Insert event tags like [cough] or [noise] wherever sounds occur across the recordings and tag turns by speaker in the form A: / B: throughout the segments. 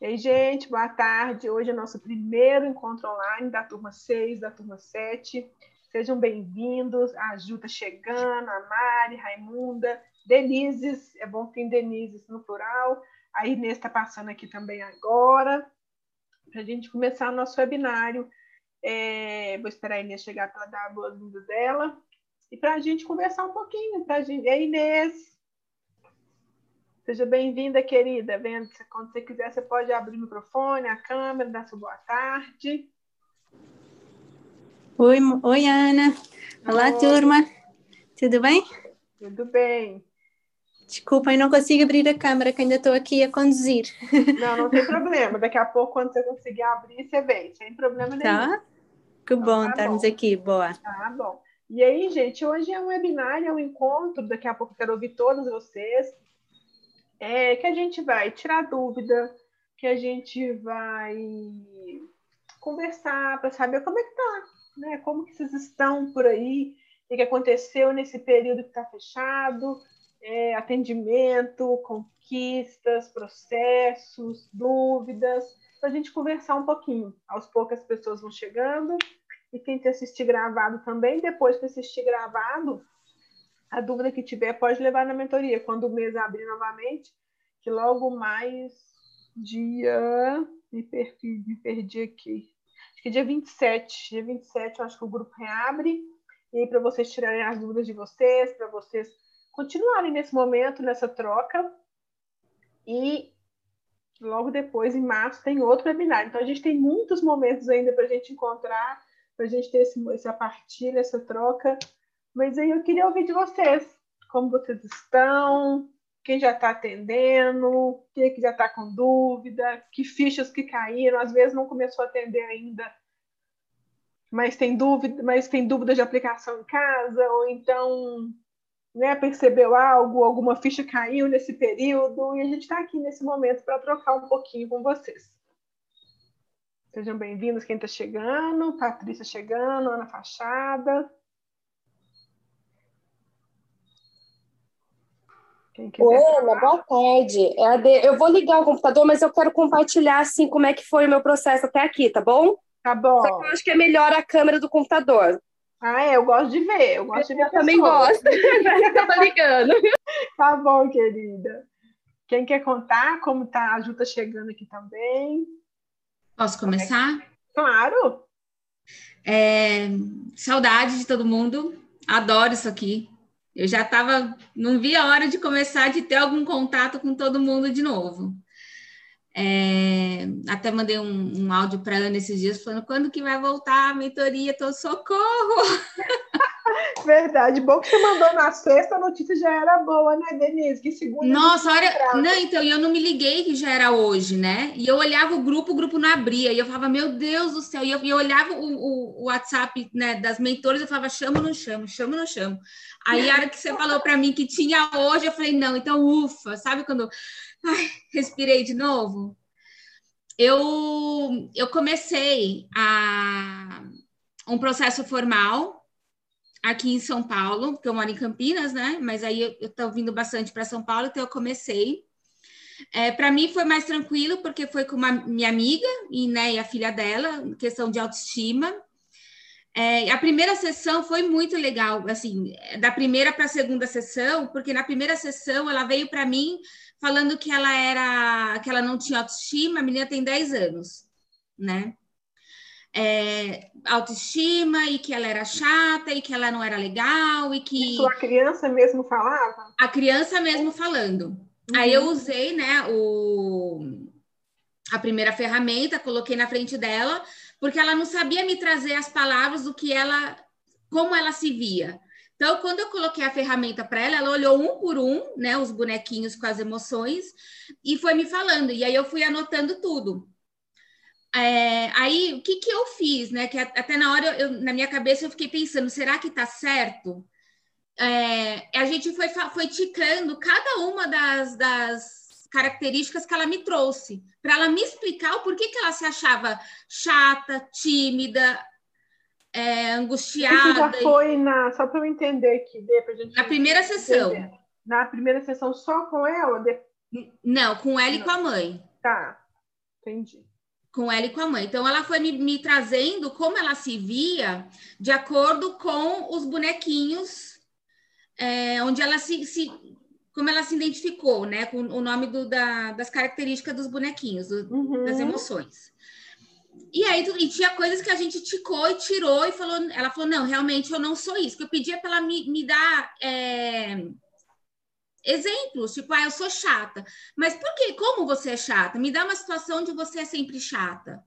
A: E aí, gente, boa tarde. Hoje é nosso primeiro encontro online da turma 6, da turma 7. Sejam bem-vindos. A Ju está chegando, a Mari, Raimunda, Denises, é bom que tem Denises no plural. A Inês está passando aqui também agora, para a gente começar o nosso webinário. É, vou esperar a Inês chegar para dar a boa-vinda dela. E para a gente conversar um pouquinho. Pra gente... E aí, Inês? Seja bem-vinda, querida. Vendo, quando você quiser, você pode abrir o microfone, a câmera, dar sua boa tarde.
B: Oi, oi Ana. Olá, oi. turma. Tudo bem?
A: Tudo bem.
B: Desculpa, eu não consigo abrir a câmera, que ainda estou aqui a conduzir.
A: Não, não tem problema. Daqui a pouco, quando você conseguir abrir, você vem, sem problema nenhum.
B: Tá? Que então, bom tá estarmos bom. aqui. Boa.
A: Tá bom. E aí, gente, hoje é um webinar, é um encontro. Daqui a pouco quero ouvir todos vocês é, que a gente vai tirar dúvida, que a gente vai conversar para saber como é que tá, né? Como que vocês estão por aí, o que aconteceu nesse período que está fechado, é, atendimento, conquistas, processos, dúvidas, para a gente conversar um pouquinho. Aos poucos as pessoas vão chegando e quem te assistir gravado também, depois que assistir gravado, a dúvida que tiver pode levar na mentoria. Quando o mês abrir novamente, que logo mais dia. Me perdi, me perdi aqui. Acho que dia 27. Dia 27, eu acho que o grupo reabre. E aí, para vocês tirarem as dúvidas de vocês, para vocês continuarem nesse momento, nessa troca. E logo depois, em março, tem outro webinar. Então, a gente tem muitos momentos ainda para a gente encontrar, para a gente ter esse, essa partilha, essa troca mas aí eu queria ouvir de vocês, como vocês estão, quem já está atendendo, quem que já está com dúvida, que fichas que caíram, às vezes não começou a atender ainda, mas tem dúvida, mas tem dúvida de aplicação em casa, ou então né, percebeu algo, alguma ficha caiu nesse período, e a gente está aqui nesse momento para trocar um pouquinho com vocês. Sejam bem-vindos quem está chegando, Patrícia chegando, Ana Fachada.
C: Ana, boa tarde. É eu vou ligar o computador, mas eu quero compartilhar assim como é que foi o meu processo até aqui, tá bom?
A: Tá bom.
C: Só que eu acho que é melhor a câmera do computador.
A: Ah, é, eu gosto de ver, eu gosto de ver. Eu
C: também gosto. [laughs] eu tô ligando. [laughs]
A: Tá bom, querida. Quem quer contar como tá? A Ju tá chegando aqui também.
D: Posso começar?
A: Claro.
D: É, saudade de todo mundo. Adoro isso aqui. Eu já estava, não vi a hora de começar de ter algum contato com todo mundo de novo. É, até mandei um, um áudio para Ana esses dias falando quando que vai voltar a mentoria, tô socorro. [laughs] [laughs]
A: Verdade, bom que você mandou na sexta, a notícia já era boa, né, Denise? Que segunda.
D: Nossa, olha, não, então, eu não me liguei que já era hoje, né? E eu olhava o grupo, o grupo não abria, e eu falava, meu Deus do céu, e eu, eu olhava o, o, o, WhatsApp né, das mentores, eu falava, chama ou não chamo, chama ou não chamo. Aí a hora que você falou para mim que tinha hoje, eu falei, não, então ufa, sabe quando ai, respirei de novo? Eu, eu comecei a um processo formal aqui em São Paulo, porque eu moro em Campinas, né? Mas aí eu estou vindo bastante para São Paulo, então eu comecei. É, para mim foi mais tranquilo, porque foi com uma minha amiga e, né, e a filha dela, questão de autoestima. É, a primeira sessão foi muito legal, assim, da primeira para a segunda sessão, porque na primeira sessão ela veio para mim falando que ela era, que ela não tinha autoestima, a menina tem 10 anos, né? É, autoestima e que ela era chata e que ela não era legal e que.
A: Isso a criança mesmo falava?
D: A criança mesmo falando. Uhum. Aí eu usei, né, o, a primeira ferramenta, coloquei na frente dela, porque ela não sabia me trazer as palavras do que ela, como ela se via. Então, quando eu coloquei a ferramenta para ela, ela olhou um por um, né, os bonequinhos com as emoções, e foi me falando. E aí eu fui anotando tudo. É, aí, o que, que eu fiz, né? Que até na hora, eu, na minha cabeça, eu fiquei pensando, será que tá certo? É, a gente foi, foi ticando cada uma das, das características que ela me trouxe, para ela me explicar o porquê que ela se achava chata, tímida, é, angustiada. Isso
A: já foi na. Só para eu entender aqui, dê pra gente.
D: Na primeira sessão.
A: Na primeira sessão, só com ela? De...
D: Não, com ela Não. e com a mãe.
A: Tá. entendi.
D: Com ela e com a mãe. Então, ela foi me, me trazendo como ela se via de acordo com os bonequinhos, é, onde ela se, se, como ela se identificou, né, com o nome do, da, das características dos bonequinhos, do, uhum. das emoções. E aí e tinha coisas que a gente ticou e tirou e falou, ela falou, não, realmente eu não sou isso, que eu pedia para ela me, me dar é, exemplos, tipo, ah, eu sou chata. Mas por quê? Como você é chata? Me dá uma situação onde você é sempre chata.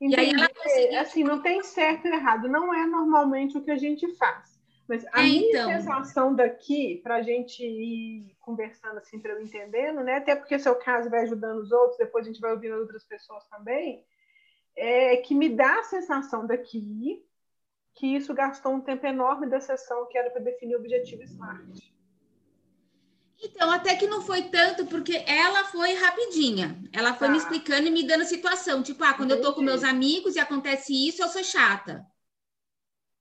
A: Entendi. E aí ela conseguiu... Assim, não tem certo e errado, não é normalmente o que a gente faz. Mas a é, minha então... sensação daqui, para a gente ir conversando assim, para eu entendendo, né? Até porque seu caso vai ajudando os outros, depois a gente vai ouvindo outras pessoas também, é que me dá a sensação daqui que isso gastou um tempo enorme da sessão que era para definir o objetivo SMART.
D: Então, até que não foi tanto, porque ela foi rapidinha. Ela foi tá. me explicando e me dando situação. Tipo, ah, quando Entendi. eu tô com meus amigos e acontece isso, eu sou chata.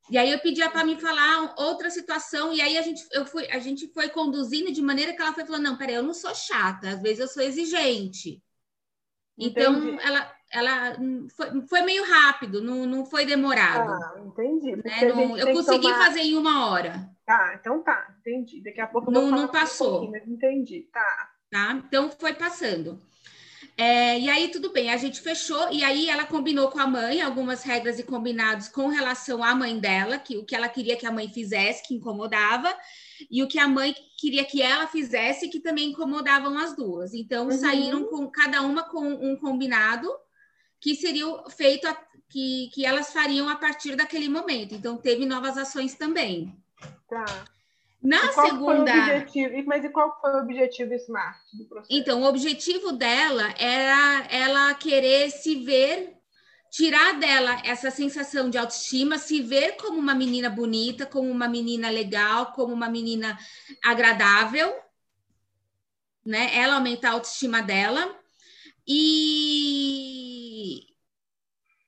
D: E aí eu pedia para me falar outra situação, e aí a gente, eu fui, a gente foi conduzindo de maneira que ela foi falando, não, peraí, eu não sou chata, às vezes eu sou exigente. Então, entendi. Então, ela, ela foi, foi, meio rápido, não, não foi demorado.
A: Ah, entendi.
D: Né? Não, eu consegui tomar... fazer em uma hora.
A: Tá, então tá, entendi. Daqui a pouco eu
D: não, não passou. Um
A: entendi, tá.
D: Tá, então foi passando. É, e aí, tudo bem, a gente fechou, e aí ela combinou com a mãe algumas regras e combinados com relação à mãe dela, que o que ela queria que a mãe fizesse, que incomodava, e o que a mãe queria que ela fizesse, que também incomodavam as duas. Então, uhum. saíram com cada uma com um combinado que seria feito, a, que, que elas fariam a partir daquele momento. Então, teve novas ações também.
A: Tá.
D: Na segunda.
A: Mas e qual foi o objetivo SMART do processo?
D: Então, o objetivo dela era ela querer se ver, tirar dela essa sensação de autoestima, se ver como uma menina bonita, como uma menina legal, como uma menina agradável, né? Ela aumentar a autoestima dela. E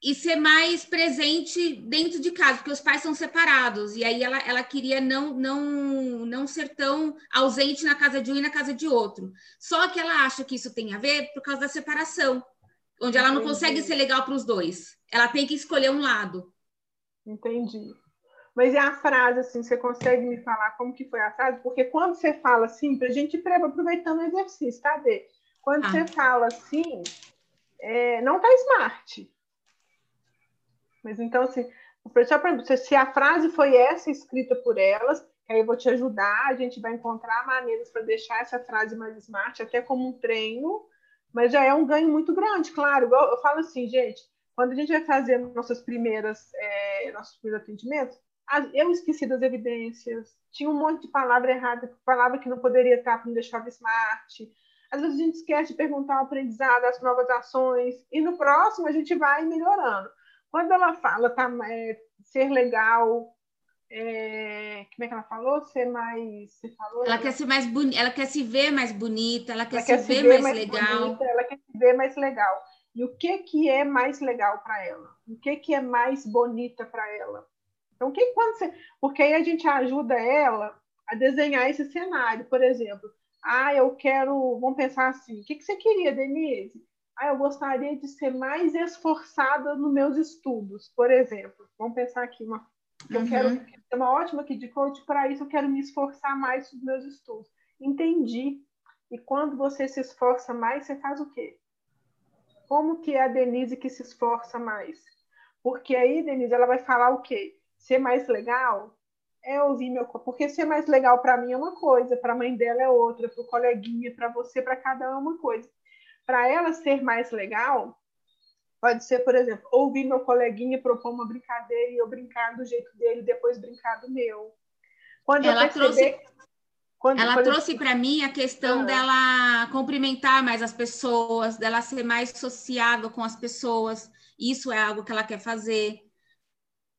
D: e ser mais presente dentro de casa, porque os pais são separados, e aí ela, ela queria não, não, não ser tão ausente na casa de um e na casa de outro. Só que ela acha que isso tem a ver por causa da separação, onde ela não consegue ser legal para os dois. Ela tem que escolher um lado.
A: Entendi. Mas e a frase, assim, você consegue me falar como que foi a frase? Porque quando você fala assim, para a gente aproveitando o exercício, tá, Dê? Quando ah. você fala assim, é, não tá smart mas então, assim, só se a frase foi essa escrita por elas, aí eu vou te ajudar, a gente vai encontrar maneiras para deixar essa frase mais smart, até como um treino, mas já é um ganho muito grande, claro. Eu, falo assim, gente, quando a gente vai fazer nossas primeiras, é, nossos primeiros atendimentos, eu esqueci das evidências, tinha um monte de palavra errada, palavra que não poderia estar para não deixar smart. Às vezes a gente esquece de perguntar o aprendizado, as novas ações, e no próximo a gente vai melhorando. Quando ela fala tá, é, ser legal, é, como é que ela falou? Ser mais. Você falou,
D: ela né? quer ser mais bonita, ela quer se ver mais bonita, ela quer, ela se, quer ver se, ver mais, mais legal. Bonita,
A: ela quer se ver mais legal. E o que, que é mais legal para ela? O que, que é mais bonita para ela? Então, que quando você. Porque aí a gente ajuda ela a desenhar esse cenário. Por exemplo, ah, eu quero. Vamos pensar assim: o que, que você queria, Denise? Ah, eu gostaria de ser mais esforçada nos meus estudos, por exemplo. Vamos pensar aqui, uma, eu uhum. quero ter uma ótima de coach, para isso eu quero me esforçar mais nos meus estudos. Entendi. E quando você se esforça mais, você faz o quê? Como que é a Denise que se esforça mais? Porque aí, Denise, ela vai falar o quê? Ser mais legal é ouvir meu porque ser mais legal para mim é uma coisa, para a mãe dela é outra, para o coleguinha, para você, para cada um é uma coisa para ela ser mais legal, pode ser, por exemplo, ouvir meu coleguinha propor uma brincadeira e eu brincar do jeito dele, depois brincar do meu.
D: Quando ela perceber... trouxe, quando, ela trouxe para mim a questão ah. dela cumprimentar mais as pessoas, dela ser mais sociável com as pessoas. Isso é algo que ela quer fazer.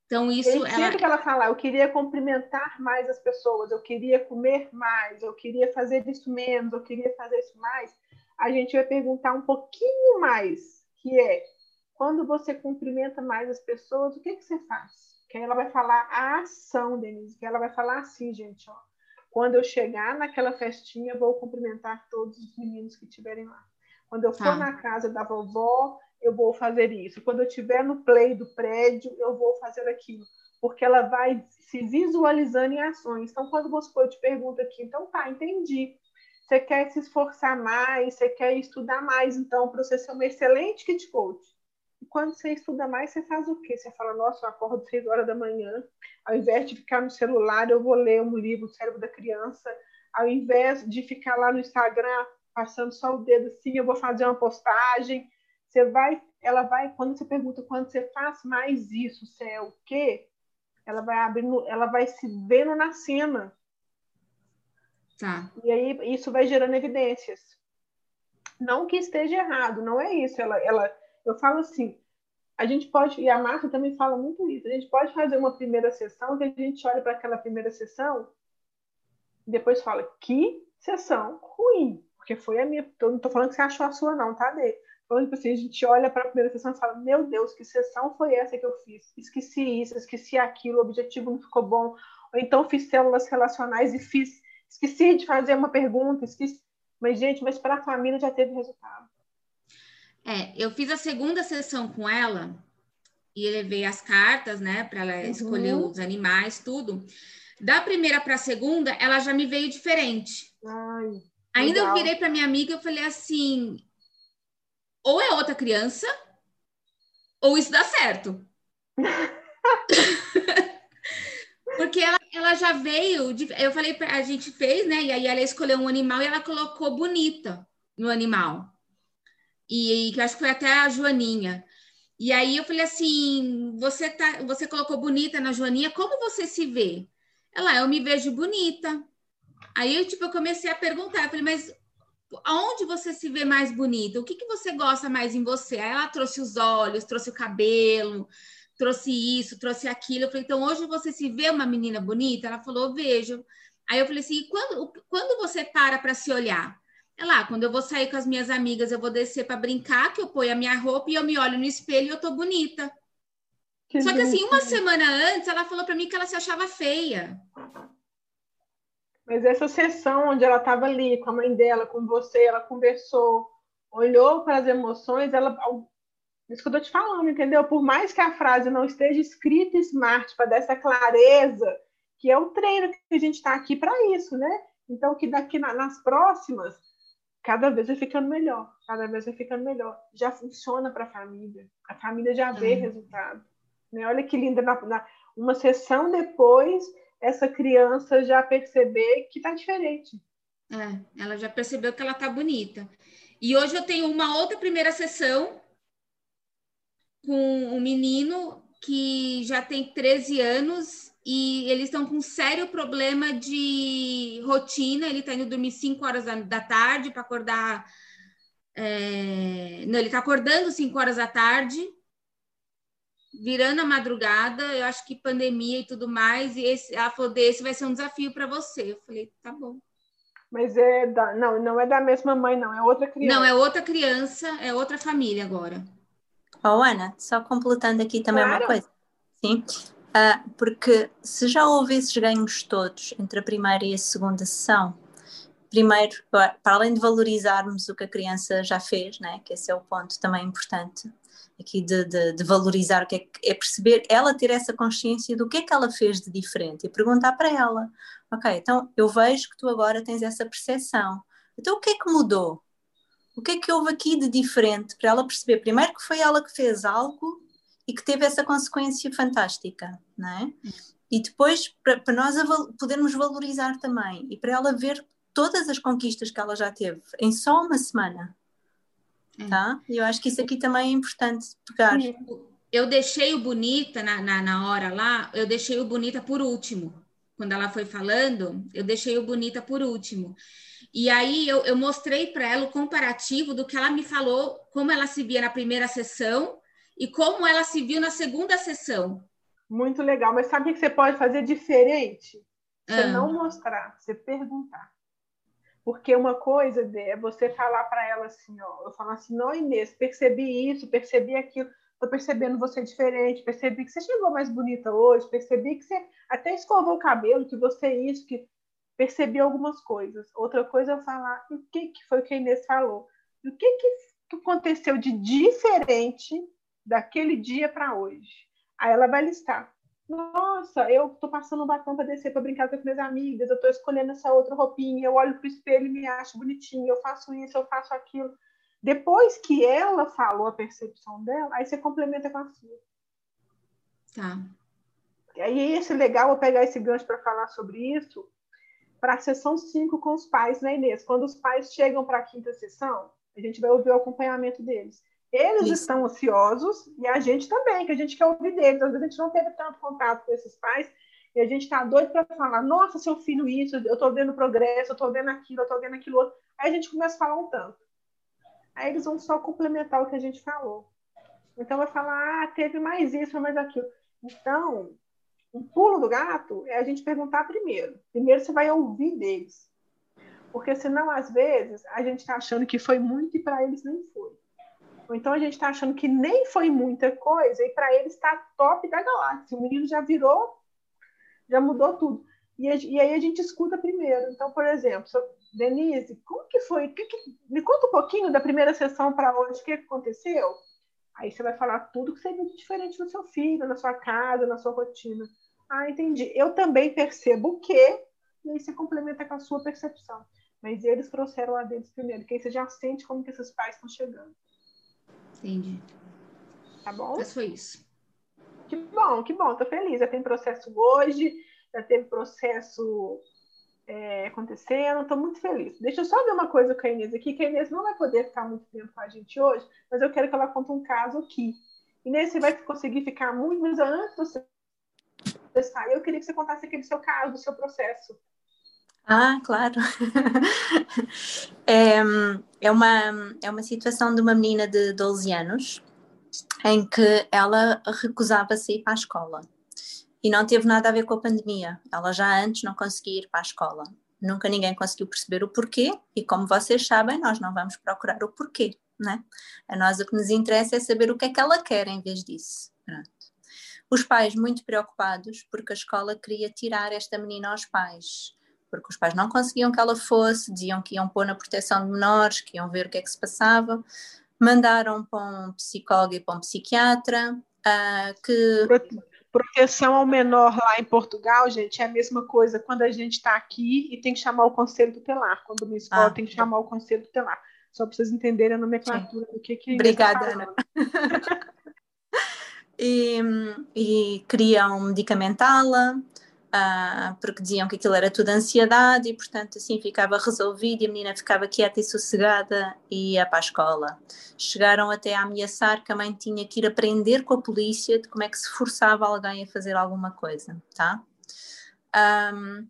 D: Então, isso.
A: Sempre ela... que ela fala, eu queria cumprimentar mais as pessoas, eu queria comer mais, eu queria fazer isso menos, eu queria fazer isso mais a gente vai perguntar um pouquinho mais, que é quando você cumprimenta mais as pessoas, o que, que você faz? Que aí ela vai falar a ação, Denise, que ela vai falar assim, gente, ó. Quando eu chegar naquela festinha, vou cumprimentar todos os meninos que estiverem lá. Quando eu for ah. na casa da vovó, eu vou fazer isso. Quando eu estiver no play do prédio, eu vou fazer aquilo. Porque ela vai se visualizando em ações. Então, quando você eu te pergunta aqui, então tá, entendi. Você quer se esforçar mais, você quer estudar mais, então, para você ser uma excelente kit coach. E quando você estuda mais, você faz o quê? Você fala, nossa, eu acordo seis horas da manhã, ao invés de ficar no celular, eu vou ler um livro, O Cérebro da Criança, ao invés de ficar lá no Instagram passando só o dedo assim, eu vou fazer uma postagem. Você vai, ela vai, quando você pergunta quando você faz mais isso, você é o quê? Ela vai abrindo, ela vai se vendo na cena.
D: Tá.
A: E aí isso vai gerando evidências. Não que esteja errado, não é isso. Ela, ela, eu falo assim, a gente pode, e a Marta também fala muito isso, a gente pode fazer uma primeira sessão que a gente olha para aquela primeira sessão e depois fala, que sessão ruim porque foi a minha. Não estou falando que você achou a sua, não, tá, Dê? Falando que assim, a gente olha para a primeira sessão e fala: Meu Deus, que sessão foi essa que eu fiz? Esqueci isso, esqueci aquilo, o objetivo não ficou bom. Ou então fiz células relacionais e fiz. Esqueci de fazer uma pergunta, esqueci. Mas, gente, mas para a família já teve resultado.
D: É, eu fiz a segunda sessão com ela e levei as cartas, né, para ela uhum. escolher os animais, tudo. Da primeira para a segunda, ela já me veio diferente.
A: Ai.
D: Ainda Legal. eu virei para minha amiga e falei assim: ou é outra criança, ou isso dá certo. [laughs] [laughs] Porque ela, ela já veio, de, eu falei, pra, a gente fez, né? E aí ela escolheu um animal e ela colocou bonita no animal. E, que acho que foi até a Joaninha. E aí eu falei assim: você, tá, você colocou bonita na Joaninha, como você se vê? Ela, eu me vejo bonita. Aí eu, tipo, eu comecei a perguntar, eu falei, mas aonde você se vê mais bonita? O que, que você gosta mais em você? Aí ela trouxe os olhos, trouxe o cabelo, trouxe isso, trouxe aquilo. Eu falei, então hoje você se vê uma menina bonita? Ela falou, vejo. Aí eu falei assim, quando, quando você para para se olhar? Ela, ah, quando eu vou sair com as minhas amigas, eu vou descer para brincar, que eu ponho a minha roupa e eu me olho no espelho e eu tô bonita. Que Só que assim, uma semana antes, ela falou para mim que ela se achava feia.
A: Mas essa sessão onde ela estava ali com a mãe dela, com você, ela conversou, olhou para as emoções, ela. Isso que eu estou te falando, entendeu? Por mais que a frase não esteja escrita smart para dar essa clareza, que é o treino que a gente está aqui para isso, né? Então, que daqui na, nas próximas, cada vez vai ficando melhor, cada vez vai ficando melhor. Já funciona para a família, a família já vê uhum. resultado. Né? Olha que linda, na, na, uma sessão depois, essa criança já perceber que está diferente.
D: É, ela já percebeu que ela está bonita. E hoje eu tenho uma outra primeira sessão com um menino que já tem 13 anos e eles estão com um sério problema de rotina. Ele está indo dormir 5 horas da tarde para acordar. É... Não, ele está acordando 5 horas da tarde virando a madrugada, eu acho que pandemia e tudo mais, e esse, ela falou, desse vai ser um desafio para você. Eu falei, tá bom.
A: Mas é da, não, não é da mesma mãe, não, é outra criança.
D: Não, é outra criança, é outra família agora.
B: Oh, Ana, só completando aqui também claro. uma coisa. Sim, uh, porque se já houve esses ganhos todos entre a primeira e a segunda sessão, primeiro, para além de valorizarmos o que a criança já fez, né, que esse é o ponto também importante, aqui de, de, de, valorizar o que é, é perceber, ela ter essa consciência do que é que ela fez de diferente e perguntar para ela, ok, então eu vejo que tu agora tens essa percepção, então o que é que mudou? O que é que houve aqui de diferente para ela perceber primeiro que foi ela que fez algo e que teve essa consequência fantástica, não é? E depois para, para nós podermos valorizar também e para ela ver todas as conquistas que ela já teve em só uma semana Hum. tá? E eu acho que isso aqui também é importante pegar.
D: Eu deixei o Bonita na, na, na hora lá, eu deixei o Bonita por último. Quando ela foi falando, eu deixei o Bonita por último. E aí eu, eu mostrei para ela o comparativo do que ela me falou, como ela se via na primeira sessão e como ela se viu na segunda sessão.
A: Muito legal, mas sabe o que você pode fazer diferente? Você ah. não mostrar, você perguntar. Porque uma coisa é você falar para ela assim, ó, eu falo assim, não, Inês, percebi isso, percebi aquilo, tô percebendo você diferente, percebi que você chegou mais bonita hoje, percebi que você até escovou o cabelo, que você é isso, que percebi algumas coisas. Outra coisa é eu falar, o que, que foi que a Inês falou? O que, que aconteceu de diferente daquele dia para hoje? Aí ela vai listar. Nossa, eu tô passando um batom para descer para brincar com as minhas amigas, eu tô escolhendo essa outra roupinha, eu olho pro espelho e me acho bonitinha, eu faço isso, eu faço aquilo. Depois que ela falou a percepção dela, aí você complementa com a sua.
D: Tá.
A: E aí esse legal, vou pegar esse gancho para falar sobre isso, para a sessão 5 com os pais, né, Inês? Quando os pais chegam para a quinta sessão, a gente vai ouvir o acompanhamento deles. Eles Isso. estão ansiosos e a gente também, que a gente quer ouvir deles. Às vezes a gente não teve tanto contato com esses pais e a gente está doido para falar: nossa, seu filho, isso, eu estou vendo progresso, eu estou vendo aquilo, eu estou vendo aquilo outro. Aí a gente começa a falar um tanto. Aí eles vão só complementar o que a gente falou. Então vai falar: ah, teve mais isso, mais aquilo. Então, um pulo do gato é a gente perguntar primeiro. Primeiro você vai ouvir deles. Porque senão, às vezes, a gente está achando que foi muito e para eles nem foi. Ou então a gente está achando que nem foi muita coisa e para ele está top da galáxia. O menino já virou, já mudou tudo. E, e aí a gente escuta primeiro. Então, por exemplo, Denise, como que foi? Que, que, me conta um pouquinho da primeira sessão para hoje, o que aconteceu? Aí você vai falar tudo que seria diferente no seu filho, na sua casa, na sua rotina. Ah, entendi. Eu também percebo o quê? E aí você complementa com a sua percepção. Mas eles trouxeram a deles primeiro, que aí você já sente como que esses pais estão chegando.
D: Entendi.
A: Tá bom?
D: Mas foi isso.
A: Que bom, que bom. Tô feliz. Já tem processo hoje, já teve processo é, acontecendo. Tô muito feliz. Deixa eu só ver uma coisa com a Inês aqui, que a Inês não vai poder ficar muito tempo com a gente hoje, mas eu quero que ela conte um caso aqui. Inês, você vai conseguir ficar muito, mas antes você sair, eu queria que você contasse aqui do seu caso, do seu processo.
B: Ah, claro. [laughs] é, é, uma, é uma situação de uma menina de 12 anos em que ela recusava-se ir para a escola. E não teve nada a ver com a pandemia. Ela já antes não conseguia ir para a escola. Nunca ninguém conseguiu perceber o porquê, e como vocês sabem, nós não vamos procurar o porquê, né? A nós o que nos interessa é saber o que é que ela quer em vez disso. Pronto. Os pais muito preocupados porque a escola queria tirar esta menina aos pais porque os pais não conseguiam que ela fosse, diziam que iam pôr na proteção de menores, que iam ver o que é que se passava. Mandaram para um psicólogo e para um psiquiatra. Uh, que
A: proteção ao menor lá em Portugal, gente, é a mesma coisa quando a gente está aqui e tem que chamar o conselho tutelar. Quando uma escola ah, tem que chamar o conselho tutelar. Só para vocês entenderem a nomenclatura Sim. do que que
B: Obrigada, Ana. [laughs] e, e queriam medicamentá-la, Uh, porque diziam que aquilo era tudo ansiedade e, portanto, assim ficava resolvido e a menina ficava quieta e sossegada e ia para a escola. Chegaram até a ameaçar que a mãe tinha que ir aprender com a polícia de como é que se forçava alguém a fazer alguma coisa, tá? Um,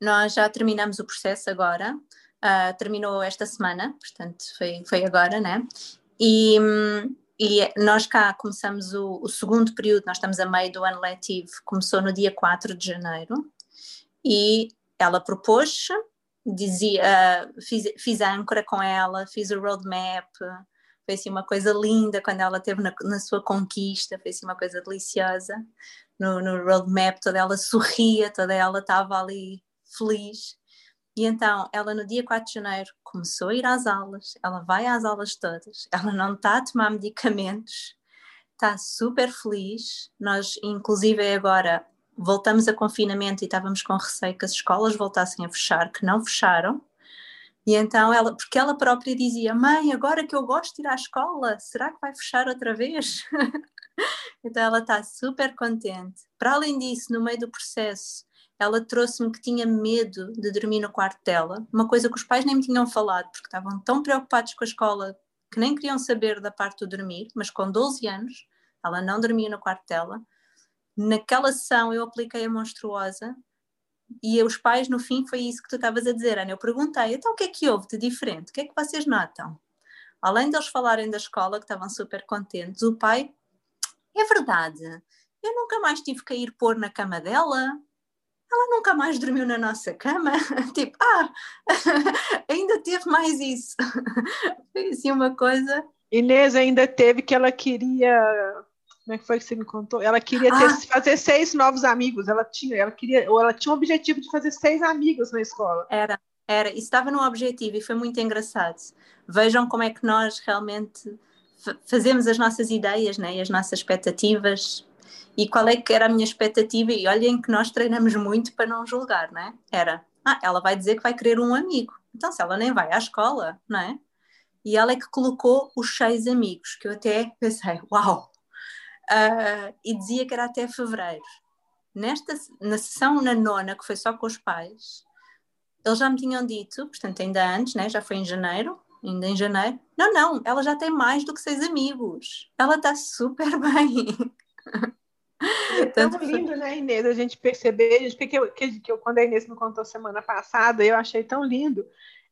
B: nós já terminamos o processo agora, uh, terminou esta semana, portanto, foi, foi agora, né? E. Um, e nós cá começamos o, o, segundo período, nós estamos a meio do ano letivo, começou no dia 4 de janeiro, e ela propôs, dizia, uh, fiz, fiz a âncora com ela, fiz o roadmap, foi assim uma coisa linda quando ela esteve na, na sua conquista, foi assim uma coisa deliciosa. No, no roadmap toda ela sorria, toda ela estava ali feliz. E então, ela no dia 4 de janeiro começou a ir às aulas, ela vai às aulas todas, [laughs] ela não está a tomar medicamentos, está super feliz. Nós, inclusive, agora voltamos a confinamento e estávamos com receio que as escolas voltassem a fechar, que não fecharam. E então ela, porque ela própria dizia: Mãe, agora que eu gosto de ir à escola, será que vai fechar outra vez? [laughs] então ela está super contente. Para além disso, no meio do processo, ela trouxe-me que tinha medo de dormir no quarto dela, uma coisa que os pais nem me tinham falado, porque estavam tão preocupados com a escola que nem queriam saber da parte do dormir, mas com 12 anos ela não dormia no quarto dela. Naquela sessão eu apliquei a monstruosa e os pais, no fim, foi isso que tu estavas a dizer, Ana. Eu perguntei, então o que é que houve de diferente? O que é que vocês notam? Além deles falarem da escola, que estavam super contentes, o pai, é verdade, eu nunca mais tive que ir pôr na cama dela, ela nunca mais dormiu na nossa cama. [laughs] tipo, ah, [laughs] ainda teve mais isso. [laughs] Foi assim uma coisa.
A: Inês ainda teve que ela queria. Como é que foi que você me contou? Ela queria ter, ah. fazer seis novos amigos. Ela tinha, ela queria, ou ela tinha o objetivo de fazer seis amigos na escola.
B: Era. Era, isso estava no objetivo e foi muito engraçado. Vejam como é que nós realmente fazemos as nossas ideias né, e as nossas expectativas. E qual é que era a minha expectativa? E olhem que nós treinamos muito para não julgar, não é? Era, ah, ela vai dizer que vai querer um amigo. Então, se ela nem vai à escola, não é? E ela é que colocou os seis amigos, que eu até pensei, uau! Uh, e dizia que era até fevereiro. Nesta, na sessão na nona, que foi só com os pais, eles já me tinham dito, portanto, ainda antes, né? já foi em janeiro, ainda em janeiro. Não, não, ela já tem mais do que seis amigos. Ela está super [laughs] bem.
A: É tão lindo, né, Inês, a gente perceber, que, que, que, que eu, quando a Inês me contou semana passada, eu achei tão lindo,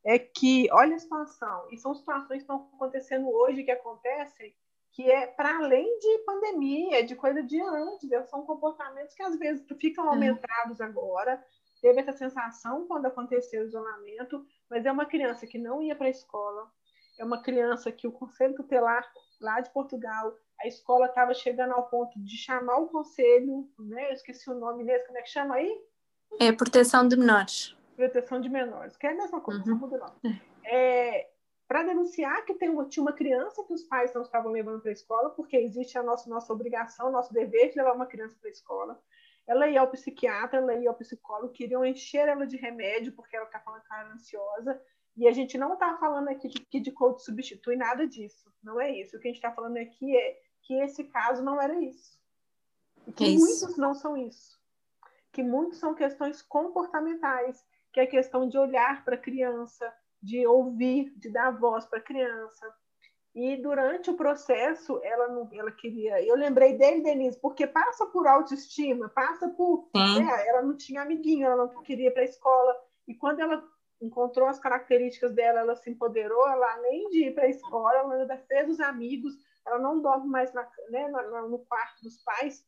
A: é que, olha a situação, e são situações que estão acontecendo hoje, que acontecem, que é para além de pandemia, de coisa de antes, são comportamentos que às vezes ficam é. aumentados agora, teve essa sensação quando aconteceu o isolamento, mas é uma criança que não ia para a escola, é uma criança que o Conselho Tutelar lá de Portugal, a escola estava chegando ao ponto de chamar o conselho, né? Eu esqueci o nome desse, como é que chama aí?
B: É proteção de menores.
A: Proteção de menores, que é a mesma coisa, uhum. muda não. É, para denunciar que tem uma, tinha uma criança que os pais não estavam levando para a escola, porque existe a nossa, nossa obrigação, nosso dever de levar uma criança para a escola. Ela ia ao psiquiatra, ela ia ao psicólogo, queriam encher ela de remédio, porque ela está falando que era ansiosa. E a gente não está falando aqui de que de coach substitui nada disso. Não é isso. O que a gente está falando aqui é que esse caso não era isso. E que é muitos não são isso. Que muitos são questões comportamentais, que é questão de olhar para a criança, de ouvir, de dar voz para a criança. E durante o processo, ela não, ela queria. Eu lembrei dele, Denise, porque passa por autoestima, passa por. Né, ela não tinha amiguinho, ela não queria ir para a escola. E quando ela encontrou as características dela, ela se empoderou, ela além de ir para a escola, ela ainda fez os amigos, ela não dorme mais na, né, no quarto dos pais.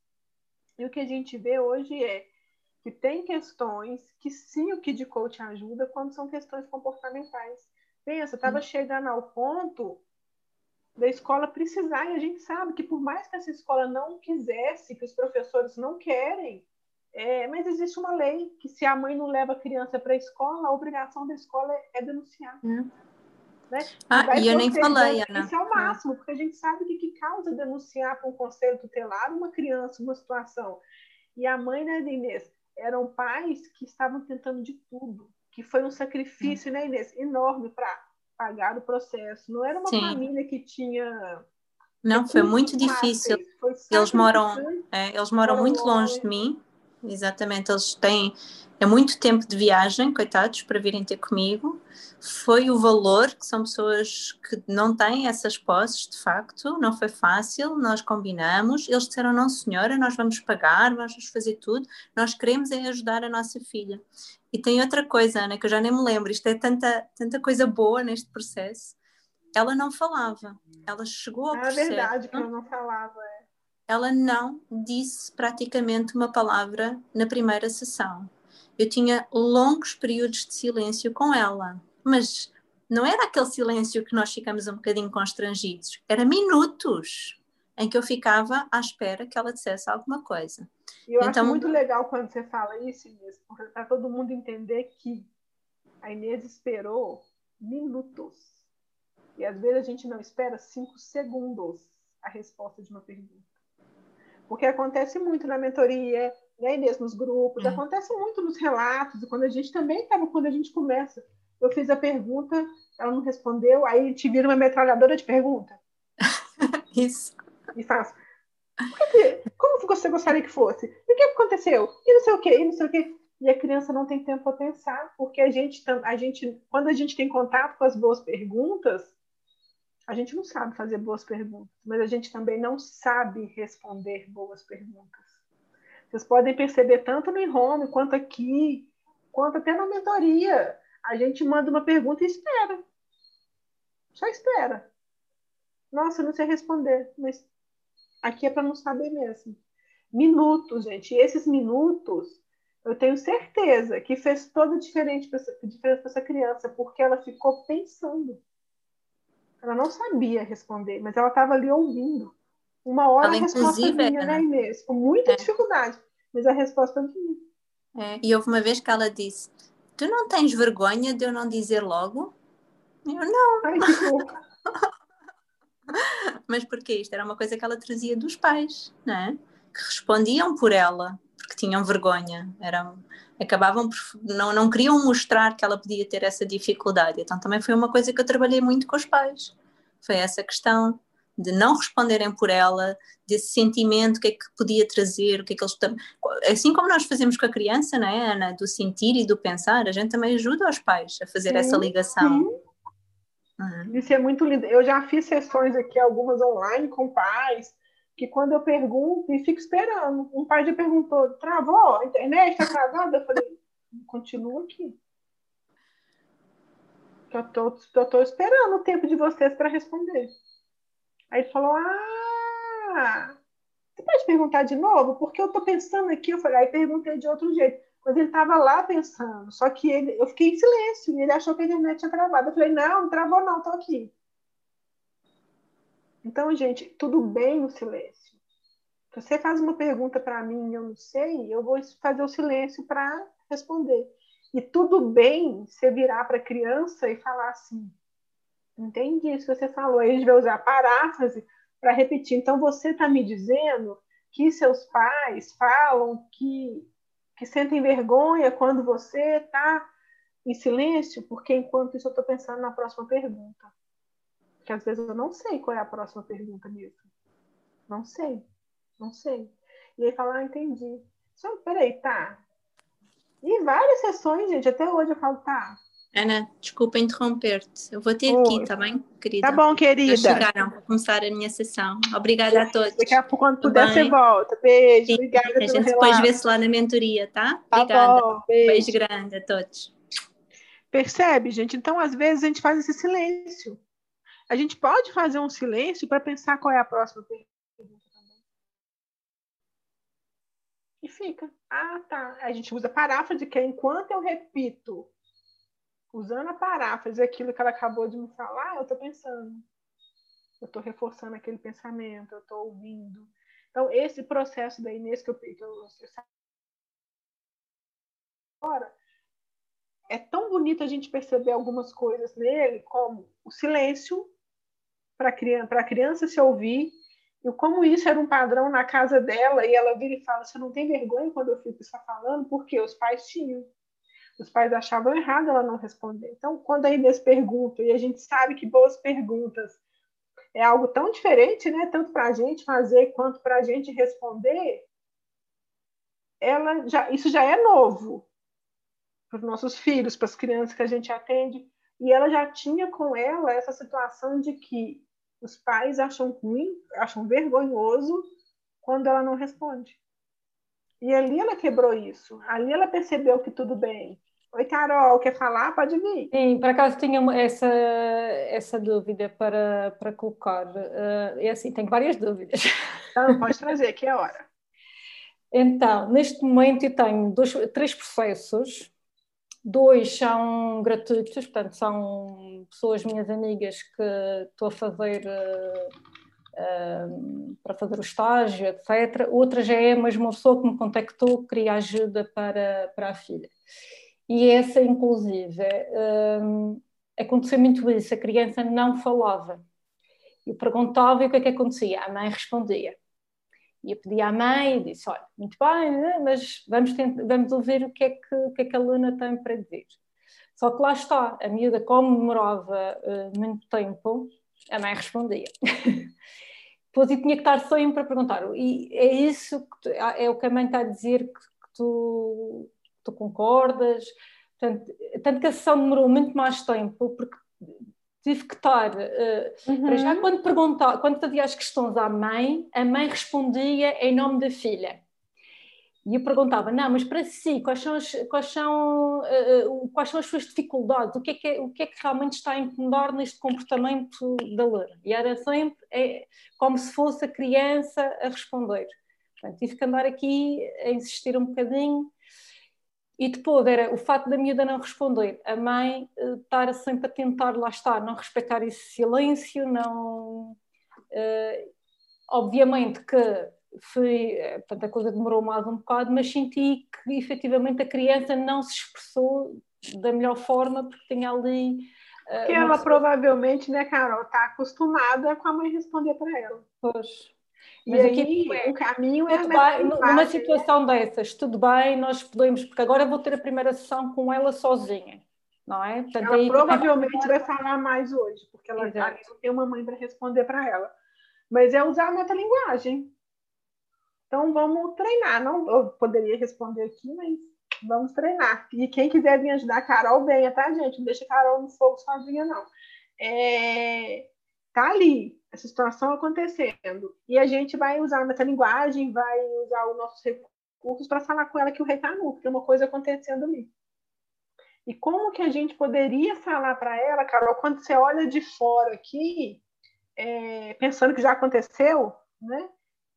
A: E o que a gente vê hoje é que tem questões que sim o Kid Coach ajuda quando são questões comportamentais. Pensa, estava chegando ao ponto da escola precisar, e a gente sabe que por mais que essa escola não quisesse, que os professores não querem, é, mas existe uma lei que se a mãe não leva a criança para a escola, a obrigação da escola é, é denunciar. Hum. Né?
B: Ah, e eu nem falei,
A: Ana. Isso é o máximo, porque a gente sabe que, que causa denunciar para um conselho tutelar uma criança, uma situação. E a mãe, né, Inês, eram pais que estavam tentando de tudo, que foi um sacrifício, hum. né, Inês, enorme para pagar o processo. Não era uma Sim. família que tinha.
B: Não, foi muito difícil. Foi eles moram, é, eles moram muito longe, longe de mim. Exatamente, eles têm é muito tempo de viagem, coitados, para virem ter comigo. Foi o valor, que são pessoas que não têm essas posses, de facto, não foi fácil, nós combinamos. Eles disseram: não, senhora, nós vamos pagar, vamos fazer tudo, nós queremos é ajudar a nossa filha. E tem outra coisa, Ana, que eu já nem me lembro, isto é tanta, tanta coisa boa neste processo. Ela não falava, ela chegou ao
A: é
B: processo.
A: É verdade que ela não falava, é.
B: Ela não disse praticamente uma palavra na primeira sessão eu tinha longos períodos de silêncio com ela, mas não era aquele silêncio que nós ficamos um bocadinho constrangidos, era minutos em que eu ficava à espera que ela dissesse alguma coisa.
A: Eu então, acho muito legal quando você fala isso, Inês, para todo mundo entender que a Inês esperou minutos. E às vezes a gente não espera cinco segundos a resposta de uma pergunta. Porque acontece muito na mentoria, né, Inês, nos grupos, é. acontece muito nos relatos, e quando a gente também estava, quando a gente começa, eu fiz a pergunta, ela não respondeu, aí te vira uma metralhadora de pergunta. [laughs]
B: Isso.
A: E faz. Como você gostaria que fosse? E o que aconteceu? E não sei o quê, e não sei o quê. E a criança não tem tempo para pensar, porque a gente, a gente, quando a gente tem contato com as boas perguntas, a gente não sabe fazer boas perguntas, mas a gente também não sabe responder boas perguntas. Vocês podem perceber tanto no home quanto aqui, quanto até na mentoria. A gente manda uma pergunta e espera. Só espera. Nossa, não sei responder, mas aqui é para não saber mesmo. Minutos, gente. E esses minutos, eu tenho certeza que fez toda a diferença para essa criança, porque ela ficou pensando. Ela não sabia responder, mas ela estava ali ouvindo. Uma hora ela, a resposta vinha, né, Inês? Com muita é. dificuldade, mas a resposta vinha.
B: É, e houve uma vez que ela disse: Tu não tens vergonha de eu não dizer logo? Eu não.
A: Ai, que [laughs]
B: Mas porquê? Isto era uma coisa que ela trazia dos pais, não é? Que respondiam por ela, porque tinham vergonha. Eram, acabavam por. Não, não queriam mostrar que ela podia ter essa dificuldade. Então também foi uma coisa que eu trabalhei muito com os pais. Foi essa questão de não responderem por ela, desse sentimento, que é que podia trazer, o que é que eles. Assim como nós fazemos com a criança, não é, Ana? Do sentir e do pensar, a gente também ajuda os pais a fazer sim, essa ligação. Sim.
A: Uhum. Isso é muito lindo. Eu já fiz sessões aqui, algumas online, com pais, que quando eu pergunto e fico esperando. Um pai já perguntou: travou? A internet está travada? Eu falei: continua aqui. Eu tô, eu tô esperando o tempo de vocês para responder. Aí ele falou: Ah, você pode perguntar de novo? Porque eu tô pensando aqui. Eu falei: Aí perguntei de outro jeito. Mas ele estava lá pensando. Só que ele, eu fiquei em silêncio. E ele achou que a internet tinha travado. Eu falei: Não, não travou, não, tô aqui. Então, gente, tudo bem no silêncio. Se você faz uma pergunta para mim e eu não sei, eu vou fazer o silêncio para responder. E tudo bem você virar para a criança e falar assim: Entendi isso que você falou. Aí a gente vai usar paráfrase para repetir. Então, você está me dizendo que seus pais falam que, que sentem vergonha quando você está em silêncio, porque enquanto isso eu estou pensando na próxima pergunta. Porque às vezes eu não sei qual é a próxima pergunta mesmo. Não sei. Não sei. E aí fala, ah, entendi. Só, peraí, tá. E várias sessões, gente, até hoje eu falo, tá,
B: Ana, desculpa interromper-te. Eu vou ter Oi. que ir, tá bem, querida?
A: Tá bom, querida. Já
B: chegaram para começar a minha sessão. Obrigada a todos.
A: Daqui a pouco, quando puder, você volta. Beijo. Sim, obrigada.
B: A gente depois vê-se lá na mentoria, tá?
A: tá
B: Obrigada.
A: Bom, beijo.
B: beijo grande a todos.
A: Percebe, gente? Então, às vezes, a gente faz esse silêncio. A gente pode fazer um silêncio para pensar qual é a próxima pergunta também. E fica. Ah, tá. A gente usa paráfrase, que é enquanto eu repito usando a paráfrase aquilo que ela acabou de me falar, eu estou pensando. Eu estou reforçando aquele pensamento, eu estou ouvindo. Então, esse processo da Inês que eu, que eu, eu agora, é tão bonito a gente perceber algumas coisas nele, como o silêncio para a criança se ouvir, e como isso era um padrão na casa dela, e ela vira e fala: Você não tem vergonha quando eu fico só falando? Porque os pais tinham os pais achavam errado ela não responder. Então, quando a Inês pergunta, e a gente sabe que boas perguntas é algo tão diferente, né? Tanto para a gente fazer quanto para a gente responder, ela já, isso já é novo para os nossos filhos, para as crianças que a gente atende. E ela já tinha com ela essa situação de que os pais acham ruim, acham vergonhoso quando ela não responde. E ali ela quebrou isso. Ali ela percebeu que tudo bem. Oi, Carol, quer falar? Pode vir.
E: Sim, por acaso tinha essa, essa dúvida para, para colocar. Uh, é assim, tenho várias dúvidas.
A: Então, pode trazer, que é a hora.
E: Então, neste momento eu tenho dois, três processos. Dois são gratuitos, portanto, são pessoas minhas amigas que estou a fazer uh, uh, para fazer o estágio, etc. Outra já é mais uma pessoa que me contactou, que queria ajuda para, para a filha. E essa, inclusive, um, aconteceu muito isso, a criança não falava. Eu perguntava e o que é que acontecia? A mãe respondia. E eu pedi à mãe e disse, olha, muito bem, né, mas vamos, tentar, vamos ouvir o que, é que, o que é que a Luna tem para dizer. Só que lá está, a miúda, como demorava uh, muito tempo, a mãe respondia. [laughs] Depois eu tinha que estar sempre para perguntar, e é isso, que tu, é o que a mãe está a dizer que, que tu tu concordas? Portanto, tanto que a sessão demorou muito mais tempo, porque tive que estar. Uh, uhum. Para já, uhum. quando, perguntava, quando fazia as questões à mãe, a mãe respondia em nome da filha. E eu perguntava, não, mas para si, quais são as, quais são, uh, quais são as suas dificuldades? O que, é que, o que é que realmente está a incomodar neste comportamento da Loura? E era sempre é, como se fosse a criança a responder. Portanto, tive que andar aqui a insistir um bocadinho e depois era o fato da miúda não responder, a mãe uh, estar sempre a tentar, lá estar, não respeitar esse silêncio, não. Uh, obviamente que foi, eh, portanto, a coisa demorou mais um bocado, mas senti que efetivamente a criança não se expressou da melhor forma, porque tem ali.
A: Uh, que ela pessoa... provavelmente, né, Carol, está acostumada com a mãe responder para ela.
E: Pois.
A: Mas e aqui aí, o caminho é
E: bem, numa né? situação dessas, tudo bem, nós podemos, porque agora vou ter a primeira sessão com ela sozinha, não é?
A: Portanto, ela aí, provavelmente vai falar mais hoje, porque ela já não tem uma mãe para responder para ela. Mas é usar a metalinguagem. Então vamos treinar. Não, eu poderia responder aqui, mas vamos treinar. E quem quiser vir ajudar a Carol, venha, tá, gente? Não deixa a Carol no fogo sozinha, não. É, tá ali, essa situação acontecendo. E a gente vai usar a metalinguagem, vai usar os nossos recursos para falar com ela que o rei está nu, porque tem uma coisa acontecendo ali. E como que a gente poderia falar para ela, Carol, quando você olha de fora aqui, é, pensando que já aconteceu, né?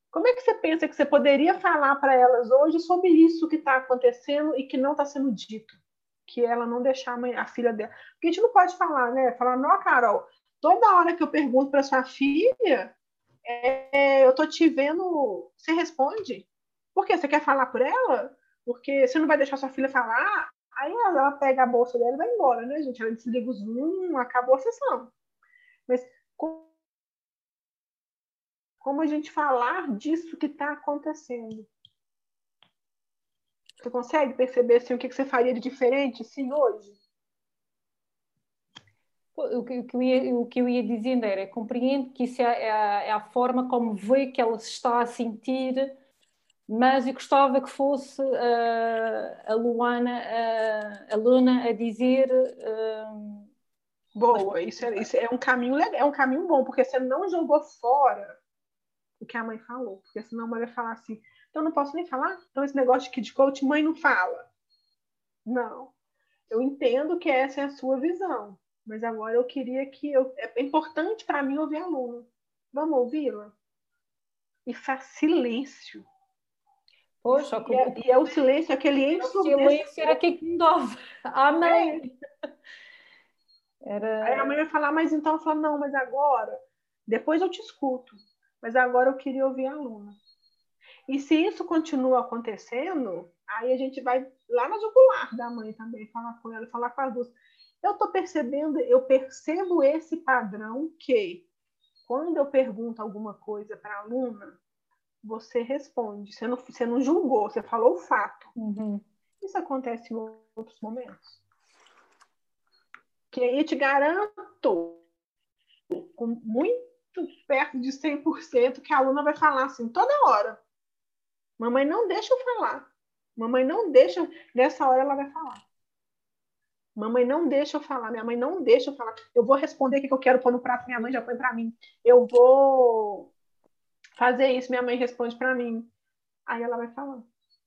A: Como é que você pensa que você poderia falar para elas hoje sobre isso que está acontecendo e que não está sendo dito? Que ela não deixar a, mãe, a filha dela. Porque a gente não pode falar, né? Falar, não, Carol, toda hora que eu pergunto para sua filha, é, eu tô te vendo, você responde. Por quê? Você quer falar por ela? Porque você não vai deixar sua filha falar, aí ela pega a bolsa dela e vai embora, né, gente? Ela desliga o Zoom, acabou a sessão. Mas como a gente falar disso que está acontecendo? Você consegue perceber assim, o que você faria de diferente sim, hoje?
E: O que, o que, eu ia, o que eu ia dizendo era, compreendo que isso é, é, a, é, a, forma como vê que ela se está a sentir, mas eu gostava que fosse uh, a Luana, uh, a Luna a dizer... Uh,
A: Boa, isso é, isso é um caminho legal, é um caminho bom, porque você não jogou fora o que a mãe falou, porque senão a mãe vai falar assim, então não posso nem falar? Então esse negócio de de coach, mãe não fala. Não. Eu entendo que essa é a sua visão, mas agora eu queria que eu, é importante para mim ouvir a aluna. Vamos ouvi-la? E faz silêncio.
E: Poxa,
A: e, é, e é o silêncio, aquele ensurdecedor.
E: O silêncio era que dava. Amém. É.
A: Era... Aí a mãe vai falar, mas então eu falo, não, mas agora, depois eu te escuto. Mas agora eu queria ouvir a aluna. E se isso continua acontecendo, aí a gente vai lá no jugular da mãe também, falar com ela, falar com as duas eu estou percebendo, eu percebo esse padrão que quando eu pergunto alguma coisa para a aluna, você responde, você não, você não julgou, você falou o fato.
E: Uhum.
A: Isso acontece em outros momentos. Que aí eu te garanto, com muito perto de 100%, que a aluna vai falar assim toda hora. Mamãe não deixa eu falar. Mamãe não deixa, nessa hora ela vai falar. Mamãe não deixa eu falar, minha mãe não deixa eu falar. Eu vou responder o que eu quero pôr no prato, minha mãe já põe para mim. Eu vou fazer isso, minha mãe responde para mim. Aí ela vai falar.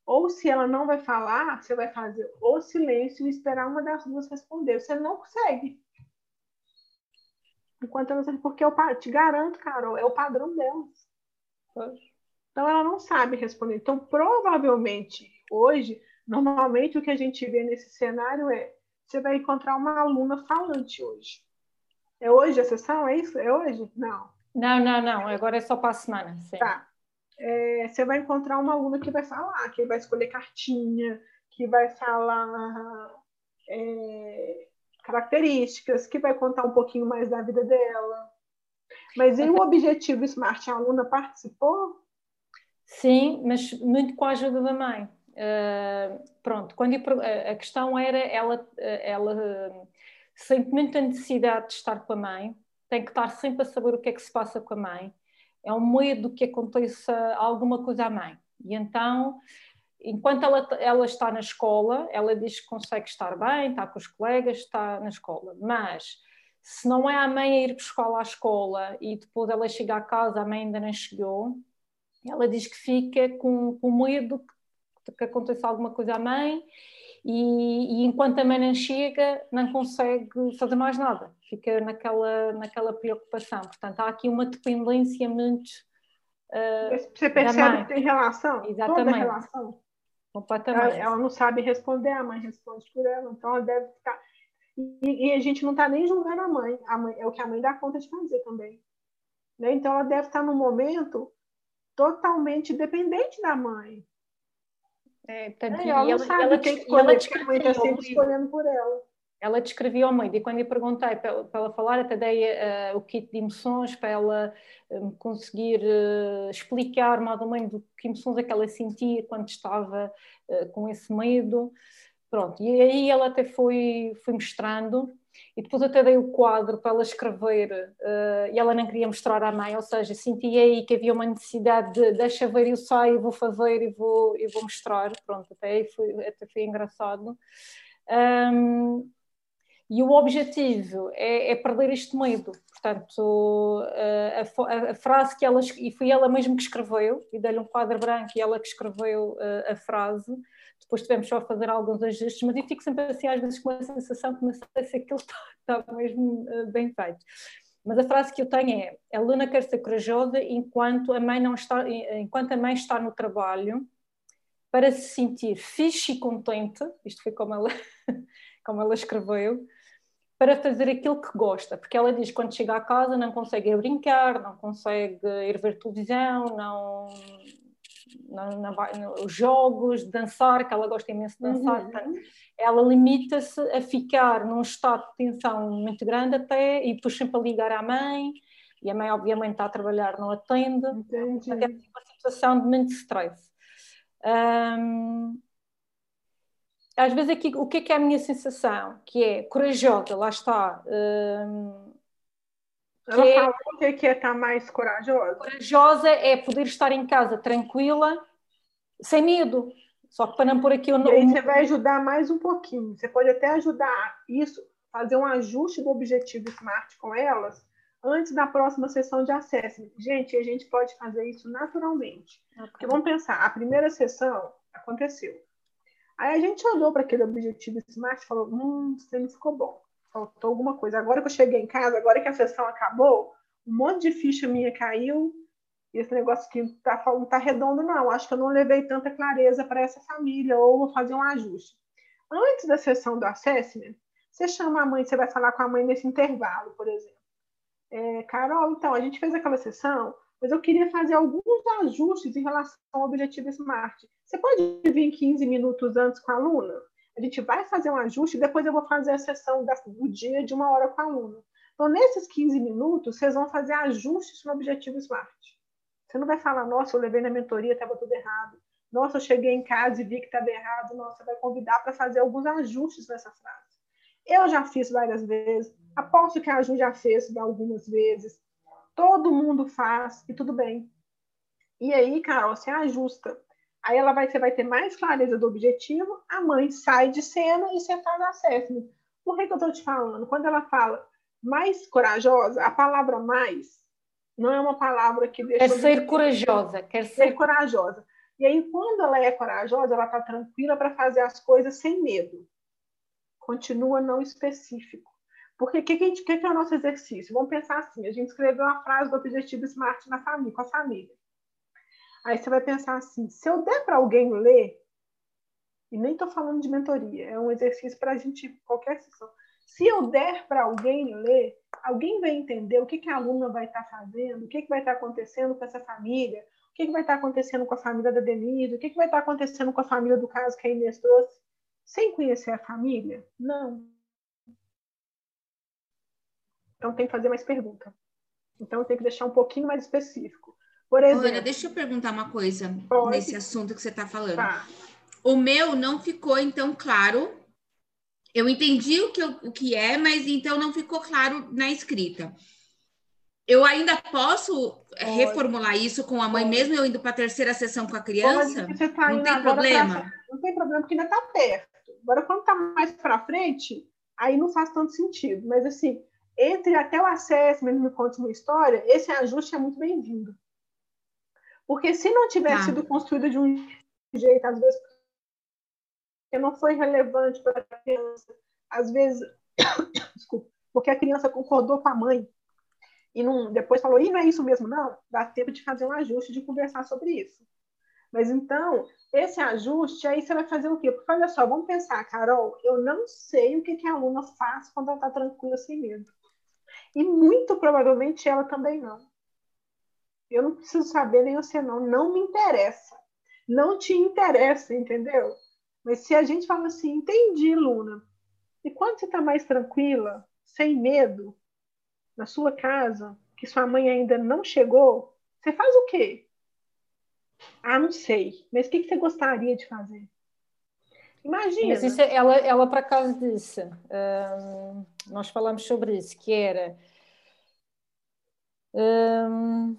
A: Ou se ela não vai falar, você vai fazer o silêncio e esperar uma das duas responder. Você não consegue. Enquanto ela não porque eu te garanto, Carol, é o padrão delas. Então ela não sabe responder. Então, provavelmente, hoje, normalmente o que a gente vê nesse cenário é você vai encontrar uma aluna falante hoje. É hoje a sessão? É isso? É hoje? Não.
E: Não, não, não. Agora é só para a semana. Sim.
A: Tá. É, você vai encontrar uma aluna que vai falar, que vai escolher cartinha, que vai falar é, características, que vai contar um pouquinho mais da vida dela. Mas e o objetivo Smart? A aluna participou?
E: Sim, mas muito com a ajuda da mãe. Uh, pronto, quando eu, a questão era, ela, ela sente muita necessidade de estar com a mãe, tem que estar sempre a saber o que é que se passa com a mãe, é um medo que aconteça alguma coisa à mãe. E então, enquanto ela, ela está na escola, ela diz que consegue estar bem, está com os colegas, está na escola, mas se não é a mãe a ir buscá-la à escola e depois ela chega a casa, a mãe ainda não chegou, ela diz que fica com, com medo que que aconteça alguma coisa à mãe e, e, enquanto a mãe não chega não consegue fazer mais nada, fica naquela, naquela preocupação. Portanto, há aqui uma dependência muito. Uh,
A: Você percebe que tem relação?
E: Exatamente. Toda
A: relação.
E: Completamente.
A: Ela, ela, não sabe responder, a mãe responde por ela, então ela deve ficar. E, e a gente não está nem julgando a mãe. a mãe, é o que a mãe dá conta de fazer também. Né? Então ela deve estar num momento totalmente dependente da mãe É, portanto, é, ela, ela, ela, ela, ela descrevia, a sempre escolhendo por ela.
E: Ela descrevia ao meio, e quando lhe perguntei para, para ela falar, até dei uh, o kit de emoções para ela um, conseguir uh, explicar mais ou menos que emoções é que ela sentia quando estava uh, com esse medo. Pronto, e aí ela até foi, foi mostrando, e depois até dei o quadro para ela escrever, e ela não queria mostrar à mãe, ou seja, senti aí que havia uma necessidade de deixa ver, eu saio, vou fazer e vou, e vou mostrar. Pronto, até aí foi, até foi engraçado. Um, e o objetivo é, é perder este medo. Portanto, a, a, a, frase que ela, e foi ela mesmo que escreveu, e dei-lhe um quadro branco e ela que escreveu a, a frase. Depois tivemos só a fazer alguns ajustes, mas eu fico sempre assim, às vezes, com a sensação que não sei se aquilo [laughs] está, está mesmo eh, bem feito. Mas a frase que eu tenho é: a Luna quer ser corajosa enquanto a mãe não está, enquanto a mãe está no trabalho, para se sentir fixe e contente. Isto foi como ela, [laughs] como ela escreveu para fazer aquilo que gosta, porque ela diz que quando chega a casa não consegue brincar, não consegue ir ver televisão, não, não, não vai, os jogos, dançar, que ela gosta imenso de dançar, uhum. ela limita-se a ficar num estado de tensão muito grande até, e depois sempre a ligar à mãe, e a mãe obviamente está a trabalhar, não atende, Entendi. é uma situação de muito stress. Às vezes aqui, o que é que é a minha sensação? Que é corajosa, lá está. Hum,
A: Ela é, fala o que é, que é estar mais corajosa.
E: Corajosa é poder estar em casa tranquila, sem medo. Só que para não pôr aqui o
A: nome. E aí você vai ajudar mais um pouquinho. Você pode até ajudar isso, fazer um ajuste do objetivo SMART com elas antes da próxima sessão de acesso. Gente, a gente pode fazer isso naturalmente. Okay. Porque vamos pensar, a primeira sessão aconteceu. Aí a gente olhou para aquele objetivo SMART e falou: hum, isso não ficou bom. Faltou alguma coisa. Agora que eu cheguei em casa, agora que a sessão acabou, um monte de ficha minha caiu. E esse negócio não tá, não tá redondo, não. Acho que eu não levei tanta clareza para essa família, ou vou fazer um ajuste. Antes da sessão do assessment, você chama a mãe, você vai falar com a mãe nesse intervalo, por exemplo. É, Carol, então, a gente fez aquela sessão, mas eu queria fazer alguns ajustes em relação ao objetivo SMART. Você pode vir 15 minutos antes com a aluna? A gente vai fazer um ajuste e depois eu vou fazer a sessão do dia de uma hora com a aluna. Então, nesses 15 minutos, vocês vão fazer ajustes no objetivo SMART. Você não vai falar, nossa, eu levei na mentoria, estava tudo errado. Nossa, eu cheguei em casa e vi que estava errado. Nossa, você vai convidar para fazer alguns ajustes nessa frase. Eu já fiz várias vezes. Aposto que a Ju já fez algumas vezes todo mundo faz e tudo bem. E aí, Carol, você ajusta. Aí ela vai, você vai ter mais clareza do objetivo, a mãe sai de cena e você faz assessment. Por que, que eu estou te falando? Quando ela fala mais corajosa, a palavra mais não é uma palavra que deixa.
E: Quer ser corajosa, quer ser... ser
A: corajosa. E aí, quando ela é corajosa, ela está tranquila para fazer as coisas sem medo. Continua não específico. Porque o que, que, que, é o nosso exercício? Vamos pensar assim: a gente escreveu uma frase do objetivo SMART na família, com a família. Aí você vai pensar assim: se eu der para alguém ler, e nem estou falando de mentoria, é um exercício para a gente, qualquer sessão. Se eu der para alguém ler, alguém vai entender o que, que a aluna vai estar tá fazendo, o que, que vai estar tá acontecendo com essa família, o que, que vai estar tá acontecendo com a família da Denise, o que, que vai estar tá acontecendo com a família do caso que a Inês trouxe, sem conhecer a família? Não. Então tem que fazer mais pergunta. Então tem que deixar um pouquinho mais específico. Por exemplo. Olha,
D: deixa eu perguntar uma coisa pode. nesse assunto que você está falando. Tá. O meu não ficou então claro. Eu entendi o que, eu, o que é, mas então não ficou claro na escrita. Eu ainda posso eh, pode. reformular isso com a mãe, pode. mesmo eu indo para a terceira sessão com a criança? Tá não tem problema? Pra...
A: não tem problema, porque ainda está perto. Agora, quando está mais para frente, aí não faz tanto sentido. Mas, assim, entre até o acesso, mesmo me conta uma história, esse ajuste é muito bem-vindo. Porque se não tivesse tá. sido construído de um jeito, às vezes, que não foi relevante para a criança, às vezes, [coughs] desculpa, porque a criança concordou com a mãe e não, depois falou, e não é isso mesmo, não, dá tempo de fazer um ajuste, de conversar sobre isso. Mas então, esse ajuste, aí você vai fazer o quê? Porque olha só, vamos pensar, Carol, eu não sei o que, que a aluna faz quando ela está tranquila sem medo. E muito provavelmente ela também não. Eu não preciso saber, nem você não. Não me interessa. não te interessa, entendeu? Mas se a gente fala assim, entendi, Luna. E quando você está mais tranquila, sem medo, na sua casa, que sua mãe ainda não chegou, você faz o quê? Ah, não sei. Mas o que, você gostaria de fazer? Imagina. Mas
E: isso, é, ela, ela por acaso disse, hum, nós falamos sobre isso, que era hum,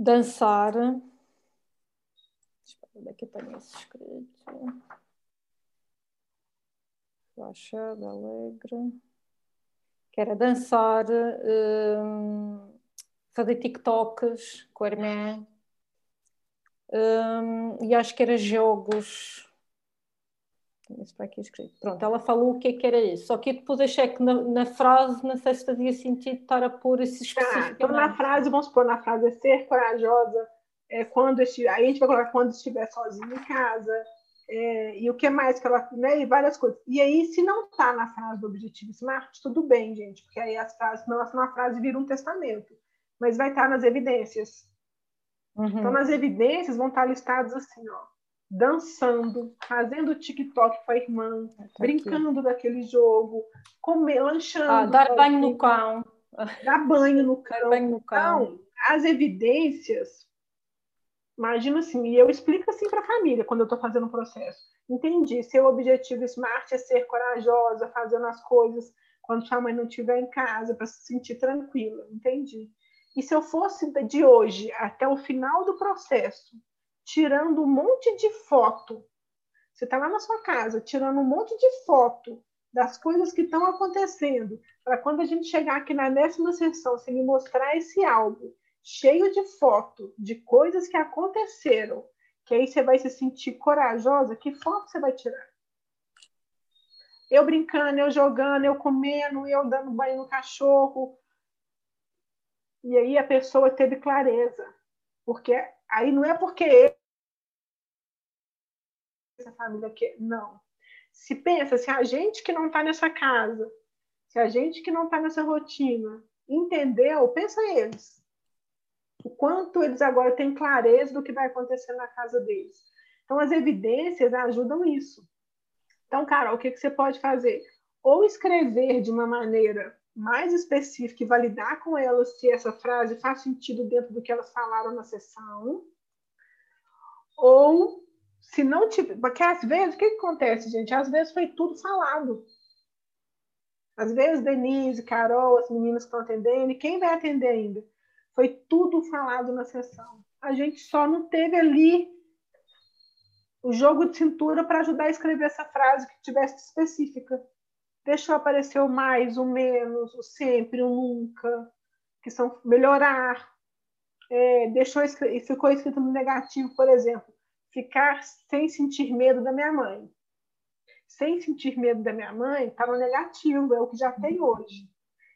E: dançar. Onde é que tenho isso escrito? Relaxada, alegre. Que era dançar, hum, fazer TikToks com a irmã. Hum, e acho que era jogos. Isso para aqui escrito. Pronto, ela falou o que é que era isso. Só que depois achei que na, na frase não sei se fazia sentido estar a pôr esse específico. Ah,
A: então na frase, vamos supor, na frase é ser corajosa, é quando estiver, aí a gente vai colocar quando estiver sozinho em casa, é, e o que mais que ela, né, e várias coisas. E aí, se não está na frase do objetivo SMART, tudo bem, gente, porque aí as frases, não, uma frase vira um testamento, mas vai estar nas evidências. Uhum. Então, nas evidências vão estar listados assim, ó, dançando, fazendo TikTok com a irmã, tá brincando aqui. daquele jogo, comer, lanchando. Ah,
E: dar banho no cão.
A: Dar banho no cão. [laughs] Dar banho no cão. Então, as evidências Imagina assim, e eu explico assim para a família quando eu estou fazendo o processo. Entendi, seu objetivo smart é ser corajosa, fazendo as coisas quando sua mãe não estiver em casa, para se sentir tranquila. Entendi. E se eu fosse de hoje até o final do processo, tirando um monte de foto, você está lá na sua casa, tirando um monte de foto das coisas que estão acontecendo, para quando a gente chegar aqui na décima sessão, você me mostrar esse álbum cheio de foto de coisas que aconteceram, que aí você vai se sentir corajosa, que foto você vai tirar? Eu brincando, eu jogando, eu comendo, eu dando banho no cachorro. E aí a pessoa teve clareza. Porque aí não é porque essa família quer, não. Se pensa, se a gente que não está nessa casa, se a gente que não está nessa rotina, entendeu, pensa eles o quanto eles agora têm clareza do que vai acontecer na casa deles. Então, as evidências ajudam isso. Então, Carol, o que, que você pode fazer? Ou escrever de uma maneira mais específica e validar com elas se essa frase faz sentido dentro do que elas falaram na sessão, ou se não tiver. Porque às vezes, o que, que acontece, gente? Às vezes foi tudo falado. Às vezes, Denise, Carol, as meninas que estão atendendo, e quem vai atender ainda? Foi tudo falado na sessão. A gente só não teve ali o jogo de cintura para ajudar a escrever essa frase que tivesse específica. Deixou aparecer o mais, o menos, o sempre, o nunca, que são melhorar. É, deixou ficou escrito no negativo, por exemplo, ficar sem sentir medo da minha mãe. Sem sentir medo da minha mãe, está no negativo, é o que já tem hoje.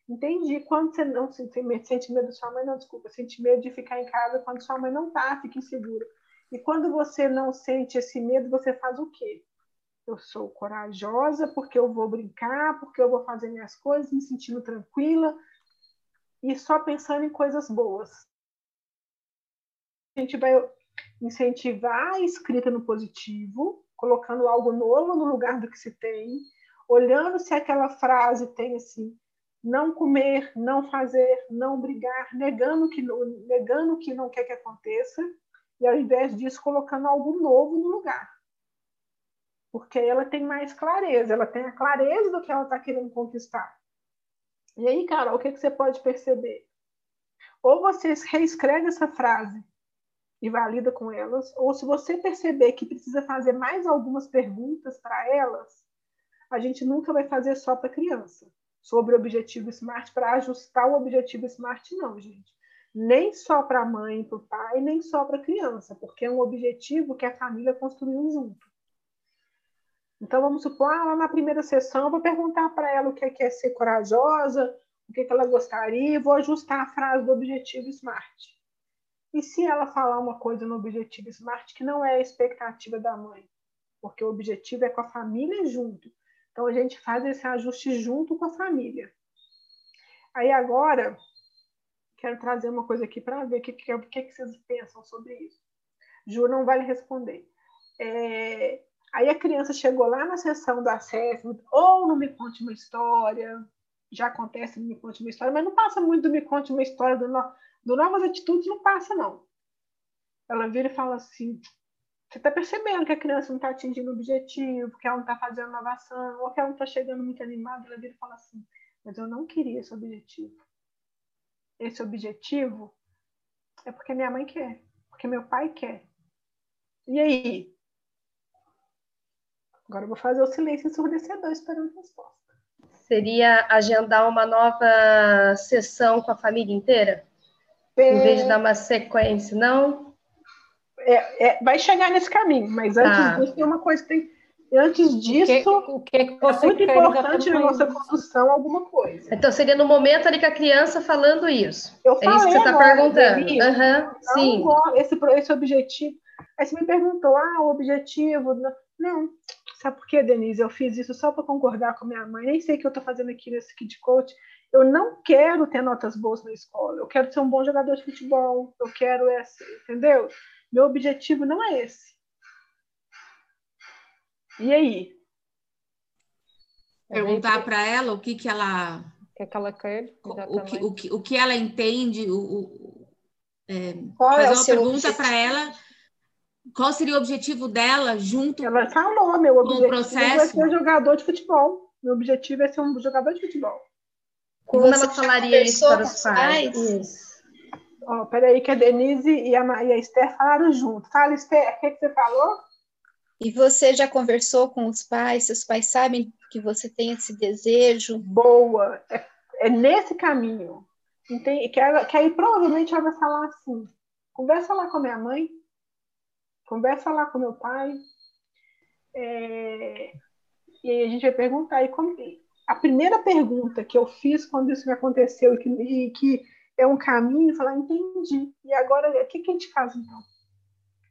A: Entendi. Quando você não sente medo, sente medo da sua mãe, não, desculpa, sente medo de ficar em casa quando sua mãe não tá, fica insegura. E quando você não sente esse medo, você faz o quê? Eu sou corajosa porque eu vou brincar, porque eu vou fazer minhas coisas, me sentindo tranquila e só pensando em coisas boas. A gente vai incentivar a escrita no positivo, colocando algo novo no lugar do que se tem, olhando se aquela frase tem assim não comer, não fazer, não brigar, negando que, negando que não quer que aconteça, e ao invés disso, colocando algo novo no lugar. Porque ela tem mais clareza, ela tem a clareza do que ela está querendo conquistar. E aí, Carol, o que, que você pode perceber? Ou você reescreve essa frase e valida com elas, ou se você perceber que precisa fazer mais algumas perguntas para elas, a gente nunca vai fazer só para criança sobre o objetivo SMART para ajustar o objetivo SMART, não, gente. Nem só para a mãe para o pai, nem só para a criança, porque é um objetivo que a família construiu junto. Então, vamos supor, ah, lá na primeira sessão, eu vou perguntar para ela o que é, ser corajosa, o que, é que ela gostaria, e vou ajustar a frase do objetivo SMART. E se ela falar uma coisa no objetivo SMART que não é a expectativa da mãe? Porque o objetivo é com a família junto. Então, a gente faz esse ajuste junto com a família. Aí, agora, quero trazer uma coisa aqui para ver o que, que, que, vocês pensam sobre isso. Ju não vai lhe responder. É, aí a criança chegou lá na sessão do assessment, ou não me conte uma história, já acontece no Me Conte Uma História, mas não passa muito do Me Conte Uma História, do, do Novas Atitudes não passa, não. Ela vira e fala assim, você está percebendo que a criança não está atingindo o objetivo, que ela não está fazendo inovação, ou que ela não está chegando muito animada, ela vira e fala assim, mas eu não queria esse objetivo. Esse objetivo é porque minha mãe quer, porque meu pai quer. E aí? Agora eu vou fazer o silêncio ensurdecedor esperando a resposta.
C: Seria agendar uma nova sessão com a família inteira? É... Em vez de dar uma sequência, não?
A: É, é, vai chegar nesse caminho, mas antes ah. disso tem uma coisa que tem. Antes disso, o que, o que, que é muito importante na nossa construção alguma coisa.
C: Então seria no momento ali com a criança falando isso.
A: Eu é
C: isso que você está perguntando.
A: Uhum, sim. Esse, esse objetivo. Aí você me perguntou, ah, o objetivo. Não, Sabe por quê, Denise? Eu fiz isso só para concordar com minha mãe. Nem sei o que eu estou fazendo aqui nesse Kid Coach. Eu não quero ter notas boas na escola. Eu quero ser um bom jogador de futebol. Eu quero esse, entendeu? Meu objetivo não é esse. E aí?
D: Perguntar para ela o que que ela
E: o que, é que ela quer,
D: o que, o que, o que ela entende, o, o é, fazer é uma pergunta para ela qual seria o objetivo dela junto
A: Ela falou, meu objetivo processo? é ser jogador de futebol. Meu objetivo é ser um jogador de futebol.
C: Como ela falaria isso para os pais?
A: Isso. Oh, peraí, que a Denise e a, e a Esther falaram junto. Fala, Esther, o que, que você falou?
F: E você já conversou com os pais? Seus pais sabem que você tem esse desejo?
A: Boa. É, é nesse caminho. Entende? Que, ela, que aí provavelmente ela vai falar assim: conversa lá com a minha mãe, conversa lá com meu pai. É, e aí a gente vai perguntar. E como, a primeira pergunta que eu fiz quando isso me aconteceu e que, e que é um caminho, falar, entendi. E agora, o que, que a gente faz então?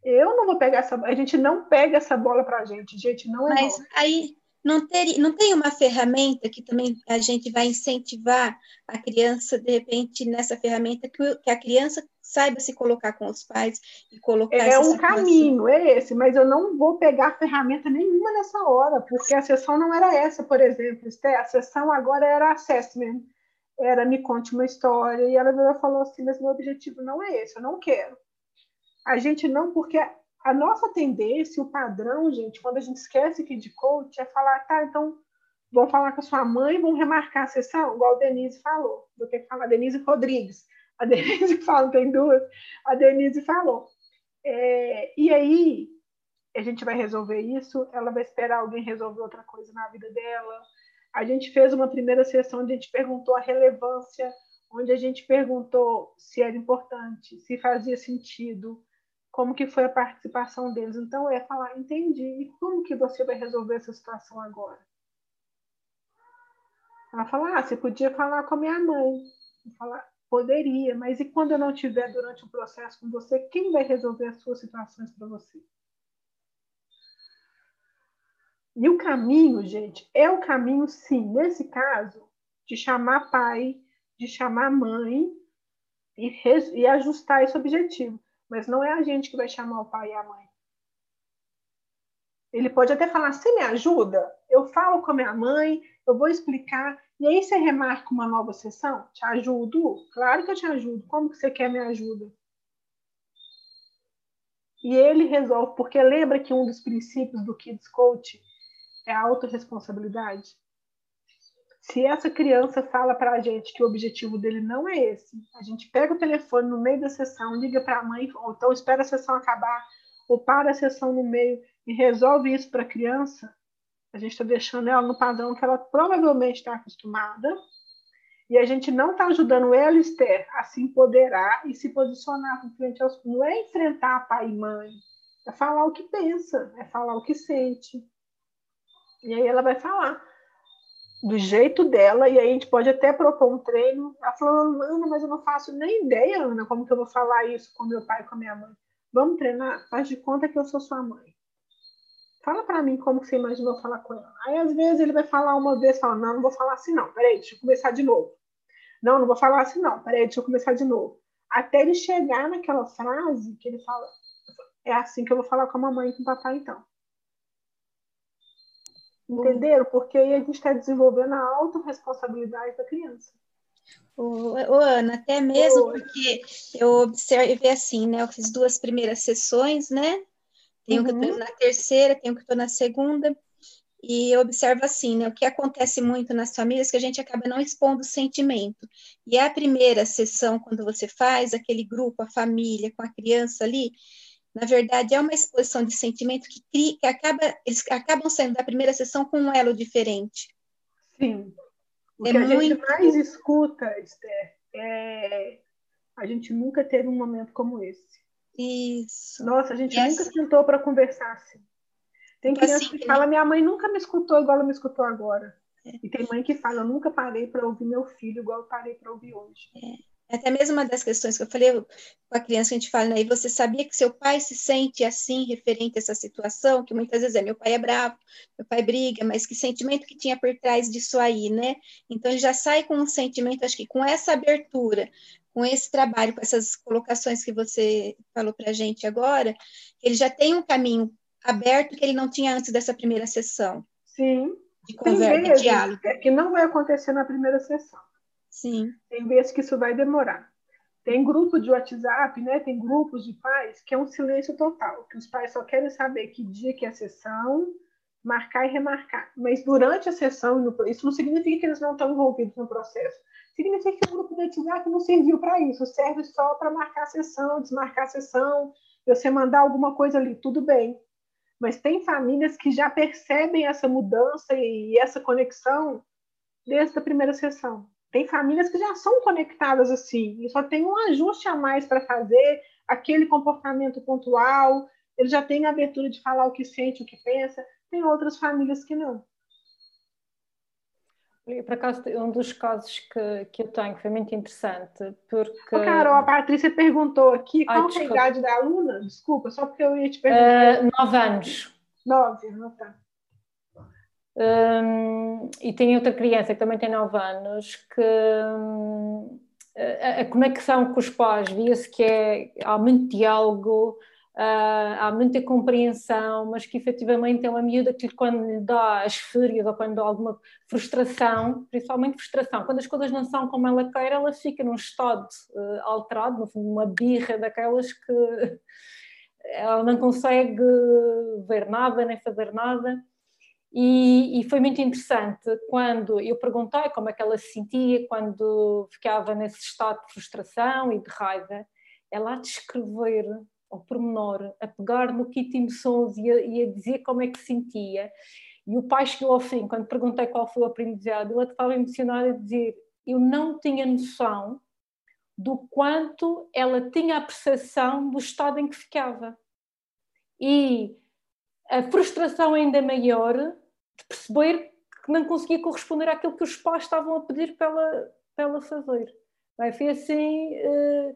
A: Eu não vou pegar essa a gente não pega essa bola para a gente, gente, não é
F: Mas aí não, ter, não tem uma ferramenta que também a gente vai incentivar a criança, de repente, nessa ferramenta, que, que a criança saiba se colocar com os pais e colocar
A: É um caminho, é esse, mas eu não vou pegar ferramenta nenhuma nessa hora, porque a sessão não era essa, por exemplo, a sessão agora era assessment, era me conte uma história, e ela falou assim, mas meu objetivo não é esse, eu não quero. A gente não, porque a nossa tendência, o padrão, gente, quando a gente esquece que de coach, é falar, tá, então vão falar com a sua mãe, vão remarcar a sessão, igual a Denise falou, do que falar Denise Rodrigues [laughs] a Denise fala, tem duas, a Denise falou. É, e aí, a gente vai resolver isso, ela vai esperar alguém resolver outra coisa na vida dela. A gente fez uma primeira sessão onde a gente perguntou a relevância, onde a gente perguntou se era importante, se fazia sentido, como que foi a participação deles. Então, é falar, entendi, e como que você vai resolver essa situação agora? Ela fala, ah, você podia falar com a minha mãe. Falar, Poderia, mas e quando eu não estiver durante o processo com você, quem vai resolver as suas situações para você? E o caminho, gente, é o caminho, sim, nesse caso, de chamar pai, de chamar mãe e, e ajustar esse objetivo. Mas não é a gente que vai chamar o pai e a mãe. Ele pode até falar: você me ajuda? Eu falo com a minha mãe, eu vou explicar. E aí você remarca uma nova sessão? Te ajudo? Claro que eu te ajudo. Como que você quer me ajuda? E ele resolve, porque lembra que um dos princípios do Kids Coach é a autorresponsabilidade? Se essa criança fala para a gente que o objetivo dele não é esse, a gente pega o telefone no meio da sessão, liga para a mãe, ou então espera a sessão acabar, ou para a sessão no meio e resolve isso para a criança, a gente está deixando ela no padrão que ela provavelmente está acostumada. E a gente não está ajudando ela, Esther, a se empoderar e se posicionar frente aos. Não é enfrentar pai e mãe, é falar o que pensa, é falar o que sente. E aí ela vai falar do jeito dela, e aí a gente pode até propor um treino. Ela falou, Ana, mas eu não faço nem ideia, Ana, como que eu vou falar isso com meu pai e com a minha mãe. Vamos treinar? Faz de conta que eu sou sua mãe. Fala para mim como você imaginou falar com ela. Aí, às vezes, ele vai falar uma vez, fala, não, não vou falar assim, não. Peraí, deixa eu começar de novo. Não, não vou falar assim, não. Peraí, deixa eu começar de novo. Até ele chegar naquela frase que ele fala, É assim que eu vou falar com a mamãe e com o papai, então. Entenderam? Porque aí a gente está desenvolvendo a autorresponsabilidade da criança.
F: Ô, ô, Ana, até mesmo Oi. porque eu observei assim, né? Eu fiz duas primeiras sessões, né? Tenho uhum. que estou na terceira, tenho que estou na segunda. E eu observo assim, né? O que acontece muito nas famílias é que a gente acaba não expondo o sentimento. E a primeira sessão, quando você faz aquele grupo, a família, com a criança ali, na verdade, é uma exposição de sentimento que, cria, que acaba, eles acabam saindo da primeira sessão com um elo diferente.
A: Sim. O é que a muito... gente mais escuta, Esther, é a gente nunca teve um momento como esse.
F: Isso.
A: Nossa, a gente nunca assim... sentou para conversar assim. Tem tipo criança assim, que fala, minha mãe nunca me escutou igual ela me escutou agora. É. E tem mãe que fala, eu nunca parei para ouvir meu filho igual eu parei para ouvir hoje.
F: É. Até mesmo uma das questões que eu falei com a criança que a gente fala, né? E você sabia que seu pai se sente assim, referente a essa situação, que muitas vezes é meu pai é bravo, meu pai briga, mas que sentimento que tinha por trás disso aí, né? Então ele já sai com um sentimento, acho que com essa abertura, com esse trabalho, com essas colocações que você falou para a gente agora, ele já tem um caminho aberto que ele não tinha antes dessa primeira sessão.
A: Sim.
F: De conversa, de diálogo.
A: É que não vai acontecer na primeira sessão.
F: Sim.
A: Tem vezes que isso vai demorar. Tem grupo de WhatsApp, né? Tem grupos de pais que é um silêncio total, que os pais só querem saber que dia que é a sessão, marcar e remarcar. Mas durante a sessão, isso não significa que eles não estão envolvidos no processo. Significa que o grupo de WhatsApp não serviu para isso, serve só para marcar a sessão, desmarcar a sessão, você mandar alguma coisa ali, tudo bem. Mas tem famílias que já percebem essa mudança e essa conexão desde a primeira sessão. Tem famílias que já são conectadas assim, e só tem um ajuste a mais para fazer, aquele comportamento pontual, ele já tem a abertura de falar o que sente, o que pensa. Tem outras famílias que não.
E: Por acaso, um dos casos que, que eu tenho foi muito interessante, porque... Ô,
A: Carol, a Patrícia perguntou aqui Ai, qual é a idade da aluna? Desculpa, só porque eu ia te perguntar.
E: Uh, nove anos.
A: Nove, não tá.
E: Um, e tem outra criança que também tem 9 anos que um, a, a, conexão com os pais via-se que é, há muito diálogo, uh, há muita compreensão, mas que efetivamente é uma miúda que quando lhe dá as fúrias ou quando dá alguma frustração, principalmente frustração, quando as coisas não são como ela quer, ela fica num estado uh, alterado, uma birra daquelas que [laughs] ela não consegue ver nada nem fazer nada. E, e, foi muito interessante quando eu perguntei como é que ela se sentia quando ficava nesse estado de frustração e de raiva, ela a descrever ao pormenor, a pegar no kit emoções e a, e a dizer como é que se sentia. E o pai chegou ao fim, quando perguntei qual foi o aprendizado, ela estava emocionada a dizer: Eu não tinha noção do quanto ela tinha a percepção do estado em que ficava. E a frustração ainda maior de perceber que não conseguia corresponder àquilo que os pais estavam a pedir para ela, para ela fazer. Bem, foi assim, uh,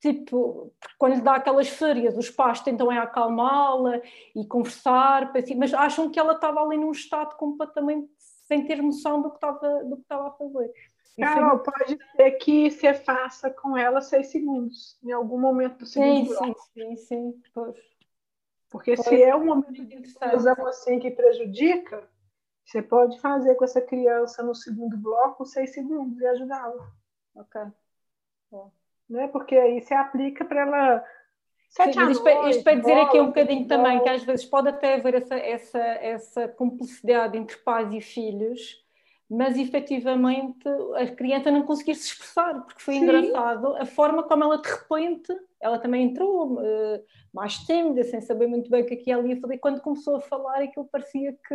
E: tipo, quando lhe dá aquelas férias, os pais tentam é acalmá-la e conversar, mas acham que ela estava ali num estado completamente sem ter noção do que estava, do que estava a fazer.
A: Carol, foi... pode ser que você faça com ela seis segundos, em algum momento do segundo
E: sim, bloco. Sim, sim, sim, pois.
A: Porque se é um momento de exclusão assim que prejudica, você pode fazer com essa criança no segundo bloco seis segundos e ajudá-la.
E: Ok.
A: Bom. Né? Porque aí você aplica para ela.
E: Sim, isto, noite, isto para dizer bola, aqui um bocadinho também que às vezes pode até haver essa, essa, essa cumplicidade entre pais e filhos, mas efetivamente a criança não conseguir se expressar, porque foi Sim. engraçado a forma como ela de repente, ela também entrou uh, mais tímida, sem saber muito bem o que é que ela ia fazer, quando começou a falar aquilo parecia que...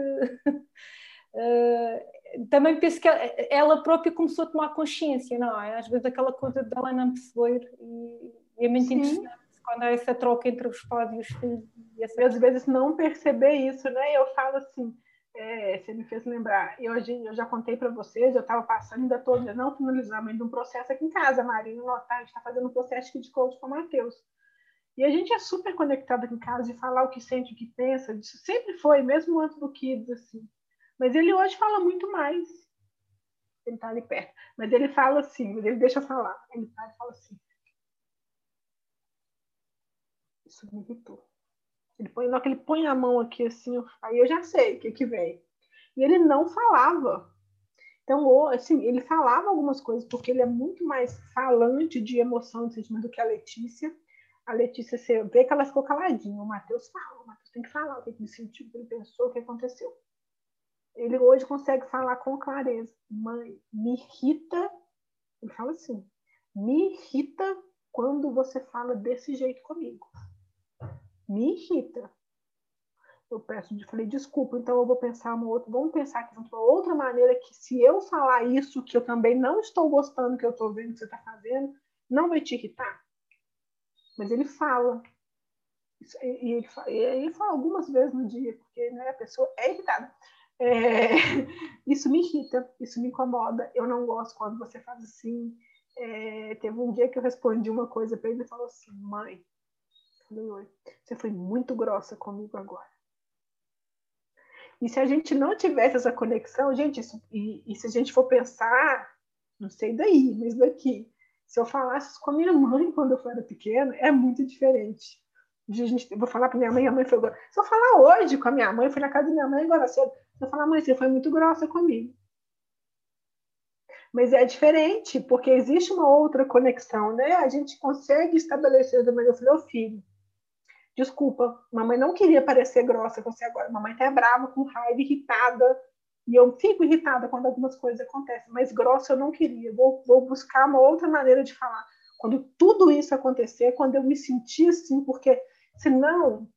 E: uh, [laughs] também penso que ela própria começou a tomar consciência, não é? Às vezes aquela coisa dela não perceber e, e é muito Sim. interessante quando há essa troca entre os pais e os filhos.
A: E às vezes não perceber isso, né? Eu falo assim, é, você me fez lembrar. Eu, eu já contei para vocês, eu estava passando, ainda estou não finalizando ainda um processo aqui em casa, Marina. A gente está fazendo um processo de coach com o Matheus. E a gente é super conectado aqui em casa de falar o que sente, o que pensa. Isso sempre foi, mesmo antes do Kids, assim. Mas ele hoje fala muito mais. Ele está ali perto. Mas ele fala assim, ele deixa eu falar. Ele fala assim. Isso me irritou. Ele põe, na que ele põe a mão aqui assim, aí eu já sei o que, que vem. E ele não falava. Então, assim, ele falava algumas coisas, porque ele é muito mais falante de emoção e sentimento do que a Letícia. A Letícia, você vê que ela ficou caladinha. O Matheus fala, o Matheus tem que falar o que ele sentiu, o que ele pensou, o que aconteceu. Ele hoje consegue falar com clareza. Mãe, me irrita. Ele fala assim: me irrita quando você fala desse jeito comigo. Me irrita. Eu peço, falei, desculpa, então eu vou pensar uma outra, vamos pensar aqui uma outra maneira que se eu falar isso, que eu também não estou gostando que eu estou vendo que você está fazendo, não vai te irritar. Mas ele fala. E ele, fala, ele fala algumas vezes no dia, porque né, a pessoa é irritada. É, [laughs] isso me irrita, isso me incomoda. Eu não gosto quando você faz assim. É, teve um dia que eu respondi uma coisa para ele e falou assim: Mãe, falei, você foi muito grossa comigo agora. E se a gente não tivesse essa conexão, gente, isso, e, e, se a gente for pensar, não sei daí, mas daqui, se eu falasse com a minha mãe quando eu era pequena, é muito diferente. De, gente, vou falar para minha mãe, a mãe foi. Se eu falar hoje com a minha mãe, eu fui na casa da minha mãe agora cedo, eu falar, mãe, você foi muito grossa comigo. Mas é diferente, porque existe uma outra conexão, né? A gente consegue estabelecer, mas eu falei, ô filho, Desculpa, mamãe não queria parecer grossa com você agora. Mamãe tá brava, com raiva, irritada. E eu fico irritada quando algumas coisas acontecem, mas grossa eu não queria. Vou, vou buscar uma outra maneira de falar. Quando tudo isso acontecer, quando eu me sentir assim, porque senão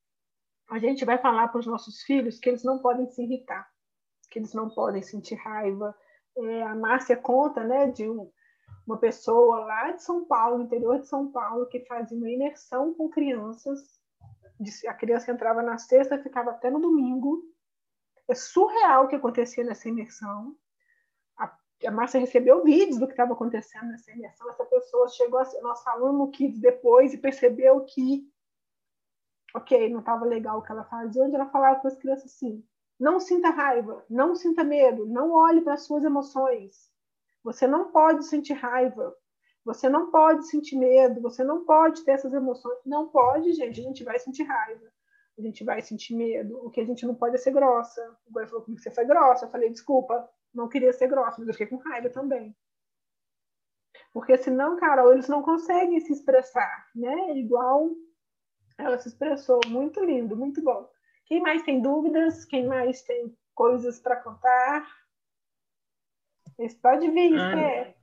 A: a gente vai falar para os nossos filhos que eles não podem se irritar, que eles não podem sentir raiva. É, a Márcia conta né, de um, uma pessoa lá de São Paulo, interior de São Paulo, que fazia uma imersão com crianças a criança entrava na sexta ficava até no domingo. É surreal o que acontecia nessa imersão. A, a Márcia recebeu vídeos do que estava acontecendo nessa imersão. Essa pessoa chegou a ser nossa aluna no Kids depois e percebeu que, ok, não estava legal o que ela fazia, onde ela falava com as crianças assim: não sinta raiva, não sinta medo, não olhe para as suas emoções. Você não pode sentir raiva, você não pode sentir medo, você não pode ter essas emoções. Não pode, gente. A gente vai sentir raiva, a gente vai sentir medo. O que a gente não pode é ser grossa. O Goi falou comigo que você foi grossa. Eu falei, desculpa, não queria ser grossa, mas eu fiquei com raiva também. Porque senão, Carol, eles não conseguem se expressar, né? Igual ela se expressou. Muito lindo, muito bom. Quem mais tem dúvidas? Quem mais tem coisas para contar? Pode vir, Esther.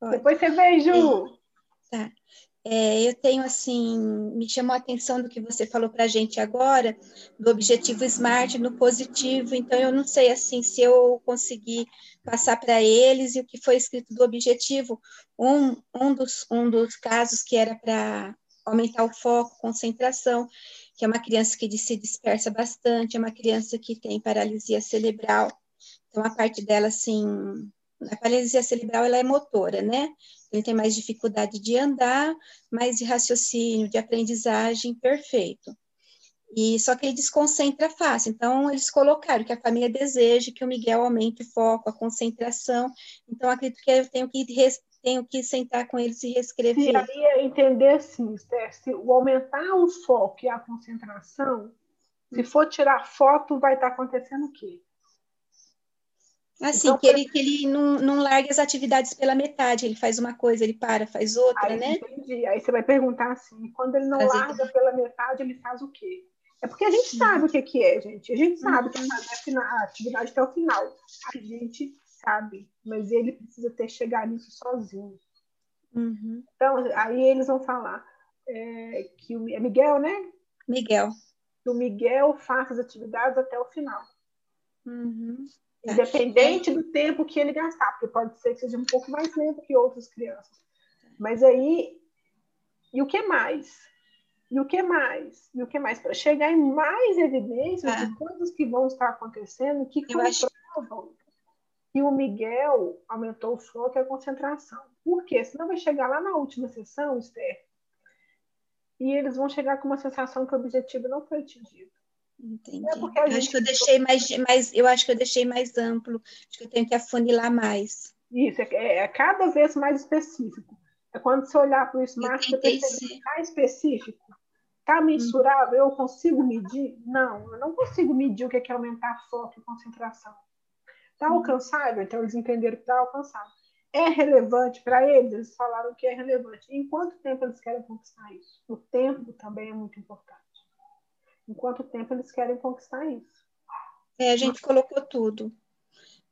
A: Pode. Depois você vê, Ju.
F: É, tá. É, eu tenho, assim, me chamou a atenção do que você falou para a gente agora, do objetivo SMART no positivo, então eu não sei, assim, se eu consegui passar para eles e o que foi escrito do objetivo. Um, um, dos, um dos casos que era para aumentar o foco, concentração, que é uma criança que se dispersa bastante, é uma criança que tem paralisia cerebral, então a parte dela, assim, a paralisia cerebral ela é motora, né? Ele tem mais dificuldade de andar, mais de raciocínio, de aprendizagem, perfeito. E só que ele desconcentra fácil. Então eles colocaram que a família deseja que o Miguel aumente o foco, a concentração. Então acredito que eu tenho que tenho que sentar com eles e reescrever.
A: Aí é entender assim, Esther, se o aumentar o foco e a concentração, se for tirar foto, vai estar acontecendo o quê?
F: Assim, então, que, ele, que ele não, não largue as atividades pela metade, ele faz uma coisa, ele para, faz outra,
A: aí,
F: né?
A: Entendi. Aí você vai perguntar assim, quando ele não larga pela metade, ele faz o quê? É porque a gente sabe o que, que é, gente. A gente sabe que é a atividade até o final. A gente sabe, mas ele precisa ter chegado nisso sozinho.
F: Uhum.
A: Então, aí eles vão falar é, que o é Miguel, né?
F: Miguel.
A: Que o Miguel faça as atividades até o final.
F: Uhum.
A: Independente do tempo que ele gastar, porque pode ser que seja um pouco mais lento que outras crianças. Mas aí, e o que mais? E o que mais? E o que mais? Para chegar em mais evidências de coisas que vão estar acontecendo que comprovam que o Miguel aumentou o foco e a concentração. Por quê? Senão vai chegar lá na última sessão, Esther, e eles vão chegar com uma sensação que o objetivo não foi atingido.
F: Entendi. É eu acho que eu deixei mais, mais, eu acho que eu deixei mais amplo. Acho que eu tenho que afunilar mais.
A: Isso, é, é cada vez mais específico. É quando você olhar para o Smart, você perceber mais específico. Está mensurável? Eu consigo medir? Não, eu não consigo medir o que é aumentar foco e concentração. Está alcançável? Então eles entenderam que está alcançável. É relevante para eles? Eles falaram que é relevante. Em quanto tempo eles querem conquistar isso? O tempo também é muito importante. Em quanto tempo eles querem conquistar isso?
F: É, a gente colocou tudo.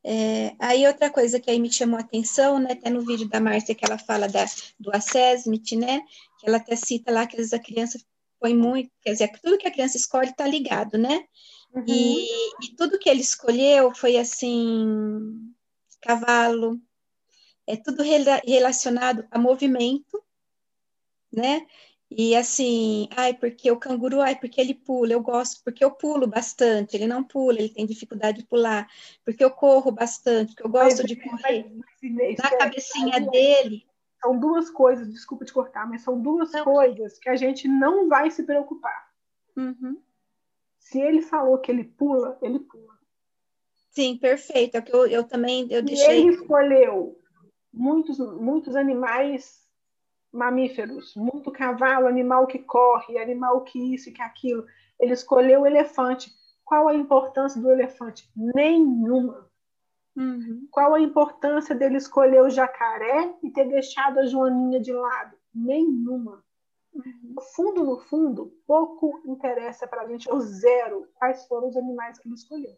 F: É, aí outra coisa que aí me chamou a atenção, né, até no vídeo da Márcia que ela fala da, do assessment, né, que ela até cita lá que às vezes a criança põe muito, quer dizer, tudo que a criança escolhe está ligado, né? Uhum. E, e, tudo que ele escolheu foi assim, cavalo, é tudo relacionado a movimento, né? E assim, ai, porque o canguru, ai, porque ele pula, eu gosto, porque eu pulo bastante, ele não pula, ele tem dificuldade de pular, porque eu corro bastante, porque eu gosto mas, de correr. Mas, na é, cabecinha é, dele.
A: São duas coisas, desculpa te cortar, mas são duas não. coisas que a gente não vai se preocupar.
F: Uhum.
A: Se ele falou que ele pula, ele pula.
F: Sim, perfeito. É que eu, eu também eu
A: Se
F: deixei.
A: Ele escolheu muitos, muitos animais mamíferos, muito cavalo, animal que corre, animal que isso e que aquilo. Ele escolheu o elefante. Qual a importância do elefante? Nenhuma.
F: Uhum.
A: Qual a importância dele escolher o jacaré e ter deixado a joaninha de lado? Nenhuma.
F: Uhum.
A: No fundo, no fundo, pouco interessa para a gente, ou zero, quais foram os animais que ele escolheu.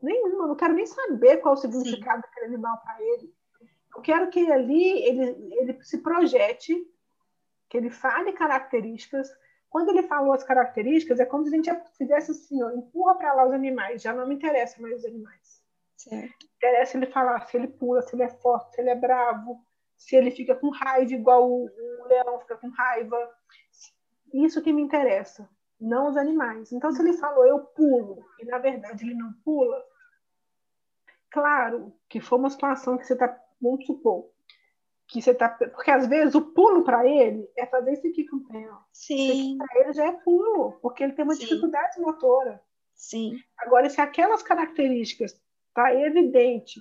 A: Nenhuma. Não quero nem saber qual o significado Sim. daquele animal para ele. Eu quero que ali ele, ele se projete, que ele fale características. Quando ele falou as características, é como se a gente fizesse assim, ó, empurra para lá os animais, já não me interessa mais os animais.
F: Certo.
A: Interessa ele falar se ele pula, se ele é forte, se ele é bravo, se ele fica com raiva igual o, o leão fica com raiva. Isso que me interessa, não os animais. Então, se ele falou eu pulo, e na verdade ele não pula, claro que foi uma situação que você está vamos supor, que você tá. Porque às vezes o pulo para ele é fazer isso aqui com o pé.
F: Sim.
A: Para ele já é pulo, porque ele tem uma Sim. dificuldade motora.
F: Sim.
A: Agora, se aquelas características tá evidente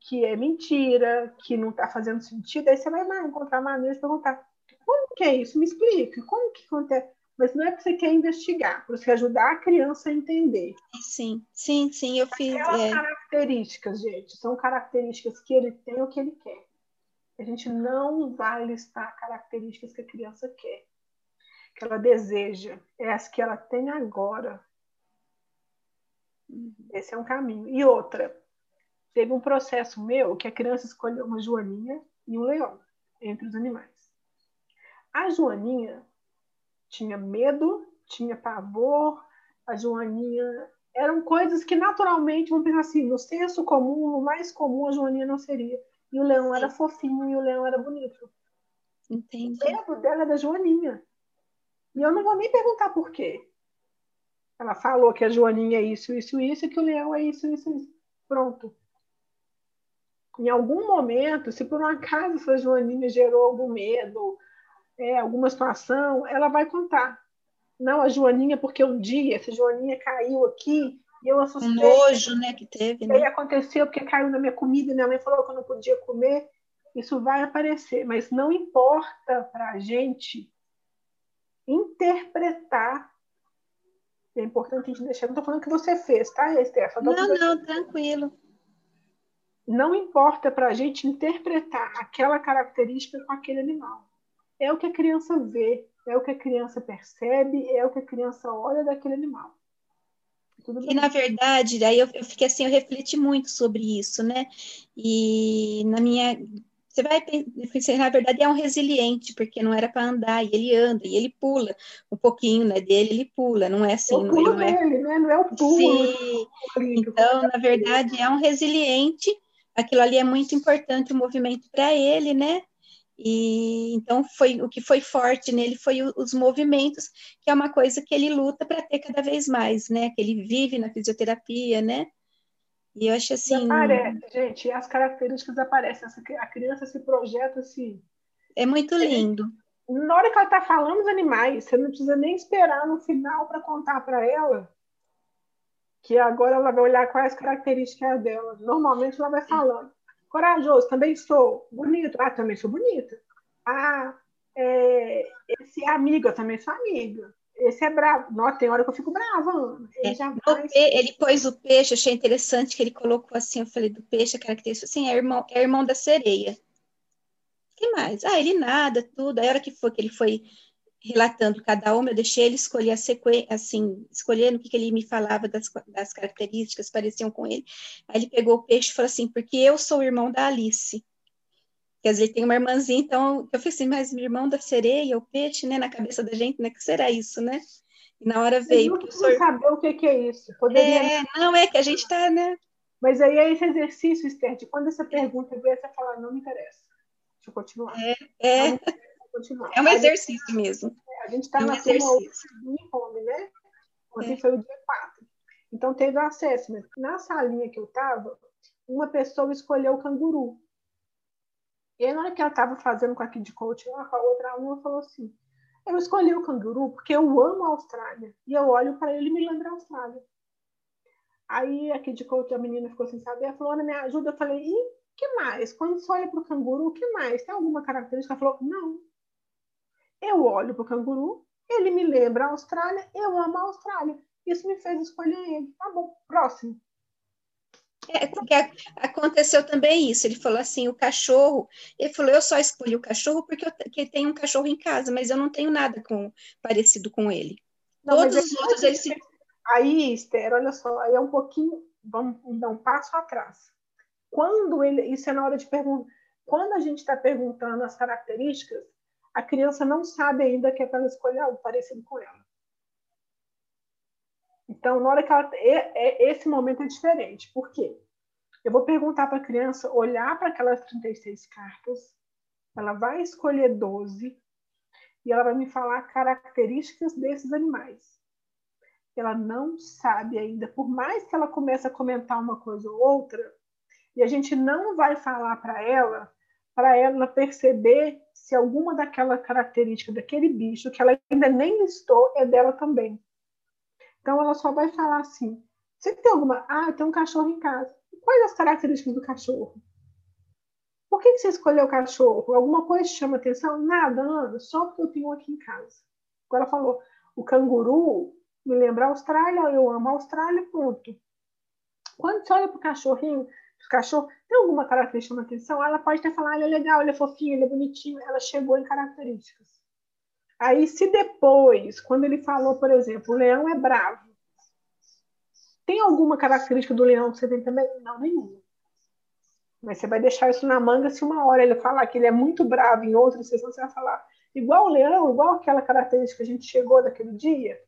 A: que é mentira, que não está fazendo sentido, aí você vai encontrar maneiras de perguntar: como que é isso? Me explica, como que acontece? Mas não é porque você quer investigar, para você ajudar a criança a entender.
F: Sim, sim, sim, eu fiz.
A: Aquelas é... características, gente, são características que ele tem ou que ele quer. A gente não vai listar características que a criança quer, que ela deseja. É as que ela tem agora.
F: Uhum.
A: Esse é um caminho. E outra, teve um processo meu que a criança escolheu uma joaninha e um leão entre os animais. A joaninha tinha medo, tinha pavor, a Joaninha. Eram coisas que naturalmente, vamos pensar assim, no senso comum, no mais comum, a Joaninha não seria. E o leão era fofinho e o leão era bonito.
F: Entendi.
A: O medo dela é da Joaninha. E eu não vou nem perguntar por quê. Ela falou que a Joaninha é isso, isso, isso, e que o leão é isso, isso, isso. Pronto. Em algum momento, se por um acaso essa Joaninha gerou algum medo, é, alguma situação, ela vai contar. Não, a Joaninha, porque um dia essa Joaninha caiu aqui e eu assustei. Um
F: nojo, né, que teve. Né?
A: E aí aconteceu porque caiu na minha comida e minha mãe falou que eu não podia comer. Isso vai aparecer, mas não importa para a gente interpretar. É importante a gente deixar. Não estou falando que você fez, tá, Estefan?
F: Não, não, tranquilo.
A: Não importa para a gente interpretar aquela característica com aquele animal é o que a criança vê, é o que a criança percebe, é o que a criança olha daquele animal.
F: e na verdade, daí eu, eu fiquei assim, eu refleti muito sobre isso, né? E na minha você vai pensar, na verdade é um resiliente, porque não era para andar, e ele anda, e ele pula um pouquinho, né, dele, ele pula, não é assim,
A: é o pulo
F: não é...
A: Dele, né? Não é o pulo.
F: Sim. Então, na verdade, é um resiliente, aquilo ali é muito importante, o movimento para ele, né? E então foi o que foi forte nele foi o, os movimentos, que é uma coisa que ele luta para ter cada vez mais, né? Que ele vive na fisioterapia, né? E eu acho assim.
A: Aparece, gente, as características aparecem, a criança se projeta assim.
F: É muito lindo.
A: Na hora que ela está falando os animais, você não precisa nem esperar no final para contar para ela que agora ela vai olhar quais características dela. Normalmente ela vai falando. Corajoso, também sou. Bonito, ah, também sou bonita. Ah, é, esse é amigo, eu também sou amiga. esse é bravo. Nossa, tem hora que eu fico brava, Ana. Ele,
F: é, já vai... ele pôs o peixe, achei interessante que ele colocou assim, eu falei do peixe, a característica assim, é irmão, é irmão da sereia. O que mais? Ah, ele nada, tudo. Aí a hora que foi que ele foi relatando cada uma, eu deixei ele escolher a sequência, assim, escolhendo o que, que ele me falava das, das características pareciam com ele. Aí ele pegou o peixe e falou assim, porque eu sou o irmão da Alice. Quer dizer, tem uma irmãzinha, então eu falei assim, mas meu irmão da sereia, o peixe, né, na cabeça da gente, né, que será isso, né? E na hora veio.
A: Eu não sou... saber o que, que é isso. Poderia...
F: É, não, é que a gente está, né?
A: Mas aí é esse exercício, Esther, de quando essa pergunta vier, você falar, não me interessa. Deixa eu continuar.
F: É, é. Continuar. é um exercício
A: gente,
F: mesmo.
A: A gente está é um na exercício. home, né? Ontem é. foi o dia 4. Então teve o assessment. Na salinha que eu estava, uma pessoa escolheu o canguru. E aí, na hora que ela estava fazendo com a Kid Coach, com a outra aluna falou assim: Eu escolhi o canguru porque eu amo a Austrália. E eu olho para ele e me lembro a Austrália. Aí a Kid Coach, a menina ficou sem saber, ela falou: Ana, me ajuda. Eu falei: E que mais? Quando você olha para o canguru, o que mais? Tem alguma característica? Ela falou: Não. Eu olho para o canguru, ele me lembra a Austrália, eu amo a Austrália. Isso me fez escolher ele. Tá bom, próximo.
F: É, porque aconteceu também isso. Ele falou assim: o cachorro. Ele falou: eu só escolhi o cachorro porque eu que tem um cachorro em casa, mas eu não tenho nada com, parecido com ele. Não, Todos os outros eles.
A: Aí, Esther, olha só, aí é um pouquinho. Vamos dar um passo atrás. Quando ele. Isso é na hora de perguntar. Quando a gente está perguntando as características, a criança não sabe ainda que é para escolher algo parecido com ela. Então, na hora que ela. É, é, esse momento é diferente. Por quê? Eu vou perguntar para a criança olhar para aquelas 36 cartas, ela vai escolher 12 e ela vai me falar características desses animais. Ela não sabe ainda, por mais que ela comece a comentar uma coisa ou outra, e a gente não vai falar para ela, para ela perceber se alguma daquela característica daquele bicho que ela ainda nem listou é dela também. Então ela só vai falar assim: você tem alguma. Ah, tem um cachorro em casa. Quais as características do cachorro? Por que, você escolheu o cachorro? Alguma coisa te chama atenção? Nada, Ana, só porque eu tenho aqui em casa. Agora ela falou: o canguru me lembra a Austrália, eu amo a Austrália, ponto. Quando você olha para o cachorrinho, o cachorro tem alguma característica que chama atenção? Ela pode até falar: ele é legal, ele é fofinho, ele é bonitinho. Ela chegou em características. Aí, se depois, quando ele falou, por exemplo, o leão é bravo, tem alguma característica do leão que você tem também? Não, nenhuma. Mas você vai deixar isso na manga se uma hora ele falar que ele é muito bravo, em outra sessão você vai falar igual o leão, igual aquela característica que a gente chegou daquele dia.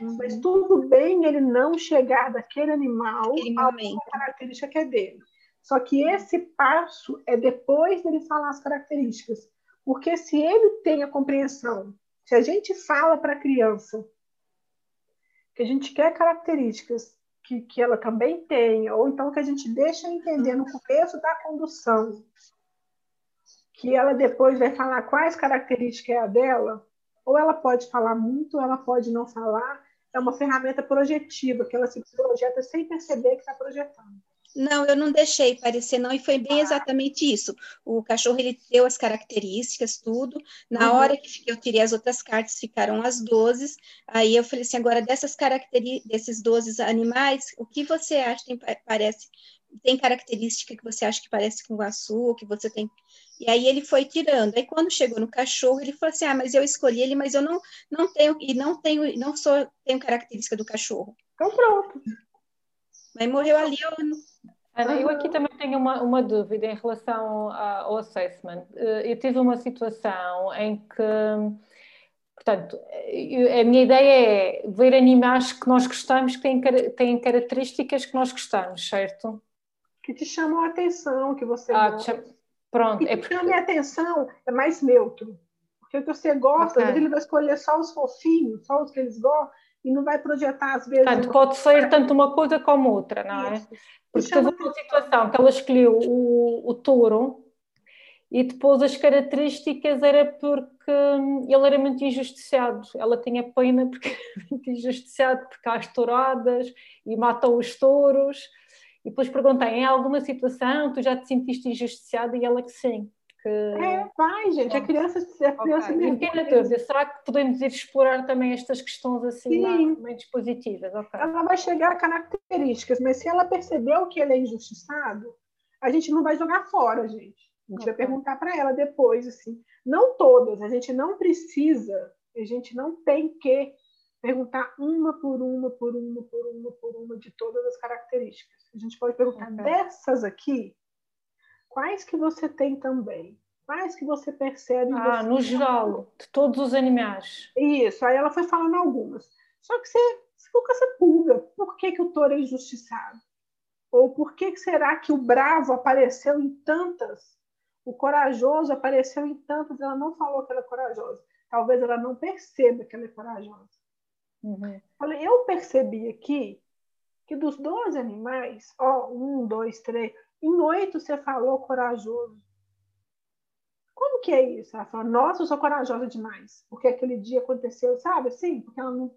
A: Uhum. Mas tudo bem ele não chegar daquele animal a característica que é dele. Só que esse passo é depois dele falar as características. Porque se ele tem a compreensão se a gente fala para a criança que a gente quer características que, que ela também tenha, ou então que a gente deixa entender no começo da condução que ela depois vai falar quais características é a dela, ou ela pode falar muito, ou ela pode não falar. É uma ferramenta projetiva, que ela se projeta sem perceber que está projetando.
F: Não, eu não deixei parecer, não, e foi bem exatamente isso. O cachorro ele deu as características, tudo. Na uhum. hora que eu tirei as outras cartas, ficaram as 12. Aí eu falei assim: agora dessas características, desses 12 animais, o que você acha que parece? Tem característica que você acha que parece com o açúcar, que você tem. E aí ele foi tirando. Aí quando chegou no cachorro, ele falou assim: "Ah, mas eu escolhi ele, mas eu não não tenho e não tenho não sou tenho característica do cachorro".
A: Então pronto.
F: Mas morreu ali, eu
E: Ana, eu aqui também tenho uma, uma dúvida em relação ao assessment. Eh, eu tive uma situação em que, portanto, a minha ideia é ver animais que nós gostamos que têm, têm características que nós gostamos, certo?
A: Que te chamam a atenção, que você ah, gosta.
E: Pronto.
A: E é porque... chama a atenção é mais neutro. Porque o que você gosta, okay. ele vai escolher só os fofinhos, só os que eles gostam, e não vai projetar às vezes.
E: Portanto, pode ser tanto uma coisa como outra, não é? Isso. Porque teve uma situação que ela escolheu o, o touro e depois as características era porque ele era muito injusticiado. Ela tinha pena porque [laughs] era muito injusticiado, porque há as touradas e matam os touros. E depois perguntei, em alguma situação tu já te sentiste injusticiada? E ela que sim, que
A: É, vai, gente. A criança, a criança
E: okay. pequena dúvida, será que podemos ir explorar também estas questões assim mais positivas? Okay.
A: Ela vai chegar a características, mas se ela percebeu que ele é injustiçado, a gente não vai jogar fora, gente. A gente okay. vai perguntar para ela depois, assim. Não todas, a gente não precisa, a gente não tem que perguntar uma por uma, por uma, por uma, por uma de todas as características. A gente pode perguntar dessas aqui, quais que você tem também? Quais que você percebe?
E: Ah,
A: você
E: no geral, de todos os animais.
A: Isso, aí ela foi falando algumas. Só que você, ficou com essa pulga. Por que, que o touro é injustiçado? Ou por que, que será que o bravo apareceu em tantas? O corajoso apareceu em tantas, ela não falou que ela é corajosa. Talvez ela não perceba que ela é corajosa. Uhum. Eu percebi aqui que dos 12 animais, ó, um, dois, três, em oito você falou corajoso. Como que é isso? Ela falou, nossa, eu sou corajosa demais. Porque aquele dia aconteceu, sabe assim? Porque ela não,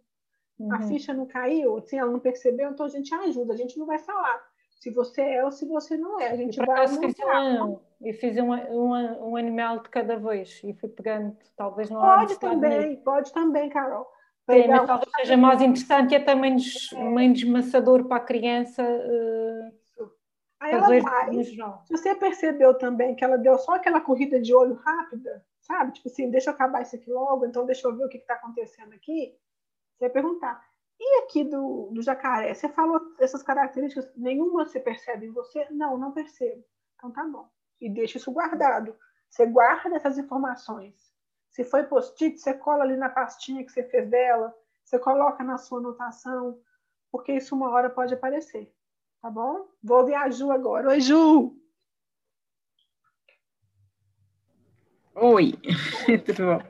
A: uhum. a ficha não caiu, assim, ela não percebeu, então a gente ajuda, a gente não vai falar se você é ou se você não é. A gente e vai
E: mostrar. E fiz um, um, um animal de cada vez e fui pegando, talvez não
A: Pode também, pode também, Carol.
E: Sim, mas talvez seja mais interessante e até menos, menos maçador para a criança. Uh,
A: Aí ela vai. Se você percebeu também que ela deu só aquela corrida de olho rápida, sabe? Tipo assim, deixa eu acabar isso aqui logo, então deixa eu ver o que está acontecendo aqui. Você vai perguntar. E aqui do, do jacaré, você falou essas características, nenhuma você percebe em você? Não, não percebo. Então tá bom. E deixa isso guardado. Você guarda essas informações. Se foi post-it, você cola ali na pastinha que você fez dela, você coloca na sua anotação, porque isso uma hora pode aparecer. Tá bom? Vou ouvir a Ju agora. Oi, Ju!
G: Oi, [laughs] tudo bom?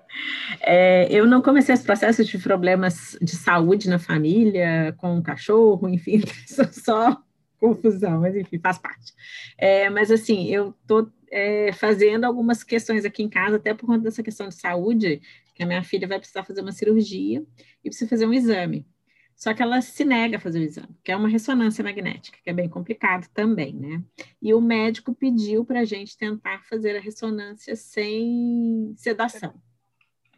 G: É, eu não comecei esse processo de problemas de saúde na família, com o cachorro, enfim, [laughs] só confusão, mas enfim, faz parte. É, mas assim, eu estou é, fazendo algumas questões aqui em casa, até por conta dessa questão de saúde, que a minha filha vai precisar fazer uma cirurgia e precisa fazer um exame. Só que ela se nega a fazer o exame, que é uma ressonância magnética, que é bem complicado também, né? E o médico pediu para a gente tentar fazer a ressonância sem sedação,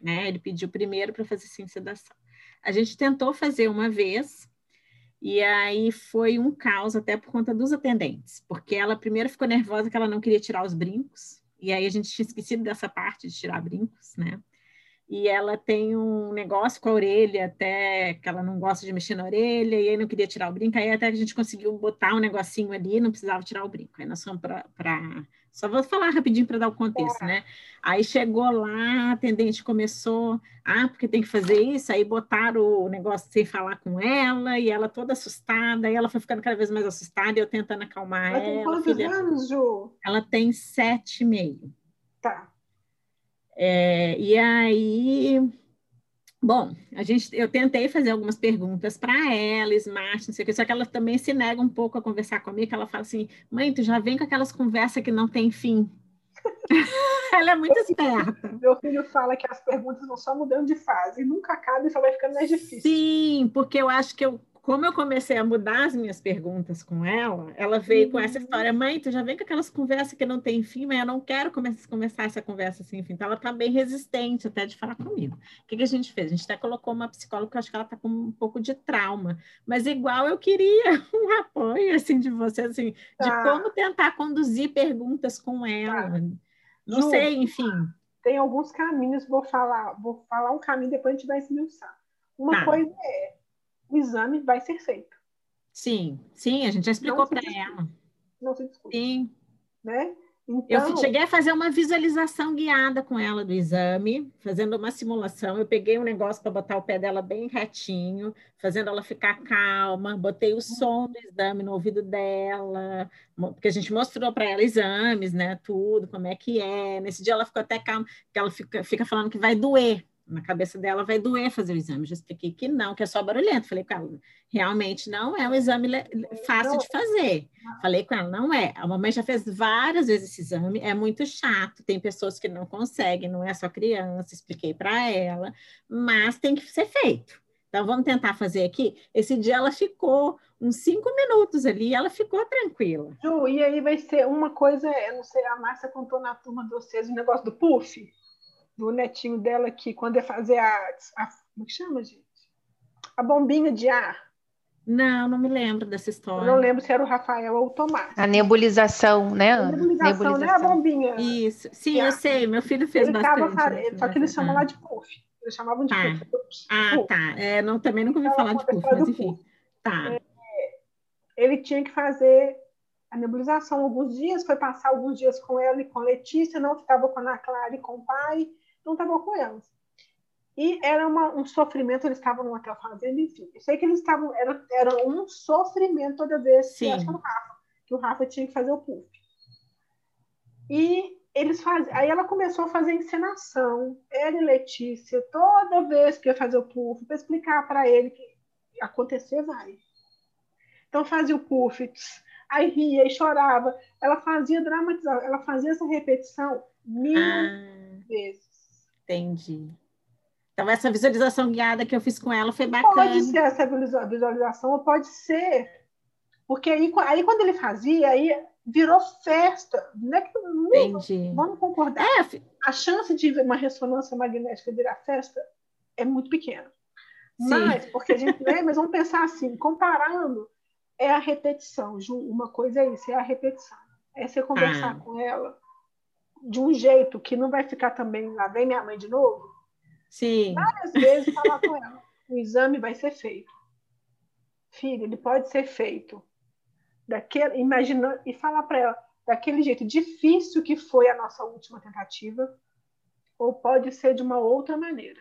G: né? Ele pediu primeiro para fazer sem sedação. A gente tentou fazer uma vez, e aí foi um caos até por conta dos atendentes, porque ela primeiro ficou nervosa que ela não queria tirar os brincos, e aí a gente tinha esquecido dessa parte de tirar brincos, né? E ela tem um negócio com a orelha, até que ela não gosta de mexer na orelha, e aí não queria tirar o brinco, aí até a gente conseguiu botar um negocinho ali, não precisava tirar o brinco. Aí nós fomos para. Só vou falar rapidinho para dar o contexto, é. né? Aí chegou lá, a atendente começou, ah, porque tem que fazer isso, aí botaram o negócio sem falar com ela, e ela toda assustada, aí ela foi ficando cada vez mais assustada, e eu tentando acalmar ela. Tem
A: quantos filha... anos, Ju?
G: Ela tem sete e meio.
A: Tá.
G: É, e aí, bom, a gente, eu tentei fazer algumas perguntas para ela, Smart, não sei o que, só que ela também se nega um pouco a conversar comigo, que ela fala assim, mãe, tu já vem com aquelas conversas que não tem fim. [laughs] ela é muito esperta.
A: Meu filho fala que as perguntas vão só mudando de fase, nunca acaba e só vai ficando mais difícil.
G: Sim, porque eu acho que eu como eu comecei a mudar as minhas perguntas com ela, ela veio com essa uhum. história, mãe, tu já vem com aquelas conversas que não tem fim, mas eu não quero começar, essa conversa sem fim. Então, ela está bem resistente até de falar comigo. O que, que, a gente fez? A gente até colocou uma psicóloga, que eu acho que ela está com um pouco de trauma, mas igual eu queria [laughs] um apoio, assim, de você, assim, tá. de como tentar conduzir perguntas com ela. Tá. Não Ju, sei, enfim.
A: Tem alguns caminhos, vou falar, vou falar um caminho, depois a gente vai esmiuçar. Uma tá. coisa é o exame vai ser feito.
G: Sim, sim, a gente já explicou para ela.
A: Não se discute.
G: Sim.
A: Né?
G: Então... Eu cheguei a fazer uma visualização guiada com ela do exame, fazendo uma simulação. Eu peguei um negócio para botar o pé dela bem retinho, fazendo ela ficar calma. Botei o som do exame no ouvido dela, porque a gente mostrou para ela exames, né? Tudo, como é que é. Nesse dia ela ficou até calma, porque ela fica, fica falando que vai doer na cabeça dela vai doer fazer o exame. Já expliquei que não, que é só barulhento. Falei com ela, realmente não é um exame fácil de fazer. Falei com ela, não é. A mamãe já fez várias vezes esse exame, é muito chato. Tem pessoas que não conseguem, não é só criança. Expliquei para ela, mas tem que ser feito. Então, vamos tentar fazer aqui. Esse dia ela ficou uns cinco minutos ali e ela ficou tranquila.
A: Ju, e aí vai ser uma coisa, eu não sei, a Márcia contou na turma de vocês o negócio do puff, do netinho dela que quando ia fazer a, a como é que chama, gente? A bombinha de ar.
G: Não, não me lembro dessa história.
A: Eu não lembro se era o Rafael ou o Tomás.
H: A nebulização, né?
A: A nebulização, nebulização. né? A bombinha.
G: Isso. Sim, eu sei. Meu filho fez ele bastante.
A: Tava, só que eles chamam lá de puff. Eles chamavam de
G: ah.
A: puff.
G: Ah,
A: puff.
G: tá. É, não, também nunca ouvi então, falar de puff, mas enfim. Puff. Tá. É,
A: ele tinha que fazer a nebulização alguns dias, foi passar alguns dias com ela e com a Letícia, não estava com a Ana Clara e com o pai, não estava com elas. E era uma, um sofrimento, eles estavam no hotel fazendo, enfim. Eu sei que eles estavam, era, era um sofrimento toda vez que, que, o Rafa, que o Rafa tinha que fazer o puff. E eles faz... aí ela começou a fazer encenação, ela e Letícia, toda vez que ia fazer o puff, para explicar para ele que acontecer vai. Então fazia o puff, aí ria e chorava. Ela fazia dramatizar, ela fazia essa repetição mil ah, vezes.
G: Entendi. Então, essa visualização guiada que eu fiz com ela foi bacana.
A: Pode ser essa visualização, ou pode ser. Porque aí, aí quando ele fazia, aí virou festa. Não é que,
G: Entendi.
A: Vamos concordar. É, a chance de uma ressonância magnética virar festa é muito pequena. Sim. Mas, porque a gente lê, mas vamos pensar assim, comparando, é a repetição, Ju. Uma coisa é isso, é a repetição. É você conversar ah. com ela de um jeito que não vai ficar também, lá vem minha mãe de novo,
G: Sim.
A: Várias vezes falar com ela: o exame vai ser feito. Filho, ele pode ser feito. Daquele, imaginando, e falar para ela daquele jeito difícil que foi a nossa última tentativa, ou pode ser de uma outra maneira.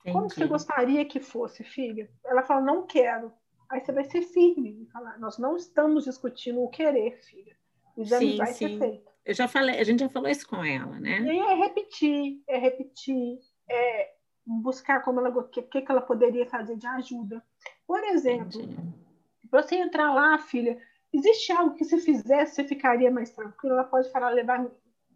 A: Entendi. Como você gostaria que fosse, filha? Ela fala, não quero. Aí você vai ser firme e falar, nós não estamos discutindo o querer, filha. O exame sim, vai sim. ser feito.
G: Eu já falei, a gente já falou isso com ela, né?
A: E é repetir, é repetir, é, buscar como ela o que, que ela poderia fazer de ajuda. Por exemplo, para você entrar lá, filha, existe algo que se fizesse você ficaria mais tranquila? Ela pode falar, levar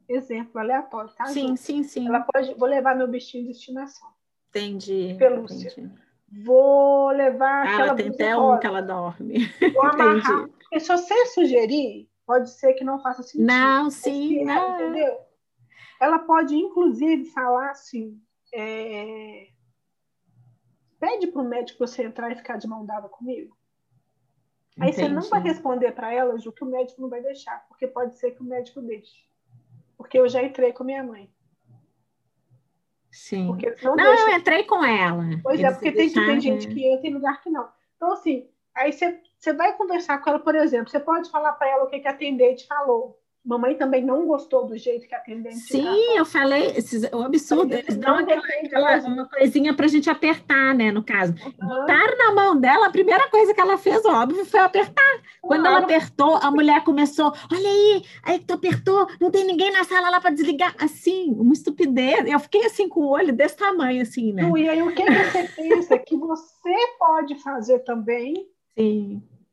A: exemplo aleatório, tá?
G: Sim,
A: gente?
G: sim, sim.
A: Ela pode, vou levar meu bichinho de estimação.
G: Entendi.
A: Pelúcia.
G: Entendi.
A: Vou levar
G: ah,
A: aquela
G: ela tem até um que ela dorme.
A: Vou [laughs] amarrar. Porque se você sugerir, pode ser que não faça sentido.
G: Não, sim, não.
A: Entendeu? Ela pode, inclusive, falar assim, é... Pede para o médico você entrar e ficar de mão dada comigo. Aí você não vai responder para ela, Ju, que o médico não vai deixar, porque pode ser que o médico deixe. Porque eu já entrei com minha mãe.
G: Sim. Porque não, não eu entrei com ela.
A: Pois é, eles é, porque tem, tem gente que entra em lugar que não. Então, assim, aí você, você vai conversar com ela, por exemplo, você pode falar para ela o que, que a atendente falou. Mamãe também não gostou do jeito que a atendente
G: Sim, eu falei, esses, o absurdo, eles dão aquela, aquela, uma coisinha para a gente apertar, né, no caso. Uhum. Botaram na mão dela, a primeira coisa que ela fez, óbvio, foi apertar. Quando ela apertou, a mulher começou, olha aí, aí que tu apertou, não tem ninguém na sala lá para desligar. Assim, uma estupidez. Eu fiquei assim com o olho desse tamanho, assim, né?
A: E aí, o que você pensa que você pode fazer também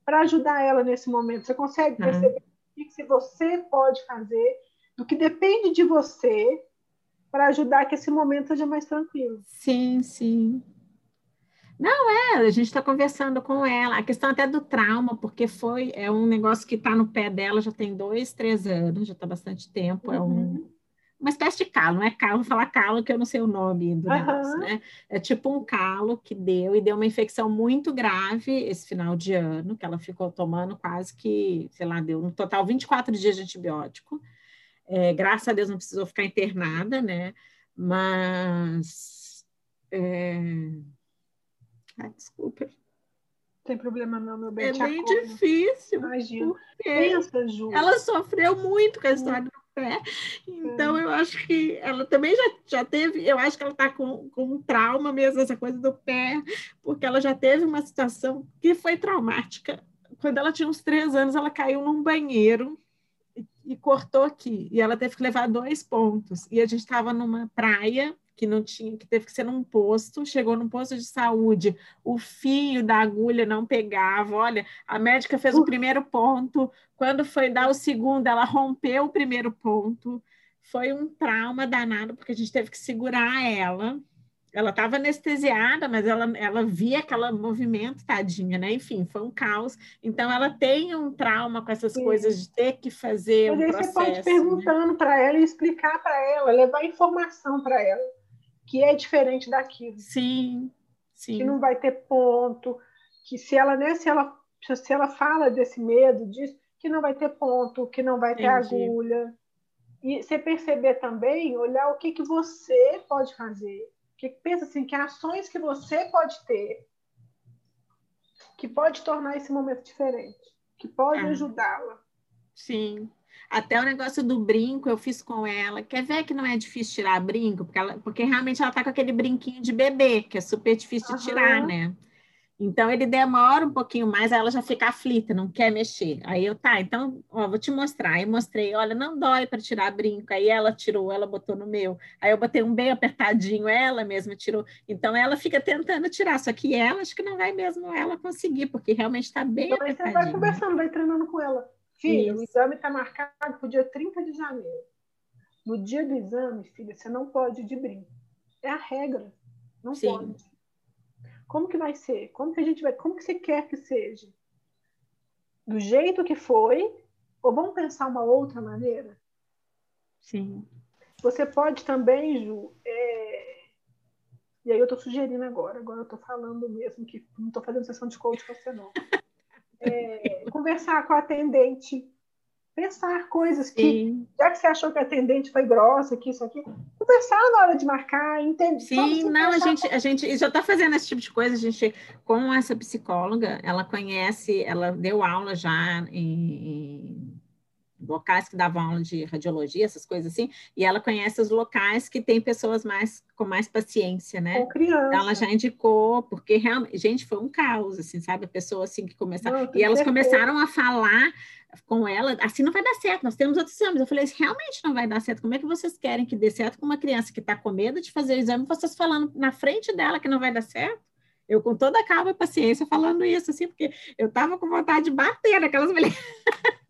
A: para ajudar ela nesse momento? Você consegue perceber que você pode fazer, do que depende de você para ajudar que esse momento seja mais tranquilo.
G: Sim, sim. Não, é, a gente está conversando com ela. A questão até do trauma, porque foi, é um negócio que está no pé dela já tem dois, três anos, já está bastante tempo. Uhum. É um, uhum uma espécie de calo, não é calo, vou falar calo que eu não sei o nome do uhum. negócio, né? É tipo um calo que deu e deu uma infecção muito grave esse final de ano, que ela ficou tomando quase que, sei lá, deu no total 24 dias de antibiótico. É, graças a Deus não precisou ficar internada, né? Mas. É... Ai, desculpa.
A: Tem problema não, meu bem.
G: É bem difícil.
A: Imagina. Pensa, Ju.
G: Ela sofreu muito com a história do pé. Então, eu acho que ela também já, já teve, eu acho que ela está com, com um trauma mesmo, essa coisa do pé, porque ela já teve uma situação que foi traumática. Quando ela tinha uns três anos, ela caiu num banheiro e, e cortou aqui, e ela teve que levar dois pontos. E a gente estava numa praia que não tinha, que teve que ser num posto, chegou num posto de saúde, o fio da agulha não pegava. Olha, a médica fez uh. o primeiro ponto, quando foi dar o segundo, ela rompeu o primeiro ponto. Foi um trauma danado, porque a gente teve que segurar ela. ela estava anestesiada, mas ela, ela via aquele movimento, tadinha, né? Enfim, foi um caos. Então, ela tem um trauma com essas Sim. coisas de ter que fazer mas um aí processo. Você pode ir
A: né? perguntando né? para ela e explicar para ela, levar informação para ela, que é diferente daquilo.
G: Sim, sim.
A: Que não vai ter ponto, que se ela, né, se ela, se ela fala desse medo, disso, que não vai ter ponto, que não vai ter Entendi. agulha. E você perceber também, olhar o que, que você pode fazer que pensa assim, que ações que você pode ter que pode tornar esse momento diferente, que pode é. ajudá-la.
G: Sim. Até o negócio do brinco eu fiz com ela. Quer ver que não é difícil tirar brinco? Porque, ela, porque realmente ela tá com aquele brinquinho de bebê, que é super difícil uhum. de tirar, né? Então ele demora um pouquinho mais, aí ela já fica aflita, não quer mexer. Aí eu, tá, então, ó, vou te mostrar. Aí mostrei, olha, não dói para tirar brinco. Aí ela tirou, ela botou no meu. Aí eu botei um bem apertadinho, ela mesma tirou. Então ela fica tentando tirar, só que ela acho que não vai mesmo ela conseguir, porque realmente está bem apertadinho.
A: Você vai conversando, vai treinando com ela. Filha, Isso. o exame está marcado para o dia 30 de janeiro. No dia do exame, filha, você não pode ir de brinco. É a regra. Não Sim. pode. Como que vai ser? Como que a gente vai? Como que você quer que seja? Do jeito que foi? Ou vamos pensar uma outra maneira?
G: Sim.
A: Você pode também, Ju, é... e aí eu estou sugerindo agora, agora eu estou falando mesmo que não estou fazendo sessão de coach com você não. É... conversar com a atendente pensar coisas que, Sim. já que você achou que a atendente foi grossa, que isso aqui, conversar na hora de marcar, entender.
G: Sim, não, a gente, a gente já está fazendo esse tipo de coisa, a gente, com essa psicóloga, ela conhece, ela deu aula já em, locais que davam aula de radiologia, essas coisas assim, e ela conhece os locais que tem pessoas mais com mais paciência, né?
A: Com criança.
G: Então ela já indicou, porque realmente, gente, foi um caos, assim, sabe? A pessoa assim que começaram, e elas começaram a falar com ela, assim não vai dar certo, nós temos outros exames. Eu falei, realmente não vai dar certo. Como é que vocês querem que dê certo com uma criança que está com medo de fazer o exame, vocês falando na frente dela que não vai dar certo? Eu, com toda a calma e paciência, falando isso, assim, porque eu estava com vontade de bater naquelas mulheres. [laughs]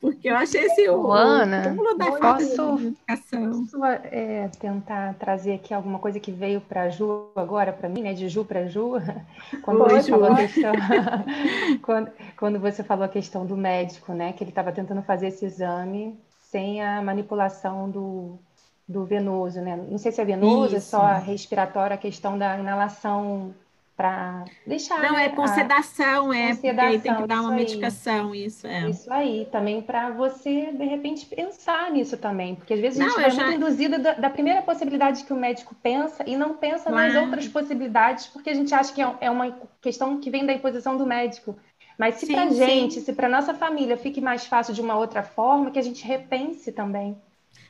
G: Porque eu achei esse o,
H: Ana,
G: o da
H: posso, posso é, tentar trazer aqui alguma coisa que veio para a Ju agora, para mim, né? De Ju para Ju, [laughs] quando Oi, você Ju. falou a questão, [laughs] quando, quando você falou a questão do médico, né? Que ele estava tentando fazer esse exame sem a manipulação do, do venoso, né? Não sei se é venoso, Isso. é só respiratório, a questão da inalação para deixar.
G: Não, é com sedação, é, porque aí tem que dar uma medicação, isso é.
H: Isso aí, também para você, de repente, pensar nisso também, porque às vezes a gente não, vai já... muito induzida da, da, primeira possibilidade que o médico pensa e não pensa claro. nas outras possibilidades, porque a gente acha que é, é uma questão que vem da imposição do médico. Mas se para gente, sim. se para nossa família fique mais fácil de uma outra forma, que a gente repense também.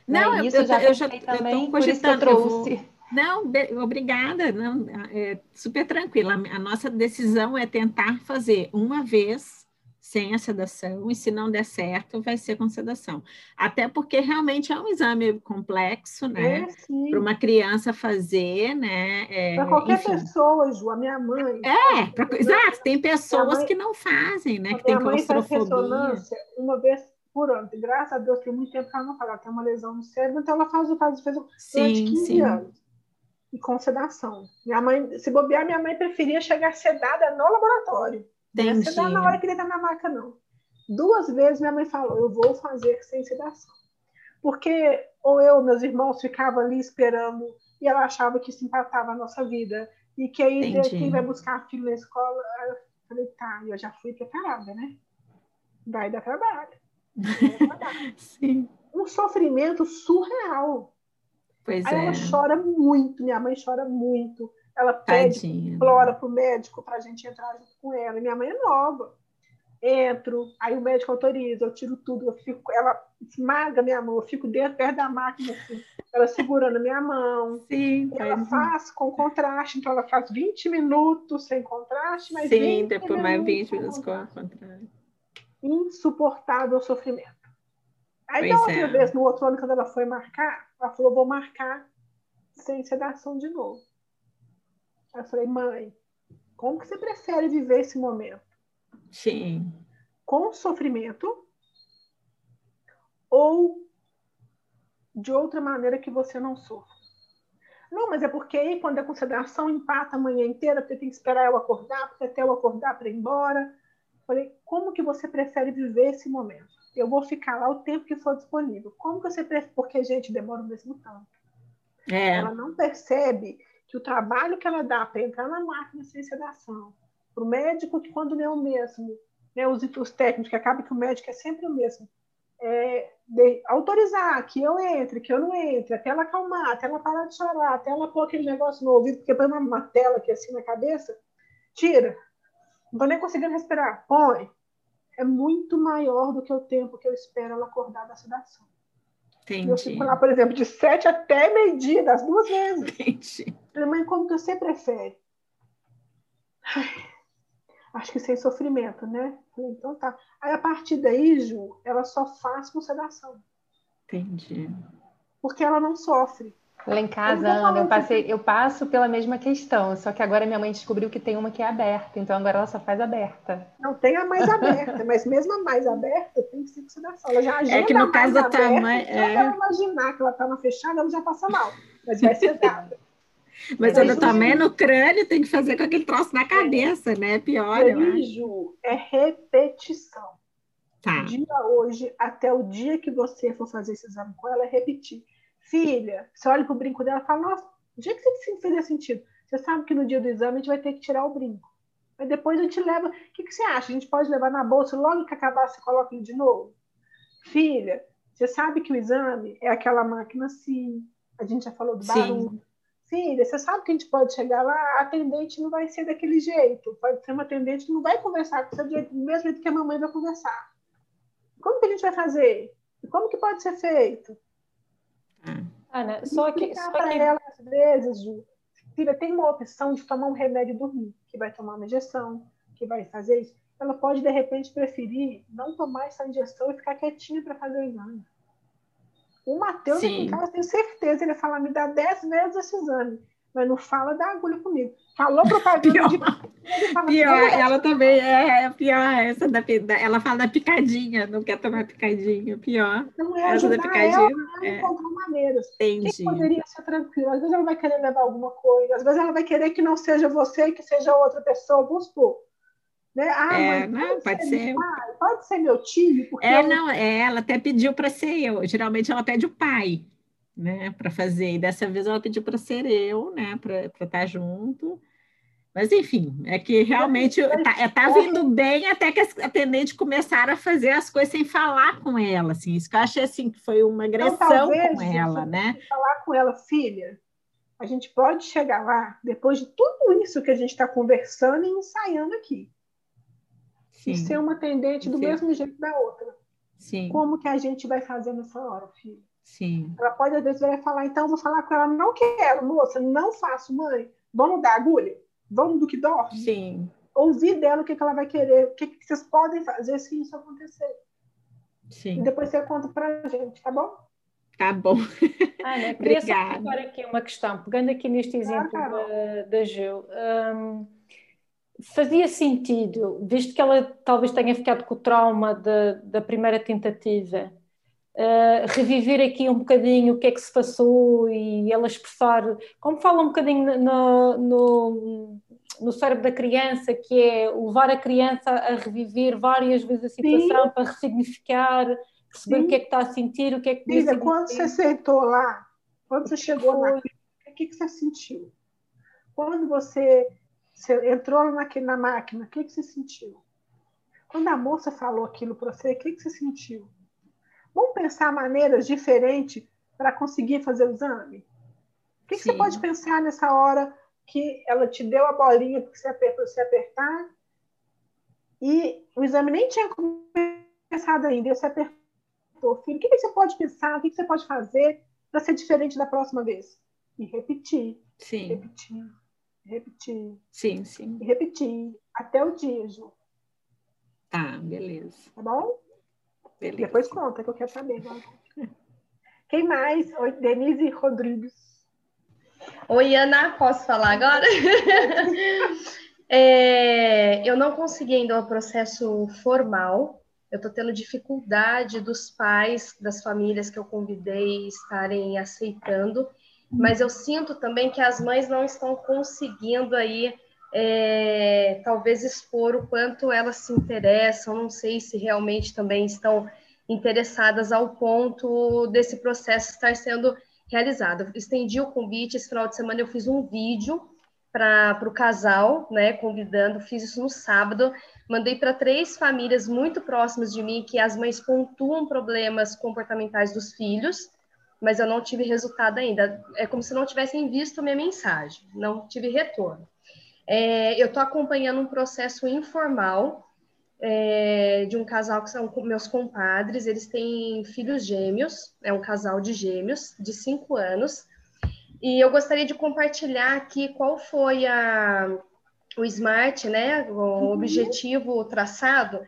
G: Não, né? isso eu, já eu já também, eu por isso que eu trouxe. Eu não, obrigada, não, é super tranquila. A nossa decisão é tentar fazer uma vez sem a sedação, e se não der certo, vai ser com sedação. Até porque realmente é um exame complexo, né? É, Para uma criança fazer, né?
A: É, Para qualquer enfim. pessoa, Ju, a minha mãe.
G: É, pra, exato, tem pessoas mãe, que não fazem, né? Que tem claustrofobia.
A: uma vez por ano. Graças a Deus, tem muito tempo que ela não faz. Ela tem uma lesão no cérebro, então ela faz, faz, faz durante sim, 15 sim. anos e com sedação. Minha mãe, se bobear, minha mãe preferia chegar sedada no laboratório. Entendi. Não sedar na hora que ele está na maca, não. Duas vezes minha mãe falou, eu vou fazer sem sedação. Porque ou eu, meus irmãos, ficavam ali esperando e ela achava que isso empatava a nossa vida. E que aí Entendi. quem vai buscar filho na escola, eu falei, tá, eu já fui preparada, né? Vai dar trabalho. Vai dar trabalho. [laughs]
G: Sim.
A: Um sofrimento surreal.
G: Pois
A: Aí
G: é.
A: ela chora muito, minha mãe chora muito. Ela pede, Tadinha. implora para o médico para a gente entrar junto com ela. Minha mãe é nova. Entro, aí o médico autoriza, eu tiro tudo, eu fico, ela esmaga minha mão, eu fico dentro, perto da máquina, assim, ela segurando minha mão.
G: Sim,
A: ela faz com contraste, então ela faz 20 minutos sem contraste, mas
G: Sim, depois mais 20 minutos com contraste.
A: Insuportável sofrimento. Aí pois da outra é. vez, no outro ano, quando ela foi marcar, ela falou, vou marcar sem sedação de novo. Aí eu falei, mãe, como que você prefere viver esse momento?
G: Sim.
A: Com sofrimento ou de outra maneira que você não sofra? Não, mas é porque aí, quando a consideração empata a manhã inteira, porque tem que esperar eu acordar, porque até eu acordar para ir embora. Falei, como que você prefere viver esse momento? Eu vou ficar lá o tempo que for disponível. Como que você prefere? Porque a gente demora o mesmo tempo. É. Ela não percebe que o trabalho que ela dá para entrar na máquina sem sedação, para o médico que quando não é o mesmo, né, os, os técnicos, que acaba que o médico é sempre o mesmo, é, de, autorizar que eu entre, que eu não entre, até ela acalmar, até ela parar de chorar, até ela pôr aquele negócio no ouvido, porque põe uma, uma tela aqui assim na cabeça, tira. Não estou nem conseguindo respirar. Põe. É muito maior do que o tempo que eu espero ela acordar da sedação. Entendi. Eu fico lá, por exemplo, de sete até meio-dia, das duas vezes. Entendi. Mãe, como que você prefere? Ai, acho que sem sofrimento, né? Falei, então tá. Aí a partir daí, Ju, ela só faz com sedação.
G: Entendi.
A: Porque ela não sofre.
H: Lá em casa, Ana, eu, passei, eu passo pela mesma questão, só que agora minha mãe descobriu que tem uma que é aberta, então agora ela só faz aberta.
A: Não tem a mais aberta, mas mesmo a mais aberta tem que ser sedação. Ela já
G: é que no caso da tua mãe.
A: É... ela imaginar que ela está na fechada, ela já passa mal, mas vai ser dada.
G: Mas ela também no crânio tem que fazer com aquele troço na cabeça, né? Pior.
A: Ju, é repetição. Tá. Dia hoje, até o dia que você for fazer esse exame com ela, é repetir. Filha, você olha pro brinco dela e fala, nossa, o dia que você fizer sentido. Você sabe que no dia do exame a gente vai ter que tirar o brinco. Mas depois a gente leva. O que, que você acha? A gente pode levar na bolsa logo que acabar, você coloca ele de novo? Filha, você sabe que o exame é aquela máquina assim. A gente já falou do barulho. Sim filha, você sabe que a gente pode chegar lá, a atendente não vai ser daquele jeito. Pode ser uma atendente que não vai conversar com você jeito, do mesmo jeito que a mamãe vai conversar. Como que a gente vai fazer? Como que pode ser feito?
E: Ana, só que. Só
A: que... ela, às vezes, Ju, filha, tem uma opção de tomar um remédio e dormir, que vai tomar uma injeção, que vai fazer isso. Ela pode, de repente, preferir não tomar essa injeção e ficar quietinha para fazer o exame. O Matheus em casa, tenho certeza, ele fala, me dá 10 vezes esse exame, mas não fala da agulha comigo. Falou propaganda pior. de...
G: Pior, ela também é, é pior, essa da, ela fala da picadinha, não quer tomar picadinha, pior.
A: Não é essa da picadinha. Ela é. encontrar maneiras. Entendi. Que poderia ser tranquilo. Às vezes ela vai querer levar alguma coisa, às vezes ela vai querer que não seja você que seja outra pessoa, vamos supor. Né? Ah,
G: é, não, pode, pode ser. ser.
A: Pai, pode ser meu tio, porque
G: é, eu... não, é, ela até pediu para ser eu. Geralmente ela pede o pai, né, para fazer. E dessa vez ela pediu para ser eu, né, para estar tá junto. Mas enfim, é que realmente está é, tá vindo bem até que as atendentes começaram a fazer as coisas sem falar com ela, assim. Isso que eu achei assim que foi uma então, agressão então, talvez, com ela, né?
A: Falar com ela, filha, a gente pode chegar lá depois de tudo isso que a gente está conversando e ensaiando aqui. Sim. e ser uma atendente do Sim. mesmo jeito da outra. Sim. Como que a gente vai fazer nessa hora, filho?
G: Sim.
A: Ela pode, às vezes, vai falar, então, vou falar com ela, não quero, moça, não faço, mãe. Vamos dar agulha? Vamos do que dorme?
G: Sim.
A: Ouvir dela o que, que ela vai querer, o que, que vocês podem fazer se isso acontecer.
G: Sim.
A: E depois você conta pra gente, tá bom?
G: Tá bom. [laughs]
E: Ana, queria só agora aqui uma questão, pegando aqui neste exemplo claro, da, da Gil. Um, fazia sentido, visto que ela talvez tenha ficado com o trauma de, da primeira tentativa, uh, reviver aqui um bocadinho o que é que se passou e ela expressar, como fala um bocadinho no, no, no cérebro da criança, que é levar a criança a reviver várias vezes a situação Sim. para ressignificar, perceber Sim. o que é que está a sentir, o que é que
A: Filha, quando você sentou lá, quando você chegou lá, o que, que você sentiu? Quando você você entrou na, na máquina, o que, que você sentiu? Quando a moça falou aquilo para você, o que, que você sentiu? Vamos pensar maneiras diferentes para conseguir fazer o exame? O que, que você pode pensar nessa hora que ela te deu a bolinha para você apertar, você apertar e o exame nem tinha começado ainda, você apertou, filho, o que, que você pode pensar, o que, que você pode fazer para ser diferente da próxima vez? E repetir,
G: Sim.
A: repetir, repetir.
G: Sim, sim.
A: E repetir até o dia, Ju.
G: Tá, beleza.
A: Tá bom?
G: Beleza.
A: Depois conta que eu quero saber. Quem mais? Oi, Denise Rodrigues.
I: Oi, Ana, posso falar agora? [laughs] é, eu não consegui ainda o processo formal. Eu estou tendo dificuldade dos pais, das famílias que eu convidei estarem aceitando. mas eu sinto também que as mães não estão conseguindo aí é, talvez expor o quanto elas se interessam, não sei se realmente também estão interessadas ao ponto desse processo estar sendo realizado. estendi o convite, esse final de semana eu fiz um vídeo para o casal, né, convidando, fiz isso no sábado, mandei para três famílias muito próximas de mim que as mães pontuam problemas comportamentais dos filhos, mas eu não tive resultado ainda. É como se não tivessem visto minha mensagem, não tive retorno. É, eu estou acompanhando um processo informal é, de um casal que são meus compadres, eles têm filhos gêmeos, é um casal de gêmeos de cinco anos, e eu gostaria de compartilhar aqui qual foi a, o SMART, né, o uhum. objetivo traçado.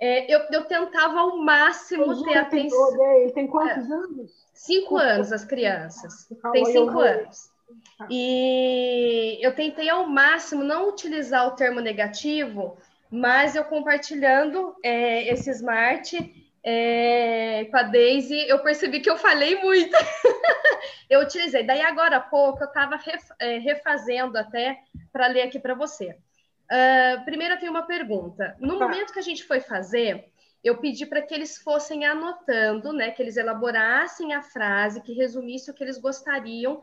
I: É, eu, eu, tentava ao máximo ter atenção.
A: Né? Ele tem quantos é, anos?
I: Cinco anos, as crianças. Tem cinco anos. E eu tentei ao máximo não utilizar o termo negativo, mas eu compartilhando é, esse smart é, com a Daisy, eu percebi que eu falei muito. [laughs] eu utilizei. Daí, agora há pouco, eu estava ref, é, refazendo até para ler aqui para você. Uh, primeiro, eu tenho uma pergunta. No tá. momento que a gente foi fazer, eu pedi para que eles fossem anotando, né, que eles elaborassem a frase que resumisse o que eles gostariam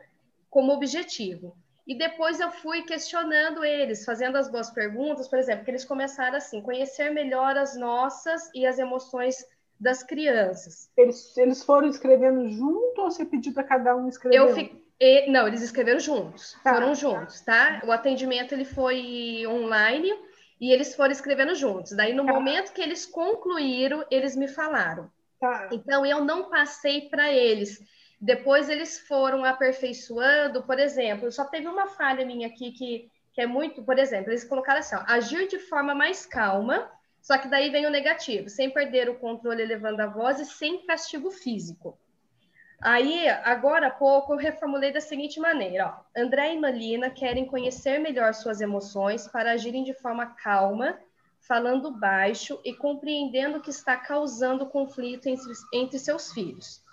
I: como objetivo. E depois eu fui questionando eles, fazendo as boas perguntas, por exemplo, que eles começaram assim, conhecer melhor as nossas e as emoções das crianças.
A: Eles, eles foram escrevendo junto ou você pediu para cada um escrever?
I: Eu fi... e, não, eles escreveram juntos, tá. foram juntos, tá? O atendimento ele foi online e eles foram escrevendo juntos. Daí no tá. momento que eles concluíram, eles me falaram. Tá. Então eu não passei para eles depois eles foram aperfeiçoando, por exemplo, só teve uma falha minha aqui que, que é muito, por exemplo, eles colocaram assim, ó, agir de forma mais calma, só que daí vem o negativo, sem perder o controle elevando a voz e sem castigo físico. Aí, agora há pouco, eu reformulei da seguinte maneira: ó, André e Malina querem conhecer melhor suas emoções para agirem de forma calma, falando baixo e compreendendo o que está causando conflito entre, entre seus filhos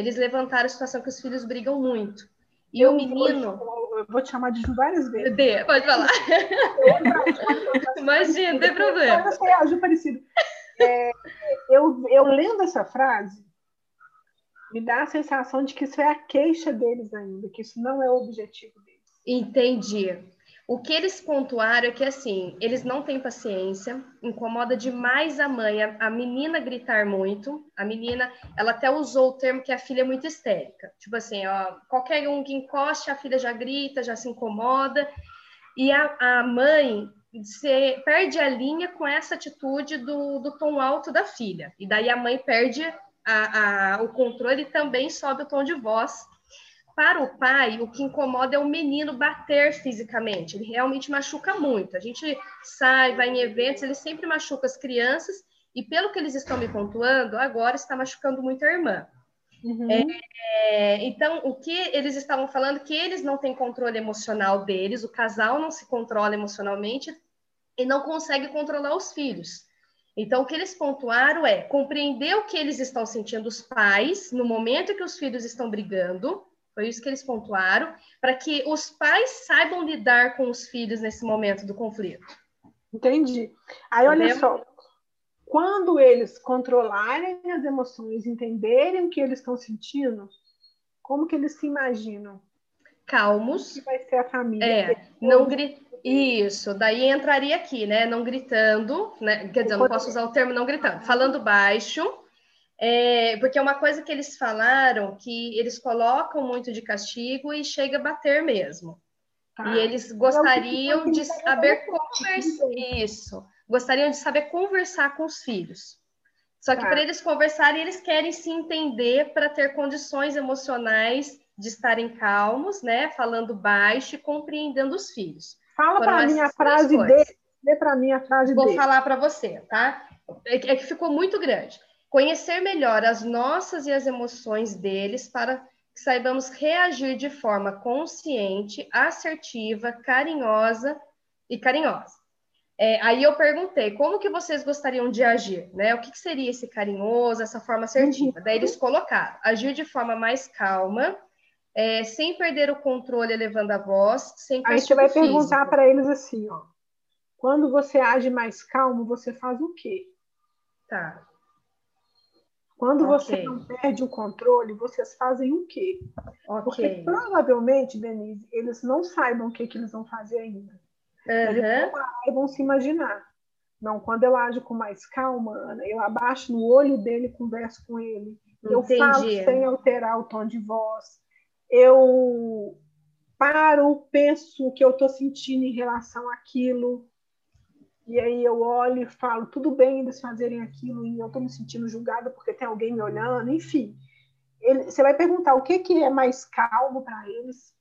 I: eles levantaram a situação que os filhos brigam muito. E eu o menino.
A: Vou, eu vou te chamar de várias vezes.
I: Dê, pode falar. Imagina, não tem problema.
A: Ju parecido. É, eu, eu lendo essa frase, me dá a sensação de que isso é a queixa deles ainda, que isso não é o objetivo deles.
I: Entendi. O que eles pontuaram é que, assim, eles não têm paciência, incomoda demais a mãe, a, a, menina gritar muito. A menina, ela até usou o termo que a filha é muito histérica. Tipo assim, ó, qualquer um que encoste, a filha já grita, já se incomoda. E a, a mãe se, perde a linha com essa atitude do, do tom alto da filha. E daí a mãe perde a, a, o controle e também sobe o tom de voz para o pai, o que incomoda é o menino bater fisicamente. Ele realmente machuca muito. A gente sai, vai em eventos, ele sempre machuca as crianças. E pelo que eles estão me pontuando, agora está machucando muito a irmã. Uhum. É, então, o que eles estavam falando que eles não têm controle emocional deles, o casal não se controla emocionalmente e não consegue controlar os filhos. Então, o que eles pontuaram é compreender o que eles estão sentindo os pais no momento que os filhos estão brigando foi isso que eles pontuaram, para que os pais saibam lidar com os filhos nesse momento do conflito.
A: Entendi. Aí, olha Entendeu? só, quando eles controlarem as emoções, entenderem o que eles estão sentindo, como que eles se imaginam?
I: Calmos.
A: Que vai ser a família.
I: É, não gri... Isso, daí entraria aqui, né? Não gritando, né? Quer dizer, eu não posso usar o termo não gritando, falando baixo, é, porque é uma coisa que eles falaram que eles colocam muito de castigo e chega a bater mesmo. Tá. E eles gostariam de saber conversar. Isso. Gostariam de saber conversar com os filhos. Só que tá. para eles conversarem, eles querem se entender para ter condições emocionais de estarem calmos, né? Falando baixo e compreendendo os filhos.
A: Fala para mim a frase dele. Dê para mim a frase
I: Vou
A: dele.
I: Vou falar para você, tá? É que ficou muito grande conhecer melhor as nossas e as emoções deles para que saibamos reagir de forma consciente, assertiva, carinhosa e carinhosa. É, aí eu perguntei, como que vocês gostariam de agir? Né? O que, que seria esse carinhoso, essa forma assertiva? Daí eles colocaram, agir de forma mais calma, é, sem perder o controle, elevando a voz, sem
A: Aí você vai físico. perguntar para eles assim, ó. Quando você age mais calmo, você faz o quê?
I: Tá.
A: Quando okay. você não perde o controle, vocês fazem o quê? Okay. Porque provavelmente, Denise, eles não saibam o que, que eles vão fazer ainda. Uhum. Eles vão, vão se imaginar. Não, quando eu ajo com mais calma, Ana, eu abaixo no olho dele, converso com ele. Entendi. Eu falo sem alterar o tom de voz. Eu paro, penso o que eu estou sentindo em relação àquilo. E aí eu olho e falo, tudo bem eles fazerem aquilo e eu estou me sentindo julgada porque tem alguém me olhando, enfim. Ele, você vai perguntar o que, que é mais calmo para eles,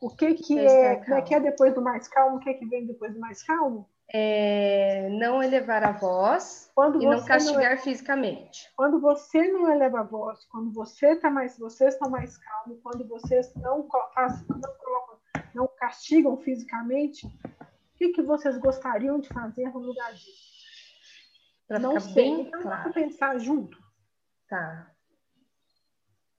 A: o que, que é, como é que é depois do mais calmo, o que, que vem depois do mais calmo?
I: É não elevar a voz quando e não castigar não, fisicamente.
A: Quando você não eleva a voz, quando você está mais, vocês estão mais calmos, quando vocês não, não, não castigam fisicamente, o que, que vocês gostariam de fazer no lugar disso?
I: Pra não sei, bem
A: então claro. pensar junto.
I: Tá.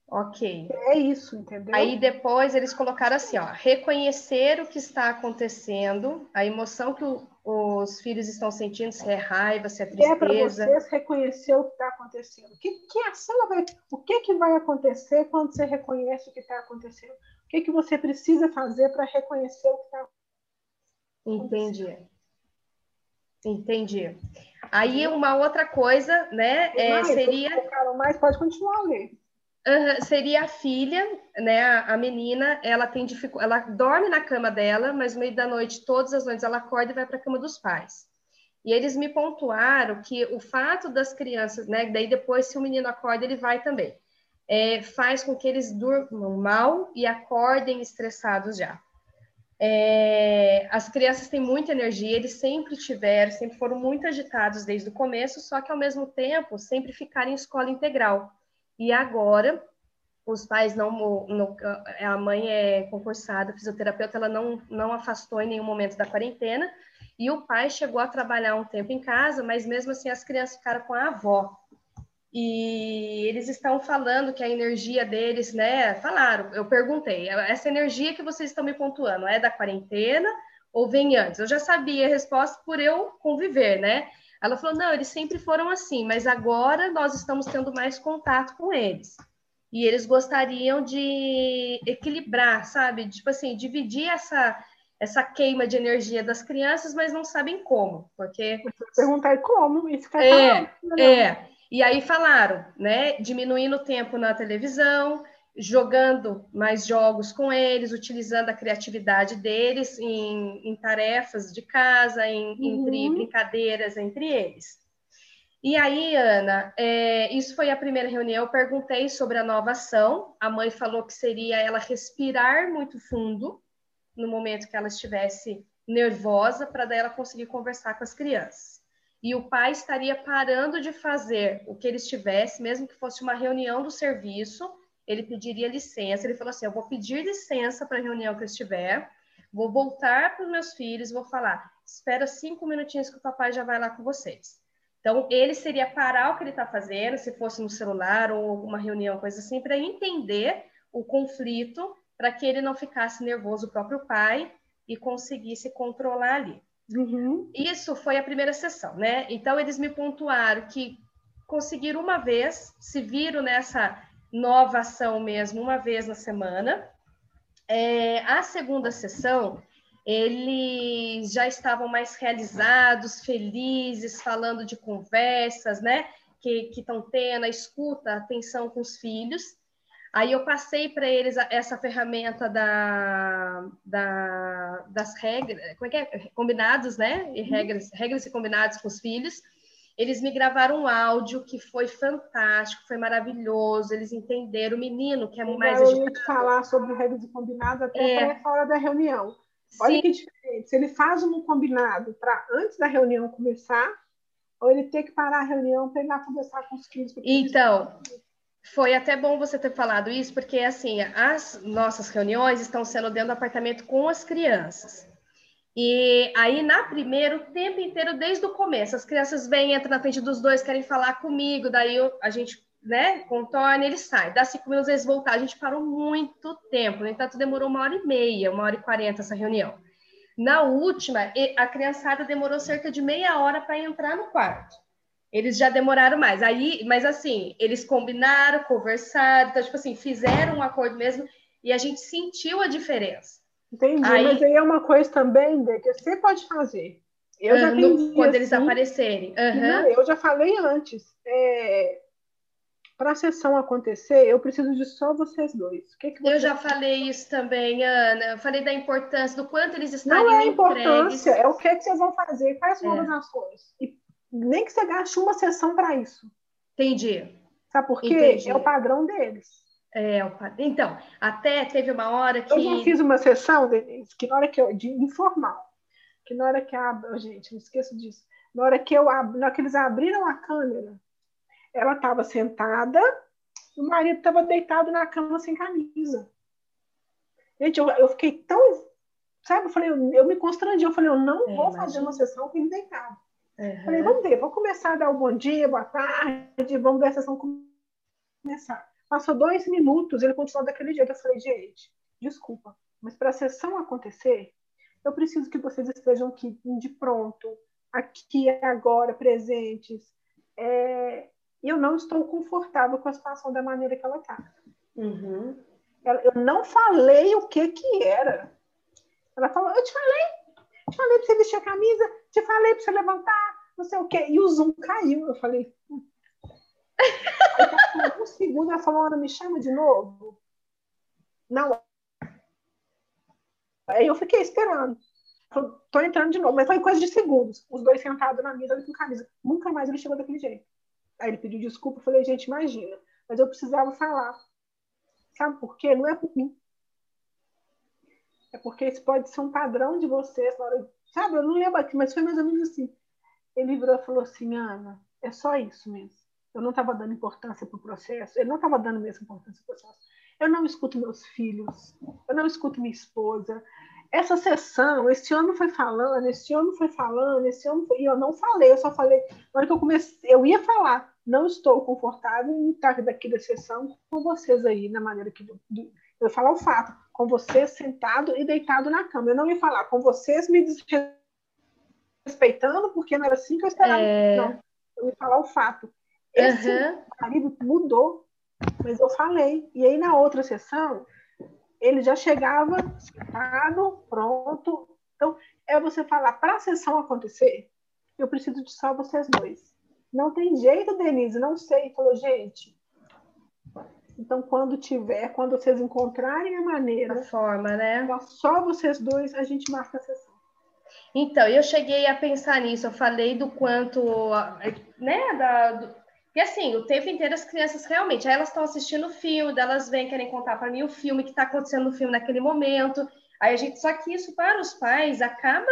I: Ok.
A: É isso, entendeu?
I: Aí depois eles colocaram assim, ó, reconhecer o que está acontecendo, a emoção que o, os filhos estão sentindo, se é raiva, se é tristeza. É para
A: vocês reconhecer o que está acontecendo. Que, que ação vai, o que, que vai acontecer quando você reconhece o que está acontecendo? O que, que você precisa fazer para reconhecer o que está acontecendo?
I: Entendi. Entendi. Aí uma outra coisa, né, é, seria.
A: Mais, pode continuar ler.
I: Uh, seria a filha, né, a, a, menina, ela tem dificuldade, ela dorme na cama dela, mas no meio da noite, todas as noites, ela acorda e vai para a cama dos pais. E eles me pontuaram que o fato das crianças, né, daí depois se o menino acorda, ele vai também, é, faz com que eles durmam mal e acordem estressados já. É, as crianças têm muita energia, eles sempre tiveram, sempre foram muito agitados desde o começo, só que ao mesmo tempo sempre ficaram em escola integral. E agora, os pais não, a mãe é concursada, fisioterapeuta, ela não, não afastou em nenhum momento da quarentena, e o pai chegou a trabalhar um tempo em casa, mas mesmo assim as crianças ficaram com a avó. E eles estão falando que a energia deles, né? Falaram, eu perguntei, essa energia que vocês estão me pontuando é da quarentena ou vem antes? Eu já sabia a resposta por eu conviver, né? Ela falou: não, eles sempre foram assim, mas agora nós estamos tendo mais contato com eles. E eles gostariam de equilibrar, sabe? Tipo assim, dividir essa, essa queima de energia das crianças, mas não sabem como, porque.
A: Perguntar como, isso
I: é, é. E aí falaram, né? Diminuindo o tempo na televisão, jogando mais jogos com eles, utilizando a criatividade deles em, em tarefas de casa, em, uhum. entre brincadeiras entre eles. E aí, Ana, é, isso foi a primeira reunião. Eu perguntei sobre a nova ação. A mãe falou que seria ela respirar muito fundo no momento que ela estivesse nervosa, para daí ela conseguir conversar com as crianças e o pai estaria parando de fazer o que ele estivesse, mesmo que fosse uma reunião do serviço, ele pediria licença. Ele falou assim: Eu vou pedir licença para a reunião que eu estiver, vou voltar para os meus filhos, vou falar: Espera cinco minutinhos que o papai já vai lá com vocês. Então, ele seria parar o que ele está fazendo, se fosse no celular ou alguma reunião, coisa assim, para entender o conflito, para que ele não ficasse nervoso, o próprio pai, e conseguisse controlar ali.
A: Uhum.
I: Isso foi a primeira sessão, né? Então, eles me pontuaram que conseguiram uma vez, se viram nessa nova ação mesmo, uma vez na semana. É, a segunda sessão, eles já estavam mais realizados, felizes, falando de conversas, né? Que estão tendo, a escuta, a atenção com os filhos. Aí eu passei para eles essa ferramenta da, da, das regras, como é que é? Combinados, né? E uhum. regras, regras e combinados com os filhos. Eles me gravaram um áudio que foi fantástico, foi maravilhoso. Eles entenderam o menino, que é
A: então,
I: mais
A: agitado. Eu ia falar sobre regras e combinados até é. fora da reunião. Olha Sim. que diferente. Se ele faz um combinado para antes da reunião começar, ou ele ter que parar a reunião para ir lá conversar com os filhos.
I: Então, foi até bom você ter falado isso, porque assim, as nossas reuniões estão sendo dentro do apartamento com as crianças. E aí, na primeira, o tempo inteiro, desde o começo, as crianças vêm, entram na frente dos dois, querem falar comigo, daí eu, a gente né, contorna, ele sai. Dá cinco minutos, eles voltaram. A gente parou muito tempo. No entanto, demorou uma hora e meia, uma hora e quarenta essa reunião. Na última, a criançada demorou cerca de meia hora para entrar no quarto. Eles já demoraram mais. Aí, mas assim, eles combinaram, conversaram, então, tipo assim, fizeram um acordo mesmo e a gente sentiu a diferença.
A: Entendi, aí, mas aí é uma coisa também de, que você pode fazer.
I: Eu já no, quando assim, eles aparecerem. Uhum.
A: Não, eu já falei antes. É, para a sessão acontecer, eu preciso de só vocês dois. Que que
I: eu já falei isso também, Ana. Eu falei da importância, do quanto eles estariam Não
A: é a importância, é o que, que vocês vão fazer, quais são as ações. E nem que você gaste uma sessão para isso.
I: Entendi.
A: Sabe por quê? Entendi. É o padrão deles.
I: É, o Então, até teve uma hora que. Eu
A: já fiz uma sessão, Denise, que na hora que eu. de informal. Que na hora que a. Gente, não esqueço disso. Na hora que eu na hora que eles abriram a câmera, ela estava sentada e o marido estava deitado na cama sem camisa. Gente, eu, eu fiquei tão. Sabe, eu falei, eu, eu me constrangi, eu falei, eu não é, vou imagina. fazer uma sessão com ele deitado. Uhum. Falei, vamos ver, vamos começar a dar o um bom dia, boa tarde, vamos ver a sessão começar. Passou dois minutos, ele continuou daquele jeito. Eu falei, gente, desculpa, mas para a sessão acontecer, eu preciso que vocês estejam aqui de pronto, aqui agora, presentes. É, eu não estou confortável com a situação da maneira que ela está.
I: Uhum.
A: Eu não falei o que que era. Ela falou, eu te falei, te falei para você vestir a camisa, te falei para você levantar, não sei o quê. E o Zoom caiu. Eu falei, hum. [laughs] Um segundo, ela falou, me chama de novo. Não. Aí eu fiquei esperando. Tô entrando de novo, mas foi coisa de segundos. Os dois sentados na mesa com camisa. Nunca mais ele chegou daquele jeito. Aí ele pediu desculpa, eu falei, gente, imagina. Mas eu precisava falar. Sabe por quê? Não é por mim. É porque isso pode ser um padrão de vocês na hora. Sabe, eu não lembro aqui, mas foi mais ou menos assim. Ele virou e falou assim, Ana, é só isso mesmo. Eu não estava dando importância para o processo, ele não estava dando mesmo importância para o processo. Eu não escuto meus filhos, eu não escuto minha esposa, essa sessão, esse ano foi falando, esse ano foi falando, esse ano foi... e eu não falei, eu só falei, na hora que eu comecei, eu ia falar, não estou confortável em estar daqui da sessão com vocês aí, na maneira que eu ia falar o fato, com vocês sentado e deitado na cama, eu não ia falar com vocês me respeitando, porque não era assim que eu esperava, é... não, eu ia falar o fato. Esse uhum. marido mudou, mas eu falei, e aí na outra sessão, ele já chegava sentado, pronto. Então, é você falar, para a sessão acontecer, eu preciso de só vocês dois. Não tem jeito, Denise, não sei. Falou, gente. Então, quando tiver, quando vocês encontrarem a maneira,
I: a forma, né?
A: Só vocês dois, a gente marca a sessão.
I: Então, eu cheguei a pensar nisso, eu falei do quanto, né, da, do, e assim, o tempo inteiro as crianças realmente, aí elas estão assistindo o filme, elas vêm querem contar para mim o filme que está acontecendo no filme naquele momento. Aí a gente, só que isso para os pais acaba,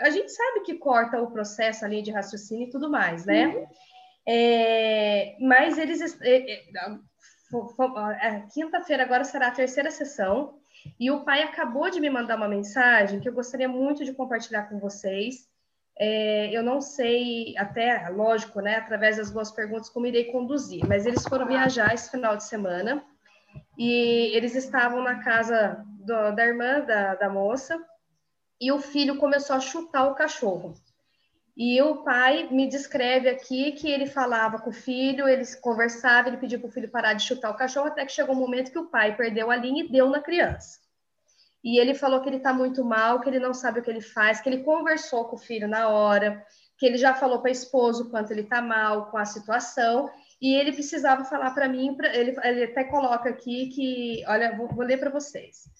I: a gente sabe que corta o processo ali de raciocínio e tudo mais, né? Uhum. É, mas eles, é, é, é, quinta-feira agora será a terceira sessão e o pai acabou de me mandar uma mensagem que eu gostaria muito de compartilhar com vocês. É, eu não sei, até, lógico, né, através das duas perguntas, como irei conduzir, mas eles foram viajar esse final de semana e eles estavam na casa do, da irmã da, da moça e o filho começou a chutar o cachorro. E o pai me descreve aqui que ele falava com o filho, eles conversavam, ele pediu para o filho parar de chutar o cachorro, até que chegou um momento que o pai perdeu a linha e deu na criança. E ele falou que ele está muito mal, que ele não sabe o que ele faz, que ele conversou com o filho na hora, que ele já falou para a esposa o quanto ele está mal com a situação, e ele precisava falar para mim, pra, ele, ele, até coloca aqui que, olha, vou, vou ler para vocês.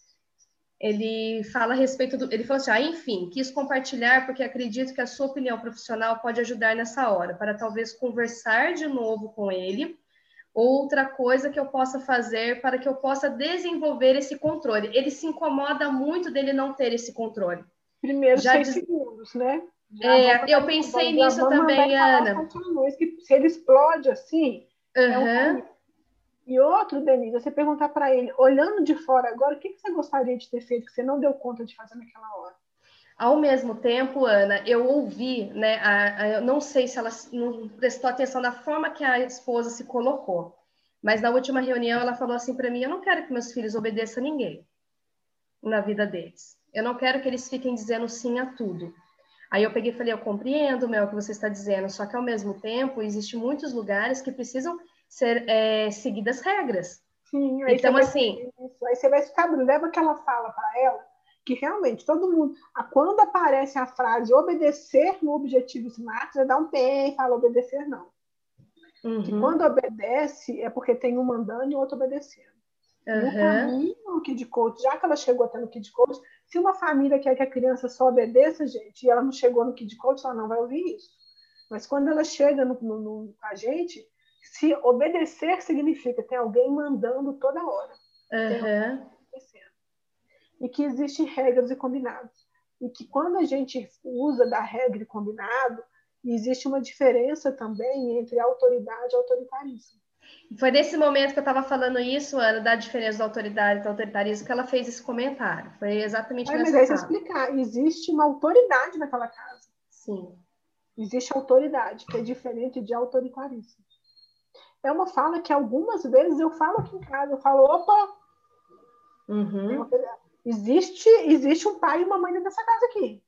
I: Ele fala a respeito do. Ele falou assim: ah, enfim, quis compartilhar porque acredito que a sua opinião profissional pode ajudar nessa hora, para talvez conversar de novo com ele outra coisa que eu possa fazer para que eu possa desenvolver esse controle. Ele se incomoda muito dele não ter esse controle.
A: Primeiro Já seis segundos, né?
I: é, eu pensei nisso também, Ana.
A: Que se ele explode assim, uhum. é um... E outro, Denise, você perguntar para ele, olhando de fora agora, o que, que você gostaria de ter feito que você não deu conta de fazer naquela hora?
I: Ao mesmo tempo, Ana, eu ouvi, né? A, a, eu não sei se ela não prestou atenção na forma que a esposa se colocou. Mas na última reunião ela falou assim para mim: eu não quero que meus filhos obedeçam a ninguém na vida deles. Eu não quero que eles fiquem dizendo sim a tudo. Aí eu peguei e falei: eu compreendo, Mel, o que você está dizendo, só que ao mesmo tempo existem muitos lugares que precisam ser é, seguidas regras.
A: Sim, aí então, assim. Isso. Aí você vai ficar, leva aquela fala para ela, que realmente todo mundo. Quando aparece a frase obedecer no objetivo SMART, você dá um pé e fala obedecer não. Uhum. Que quando obedece é porque tem um mandando e o outro obedecendo. Uhum. No caminho, Kid Coach, já que ela chegou até no Kid Coach, se uma família quer que a criança só obedeça, gente, e ela não chegou no Kid Coach, ela não vai ouvir isso. Mas quando ela chega no, no, no, com a gente, se obedecer significa ter alguém mandando toda hora.
I: Uhum.
A: E que existem regras e combinados. E que quando a gente usa da regra e combinado, existe uma diferença também entre autoridade e autoritarismo.
I: Foi nesse momento que eu estava falando isso, Ana, da diferença da autoridade e do autoritarismo, que ela fez esse comentário. Foi exatamente
A: é,
I: nessa
A: Mas aí explicar, existe uma autoridade naquela casa.
I: Sim.
A: Existe autoridade, que é diferente de autoritarismo. É uma fala que algumas vezes eu falo aqui em casa, eu falo, opa,
I: uhum.
A: existe, existe um pai e uma mãe nessa casa aqui.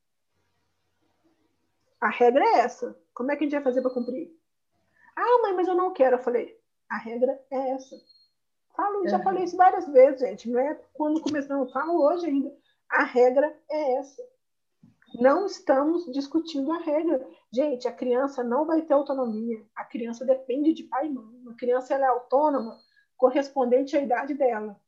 A: A regra é essa. Como é que a gente vai fazer para cumprir? Ah, mãe, mas eu não quero. Eu falei, a regra é essa. Falo, uhum. já falei isso várias vezes, gente. Não é quando começamos, falo hoje ainda. A regra é essa. Não estamos discutindo a regra. Gente, a criança não vai ter autonomia. A criança depende de pai e mãe. A criança ela é autônoma correspondente à idade dela,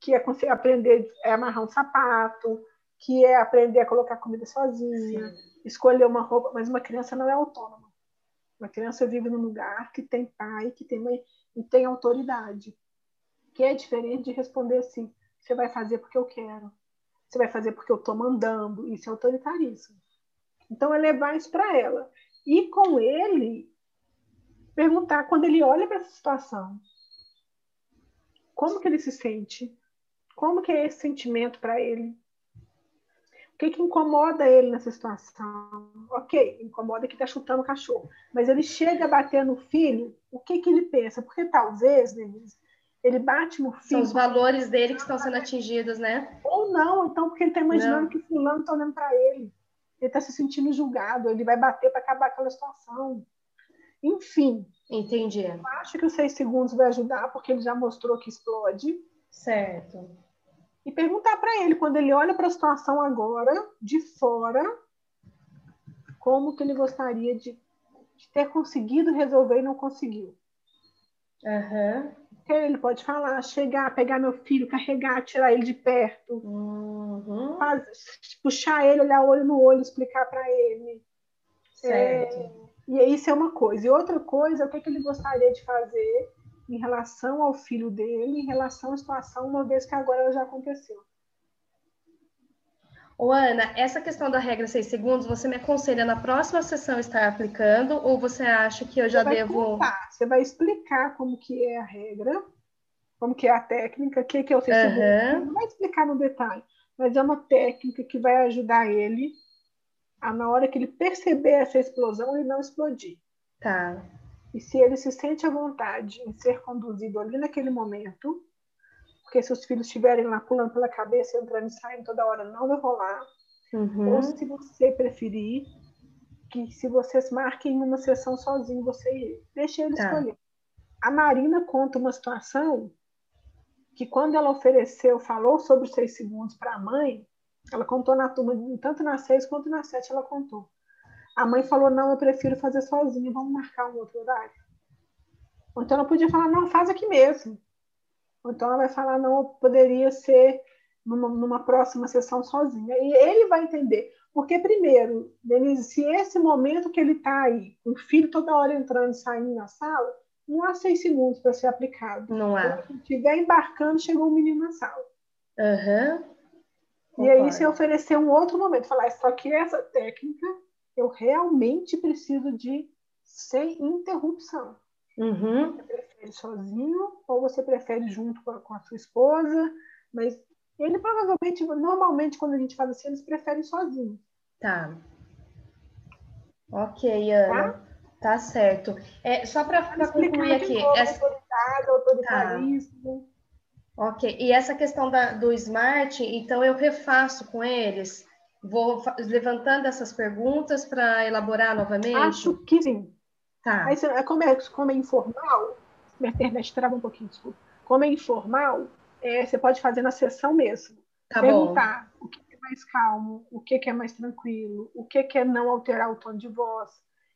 A: que é aprender a amarrar um sapato, que é aprender a colocar comida sozinha, Sim escolher uma roupa, mas uma criança não é autônoma. Uma criança vive num lugar que tem pai, que tem mãe e tem autoridade. Que é diferente de responder assim: você vai fazer porque eu quero, você vai fazer porque eu estou mandando. Isso é autoritarismo. Então é levar isso para ela. E com ele, perguntar quando ele olha para essa situação, como que ele se sente? Como que é esse sentimento para ele? O que, que incomoda ele nessa situação? Ok, incomoda que está chutando o cachorro. Mas ele chega a bater no filho, o que, que ele pensa? Porque talvez, Denise, ele bate no filho.
I: São os valores dele que estão sendo atingidos, né?
A: Ou não, então, porque ele está imaginando não. que fulano está olhando para ele. Ele está se sentindo julgado, ele vai bater para acabar aquela situação. Enfim.
I: Entendi.
A: Eu acho que os seis segundos vai ajudar, porque ele já mostrou que explode.
I: Certo
A: e perguntar para ele, quando ele olha para a situação agora, de fora, como que ele gostaria de, de ter conseguido resolver e não conseguiu.
I: Uhum.
A: Ele pode falar, chegar, pegar meu filho, carregar, tirar ele de perto,
I: uhum.
A: puxar ele, olhar olho no olho, explicar para ele.
I: Certo.
A: É, e isso é uma coisa. E outra coisa, o que, que ele gostaria de fazer em relação ao filho dele, em relação à situação, uma vez que agora ela já aconteceu.
I: Ô, Ana, essa questão da regra 6 segundos, você me aconselha na próxima sessão estar aplicando ou você acha que eu já
A: você
I: devo.
A: Contar, você vai explicar como que é a regra, como que é a técnica, o que, que é o 6 uhum. segundos. Não vai explicar no detalhe, mas é uma técnica que vai ajudar ele a, na hora que ele perceber essa explosão, ele não explodir.
I: Tá.
A: E se ele se sente à vontade em ser conduzido ali naquele momento, porque se os filhos estiverem lá pulando pela cabeça, entrando e saindo toda hora, não vai rolar.
I: Uhum.
A: Ou se você preferir, que se vocês marquem uma sessão sozinho, você deixe ele tá. escolher. A Marina conta uma situação que quando ela ofereceu, falou sobre os seis segundos para a mãe, ela contou na turma, tanto na seis quanto na sete ela contou. A mãe falou: não, eu prefiro fazer sozinha, vamos marcar um outro horário. Então ela podia falar: não, faz aqui mesmo. Ou então ela vai falar: não, poderia ser numa, numa próxima sessão sozinha. E ele vai entender. Porque, primeiro, Denise, se esse momento que ele está aí, com o filho toda hora entrando e saindo na sala, não há seis segundos para ser aplicado.
I: Não há.
A: Se estiver embarcando, chegou um menino na sala.
I: Uhum.
A: E aí você oferecer um outro momento, falar, só que essa técnica eu realmente preciso de sem interrupção.
I: Uhum.
A: Você prefere sozinho ou você prefere junto com a, com a, sua esposa? Mas ele provavelmente, normalmente, quando a gente faz assim, eles preferem sozinho.
I: Tá. Ok, Ana. Tá? Tá certo. É, só para concluir aqui.
A: Essa... Autoridade, autoritarismo.
I: Tá. Ok. E essa questão da, do smart, então eu refaço com eles? Vou levantando essas perguntas para elaborar novamente?
A: Acho que sim. Tá. Aí, como, é, como é informal, minha internet trava um pouquinho, desculpa. Como é informal, é, você pode fazer na sessão mesmo. Tá Perguntar bom. o que é mais calmo, o que é mais tranquilo, o que é não alterar o tom de voz.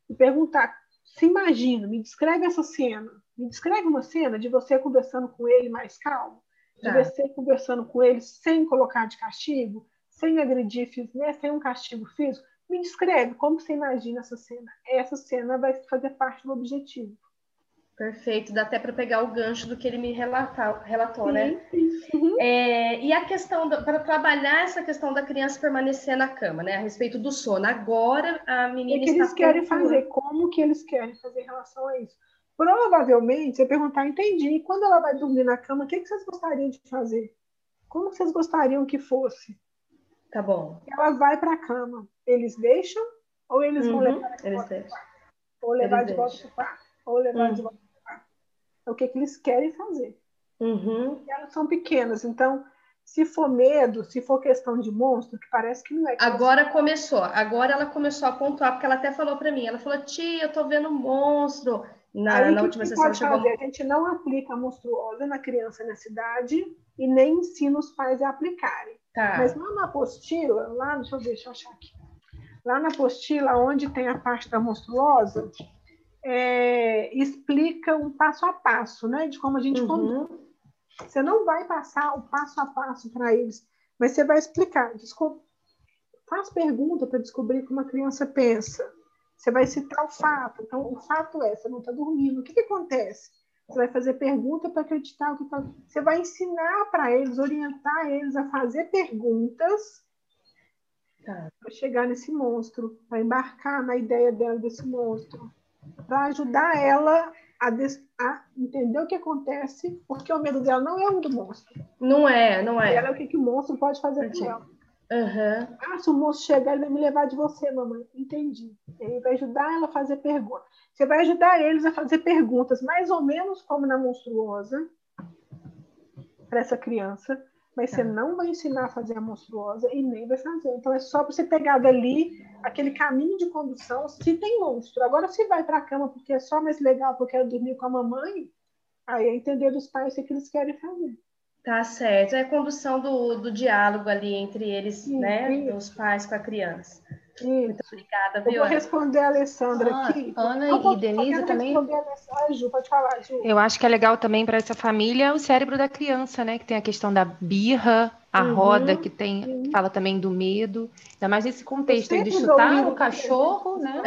A: E perguntar, se imagina, me descreve essa cena. Me descreve uma cena de você conversando com ele mais calmo, de tá. você conversando com ele sem colocar de castigo, sem agredir, né, sem um castigo físico. Me descreve como você imagina essa cena. Essa cena vai fazer parte do objetivo.
I: Perfeito, dá até para pegar o gancho do que ele me relatar, relatou, sim, né? Sim. É, e a questão, para trabalhar essa questão da criança permanecer na cama, né? A respeito do sono. Agora a menina.
A: O que eles querem fazer? Como que eles querem fazer em relação a isso? Provavelmente, você perguntar, entendi, e quando ela vai dormir na cama, o que, que vocês gostariam de fazer? Como vocês gostariam que fosse?
I: Tá bom.
A: Ela vai para a cama. Eles deixam ou eles uhum, vão levar de volta? Ou levar eles de volta para o quarto? Ou levar uhum. de volta é o que, que eles querem fazer.
I: Uhum.
A: elas são pequenas, então se for medo, se for questão de monstro, que parece que não é.
I: Agora você... começou, agora ela começou a pontuar, porque ela até falou para mim, ela falou, tia, eu tô vendo um monstro. Na,
A: Aí,
I: na última sessão
A: chegou... fazer? A gente não aplica monstruosa na criança na cidade e nem ensina os pais a aplicarem. Tá. Mas lá na apostila, lá, deixa eu ver, deixa eu achar aqui. Lá na apostila, onde tem a parte da monstruosa, é, explica um passo a passo, né? De como a gente uhum. Você não vai passar o passo a passo para eles, mas você vai explicar. Desculpa, faz pergunta para descobrir como a criança pensa. Você vai citar o fato. Então, o fato é, você não está dormindo. O que, que acontece? Você vai fazer pergunta para acreditar o que tá... Você vai ensinar para eles, orientar eles a fazer perguntas tá. para chegar nesse monstro, para embarcar na ideia dela desse monstro para ajudar ela a, des... a, entender o que acontece, porque o medo dela não é o do monstro.
I: Não é, não é.
A: Ela é o que, que o monstro pode fazer com ela.
I: Uhum.
A: Ah, se o monstro chegar, ele vai me levar de você, mamãe. Entendi. Ele vai ajudar ela a fazer perguntas. Você vai ajudar eles a fazer perguntas, mais ou menos como na monstruosa, para essa criança, mas você tá. não vai ensinar a fazer a monstruosa e nem vai fazer. Então é só para você pegar dali aquele caminho de condução, se tem monstro. Agora, se vai para a cama porque é só mais legal, porque eu quero dormir com a mamãe, aí é entender dos pais o que eles querem fazer.
I: Tá certo. É a condução do, do diálogo ali entre eles, sim, né? Sim. Os pais com a criança. Muito obrigada,
A: viu? Eu vou responder a Alessandra ah, aqui.
H: Ana e Denise também.
A: A Ju, pode falar, Ju.
H: Eu acho que é legal também para essa família o cérebro da criança, né? Que tem a questão da birra, a uhum, roda, que tem, sim. fala também do medo. Ainda mais nesse contexto aí de chutar o cachorro, né?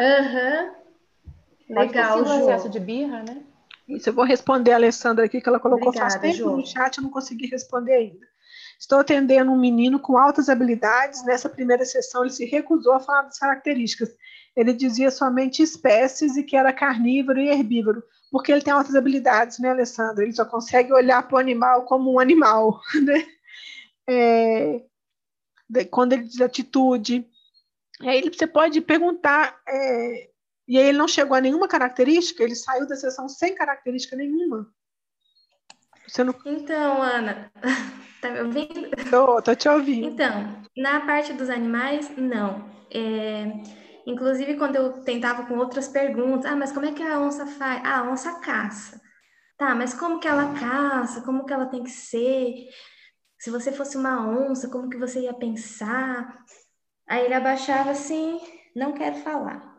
I: Uhum. Legal,
H: Ju. excesso de birra, né?
A: Isso, eu vou responder a Alessandra aqui, que ela colocou Obrigada, faz tempo no chat, eu não consegui responder ainda. Estou atendendo um menino com altas habilidades. Nessa primeira sessão, ele se recusou a falar das características. Ele dizia somente espécies e que era carnívoro e herbívoro, porque ele tem altas habilidades, né, Alessandra? Ele só consegue olhar para o animal como um animal, [laughs] né? É, quando ele diz atitude. Aí você pode perguntar, é, e aí ele não chegou a nenhuma característica, ele saiu da sessão sem característica nenhuma.
J: Não... Então, Ana, [laughs] tá me ouvindo?
A: Tô, tô te ouvindo.
J: Então, na parte dos animais, não. É, inclusive, quando eu tentava com outras perguntas, ah, mas como é que a onça faz? Ah, a onça caça. Tá, mas como que ela caça? Como que ela tem que ser? Se você fosse uma onça, como que você ia pensar? Aí ele abaixava assim, não quero falar.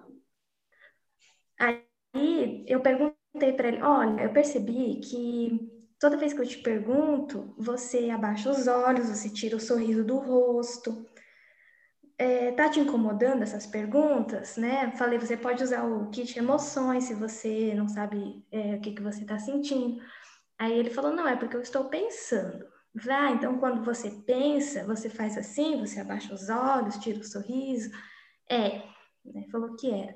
J: Aí eu perguntei para ele, olha, eu percebi que Toda vez que eu te pergunto, você abaixa os olhos, você tira o sorriso do rosto. É, tá te incomodando essas perguntas, né? Falei, você pode usar o kit emoções se você não sabe é, o que, que você está sentindo. Aí ele falou, não, é porque eu estou pensando. Ah, então quando você pensa, você faz assim, você abaixa os olhos, tira o sorriso. É, né? falou que era.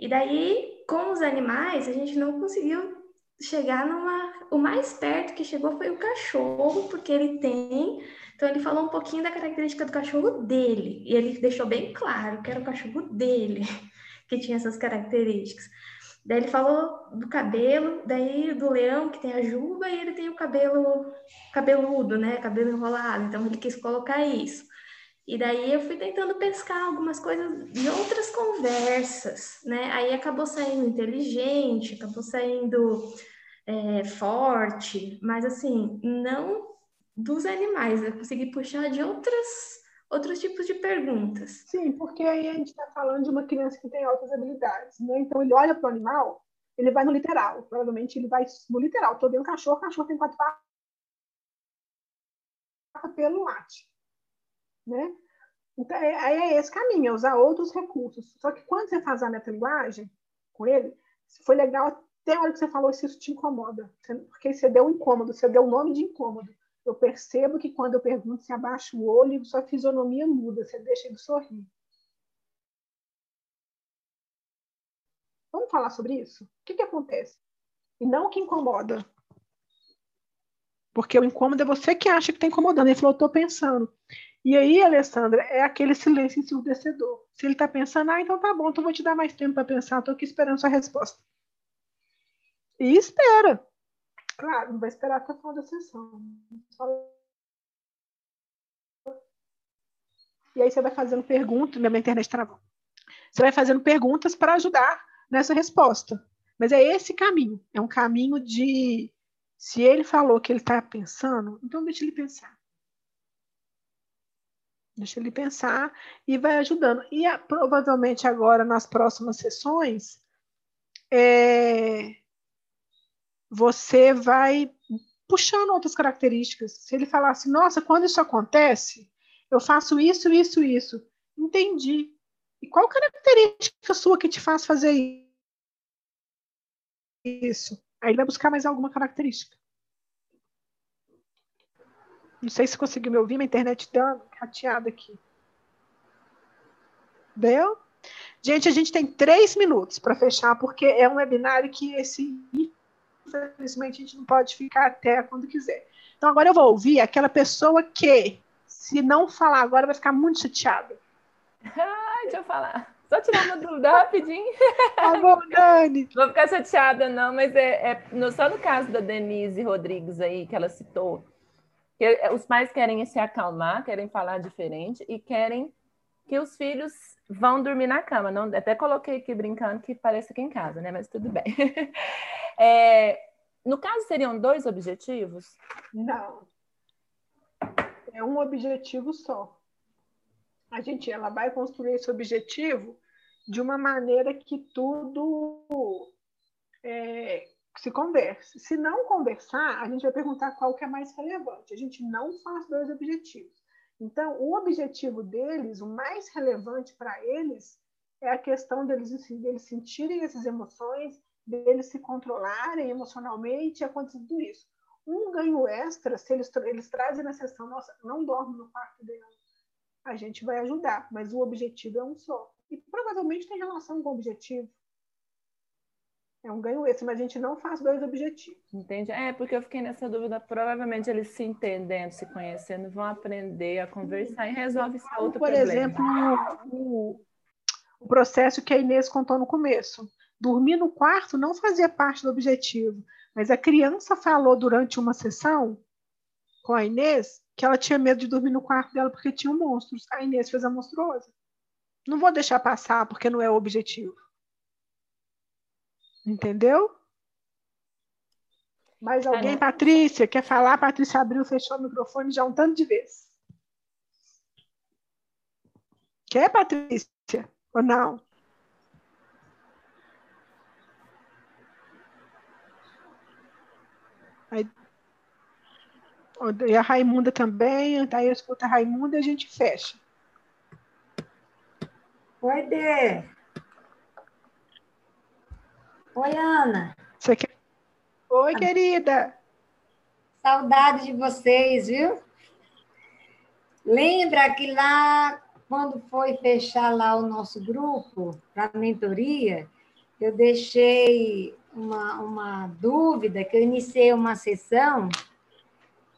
J: E daí, com os animais, a gente não conseguiu chegar numa. O mais perto que chegou foi o cachorro, porque ele tem. Então, ele falou um pouquinho da característica do cachorro dele. E ele deixou bem claro que era o cachorro dele [laughs] que tinha essas características. Daí ele falou do cabelo, daí do leão que tem a juba e ele tem o cabelo cabeludo, né? Cabelo enrolado. Então ele quis colocar isso. E daí eu fui tentando pescar algumas coisas de outras conversas, né? Aí acabou saindo inteligente, acabou saindo é, forte, mas assim, não dos animais, eu consegui puxar de outras outros tipos de perguntas.
A: Sim, porque aí a gente está falando de uma criança que tem altas habilidades, né? Então ele olha para o animal, ele vai no literal, provavelmente ele vai no literal. Estou vendo um cachorro, cachorro tem quatro patas, pelo late, né? Então, é, é esse caminho, é usar outros recursos. Só que quando você faz a metalinguagem com ele, foi legal até a hora que você falou se isso te incomoda, porque você deu um incômodo, você deu o nome de incômodo eu percebo que quando eu pergunto, se abaixa o olho, sua fisionomia muda, você deixa de sorrir. Vamos falar sobre isso? O que, que acontece? E não o que incomoda. Porque o incômodo é você que acha que está incomodando. Ele falou, estou pensando. E aí, Alessandra, é aquele silêncio ensurdecedor. Se ele está pensando, ah, então tá bom, então vou te dar mais tempo para pensar, estou aqui esperando sua resposta. E espera. Claro, não vai esperar até o final da sessão. E aí você vai fazendo perguntas, minha internet travou. Você vai fazendo perguntas para ajudar nessa resposta. Mas é esse caminho. É um caminho de. Se ele falou que ele está pensando, então deixa ele pensar. Deixa ele pensar e vai ajudando. E provavelmente agora, nas próximas sessões, é, você vai puxando outras características. Se ele falasse, assim, nossa, quando isso acontece, eu faço isso, isso, isso. Entendi. E qual característica sua que te faz fazer isso? Aí ele vai buscar mais alguma característica. Não sei se conseguiu me ouvir, minha internet deu rateada aqui. Deu? Gente, a gente tem três minutos para fechar, porque é um webinário que esse infelizmente a gente não pode ficar até quando quiser. Então agora eu vou ouvir aquela pessoa que, se não falar agora, vai ficar muito chateada. [laughs]
K: Ah, deixa eu falar. Só tirar uma dúvida rapidinho. [laughs]
A: Tá bom, Dani.
K: Vou ficar chateada, não, mas é, é no, só no caso da Denise Rodrigues aí, que ela citou, os pais querem se acalmar, querem falar diferente e querem que os filhos vão dormir na cama. Não, até coloquei aqui brincando que parece aqui em casa, né? Mas tudo bem. [laughs] É, no caso, seriam dois objetivos?
A: Não. É um objetivo só. A gente, ela vai construir esse objetivo de uma maneira que tudo é, se converse. Se não conversar, a gente vai perguntar qual que é mais relevante. A gente não faz dois objetivos. Então, o objetivo deles, o mais relevante para eles, é a questão deles, deles sentirem essas emoções, deles se controlarem emocionalmente, acontecer tudo isso. Um ganho extra, se eles, eles trazem na sessão, nossa, não dorme no quarto dela, a gente vai ajudar, mas o objetivo é um só. E provavelmente tem relação com o objetivo. É um ganho esse, mas a gente não faz dois objetivos.
K: Entende? É, porque eu fiquei nessa dúvida. Provavelmente eles se entendendo, se conhecendo, vão aprender a conversar e resolve esse outro
A: Por
K: problema.
A: Por exemplo, o, o processo que a Inês contou no começo. Dormir no quarto não fazia parte do objetivo, mas a criança falou durante uma sessão com a Inês que ela tinha medo de dormir no quarto dela porque tinha monstros. A Inês fez a monstruosa. Não vou deixar passar porque não é o objetivo. Entendeu? Mais alguém? Patrícia, quer falar? Patrícia abriu, fechou o microfone já um tanto de vezes. Quer, Patrícia? Ou não? Aí, e a Raimunda também, aí eu escuto a Raimunda e a gente fecha.
L: Oi, Dê. Oi, Ana.
A: Você quer... Oi, querida.
L: Saudade de vocês, viu? Lembra que lá, quando foi fechar lá o nosso grupo para mentoria, eu deixei uma, uma dúvida, que eu iniciei uma sessão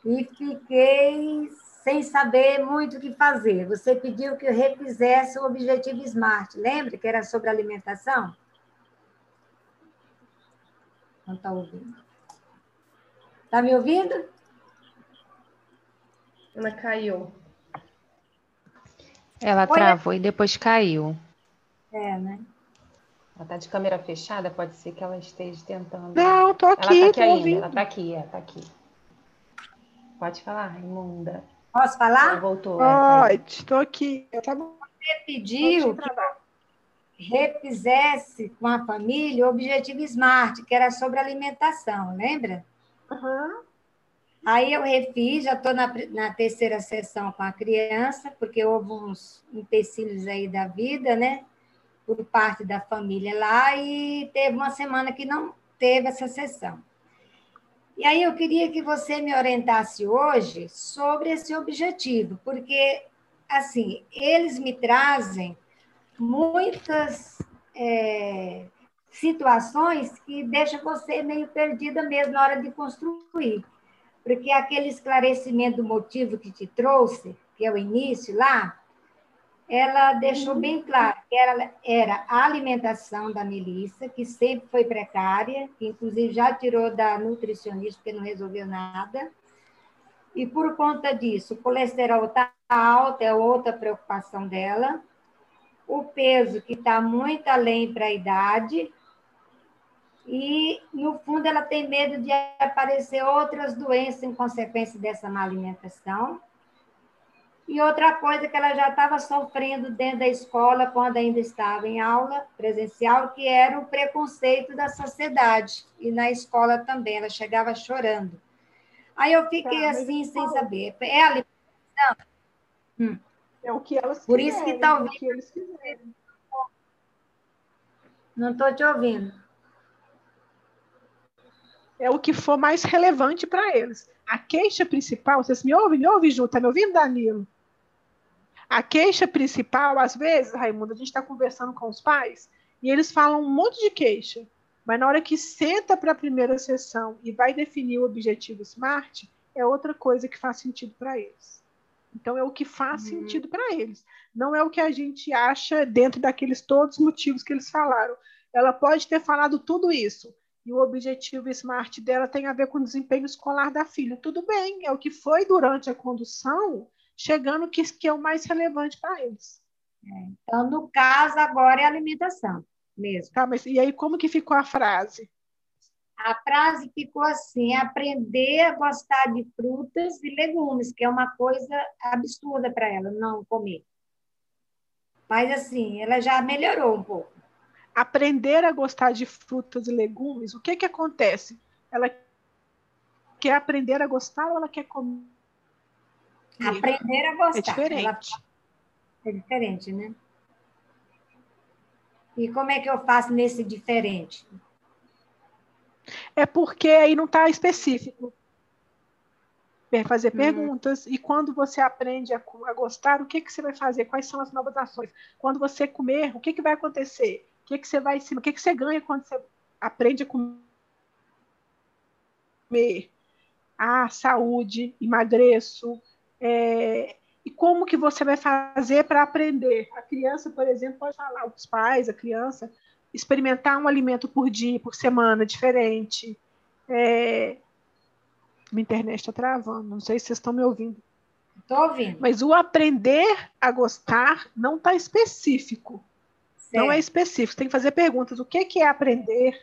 L: e fiquei sem saber muito o que fazer. Você pediu que eu refizesse o objetivo SMART, lembra que era sobre alimentação? Não está ouvindo. Está me ouvindo?
I: Ela caiu.
H: Ela travou e depois caiu.
L: É, né?
H: Ela tá de câmera fechada, pode ser que ela esteja tentando.
A: Não, tô aqui,
H: ela tá aqui
A: tô
H: ainda.
A: ouvindo.
H: Ela tá aqui, é, tá aqui. Pode falar, imunda.
L: Posso falar?
H: Ela voltou. é, tá.
A: Pode, tô aqui.
L: Você pediu que refizesse com a família o objetivo SMART, que era sobre alimentação, lembra?
A: Uhum.
L: Aí eu refiz, já estou na, na terceira sessão com a criança, porque houve uns empecilhos aí da vida, né? Por parte da família lá, e teve uma semana que não teve essa sessão. E aí eu queria que você me orientasse hoje sobre esse objetivo, porque, assim, eles me trazem muitas é, situações que deixam você meio perdida mesmo na hora de construir porque aquele esclarecimento do motivo que te trouxe, que é o início lá, ela deixou bem claro que era, era a alimentação da Melissa, que sempre foi precária, que inclusive já tirou da nutricionista, porque não resolveu nada. E por conta disso, o colesterol está alto, é outra preocupação dela. O peso, que está muito além para a idade, e, no fundo, ela tem medo de aparecer outras doenças em consequência dessa má alimentação. E outra coisa que ela já estava sofrendo dentro da escola, quando ainda estava em aula presencial, que era o preconceito da sociedade. E na escola também, ela chegava chorando. Aí eu fiquei
A: Tá,
L: assim, sem saber. É a alimentação? Hum.
A: É o que elas
L: Por isso que talvez-
A: é eles quiserem.
L: Não estou te ouvindo.
A: É o que for mais relevante para eles. A queixa principal, vocês me ouvem? Me ouvem, Ju? Tá me ouvindo, Danilo? A queixa principal, às vezes, Raimundo, a gente está conversando com os pais e eles falam um monte de queixa, mas na hora que senta para a primeira sessão e vai definir o objetivo SMART, é outra coisa que faz sentido para eles. Então, é o que faz sentido para eles. Não é o que a gente acha dentro daqueles todos os motivos que eles falaram. Ela pode ter falado tudo isso, e o objetivo SMART dela tem a ver com o desempenho escolar da filha. Tudo bem, é o que foi durante a condução, chegando que, que é o mais relevante para eles.
L: Então, no caso, agora é alimentação mesmo.
A: Tá, mas e aí como que ficou a frase?
L: A frase ficou assim: aprender a gostar de frutas e legumes, que é uma coisa absurda para ela não comer. Mas assim, ela já melhorou um pouco.
A: Aprender a gostar de frutas e legumes, o que que acontece? Ela quer aprender a gostar ou ela quer comer?
L: Aprender a gostar.
A: É diferente.
L: Ela- É diferente, né? E como é que eu faço nesse diferente?
A: É porque aí não está específico. É fazer perguntas. E quando você aprende a, a gostar, o que, que você vai fazer? Quais são as novas ações? Quando você comer, o que, que vai acontecer? O que, que você vai? O que, que você ganha quando você aprende a comer? Ah, saúde, emagreço. é, e como que você vai fazer para aprender? A criança, por exemplo, pode falar, os pais, a criança, experimentar um alimento por dia, por semana, diferente. É... Minha internet está travando, não sei se vocês estão me ouvindo.
L: Estou ouvindo.
A: Mas o aprender a gostar não está específico. Não é
L: Certo.
A: específico. Tem que fazer perguntas. O que, que é aprender?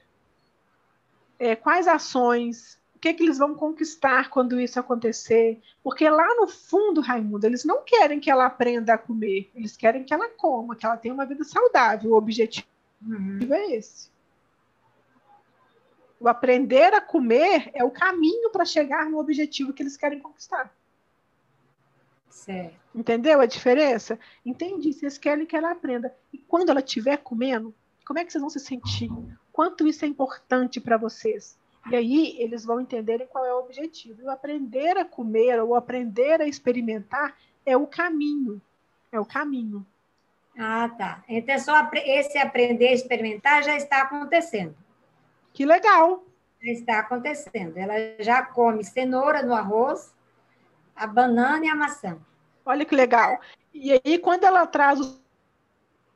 A: É, quais ações? O que, que eles vão conquistar quando isso acontecer? Porque lá no fundo, Raimundo, eles não querem que ela aprenda a comer. Eles querem que ela coma, que ela tenha uma vida saudável. O objetivo
L: Uhum.
A: é esse. O aprender a comer é o caminho para chegar no objetivo que eles querem conquistar.
L: Certo.
A: Entendeu a diferença? Entendi. Vocês querem que ela aprenda. E quando ela estiver comendo, como é que vocês vão se sentir? Quanto isso é importante para vocês? E aí eles vão entenderem qual é o objetivo. E o aprender a comer ou aprender a experimentar é o caminho. É o caminho.
L: Ah, tá. Então, só apre- esse aprender a experimentar já está acontecendo.
A: Que legal.
L: Já está acontecendo. Ela já come cenoura no arroz, a banana e a maçã.
A: Olha que legal. E aí, quando ela traz os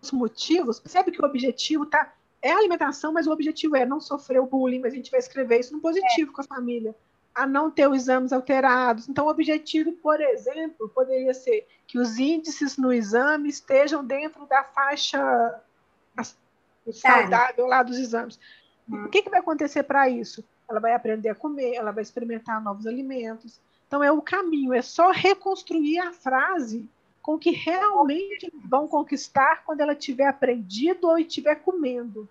A: os motivos, percebe que o objetivo está é alimentação, mas o objetivo é não sofrer o bullying, mas a gente vai escrever isso no positivo é. com a família, a não ter os exames alterados. Então, o objetivo, por exemplo, poderia ser que os índices no exame estejam dentro da faixa saudável lá dos exames. Hum. O que, que vai acontecer para isso? Ela vai aprender a comer, ela vai experimentar novos alimentos. Então, é o caminho, é só reconstruir a frase com que realmente vão conquistar quando ela tiver aprendido ou estiver comendo.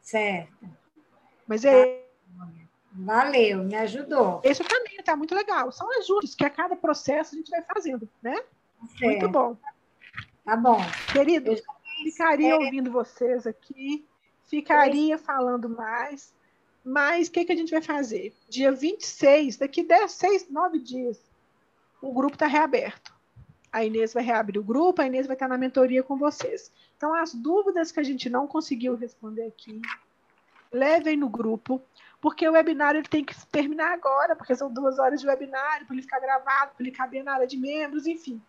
L: Certo.
A: Mas é.
L: Valeu, me ajudou.
A: Esse é o caminho, está muito legal. São ajustes que a cada processo a gente vai fazendo, né? Certo. Muito bom.
L: Tá bom.
A: Querido, ficaria é... ouvindo vocês aqui, ficaria falando mais, mas o que, que a gente vai fazer? Dia 26, daqui 10, 6, 9 dias, o grupo está reaberto a Inês vai reabrir o grupo, a Inês vai estar na mentoria com vocês. Então, as dúvidas que a gente não conseguiu responder aqui, levem no grupo, porque o webinário ele tem que terminar agora, porque são duas horas de webinário, para ele ficar gravado, para ele caber na área de membros, enfim.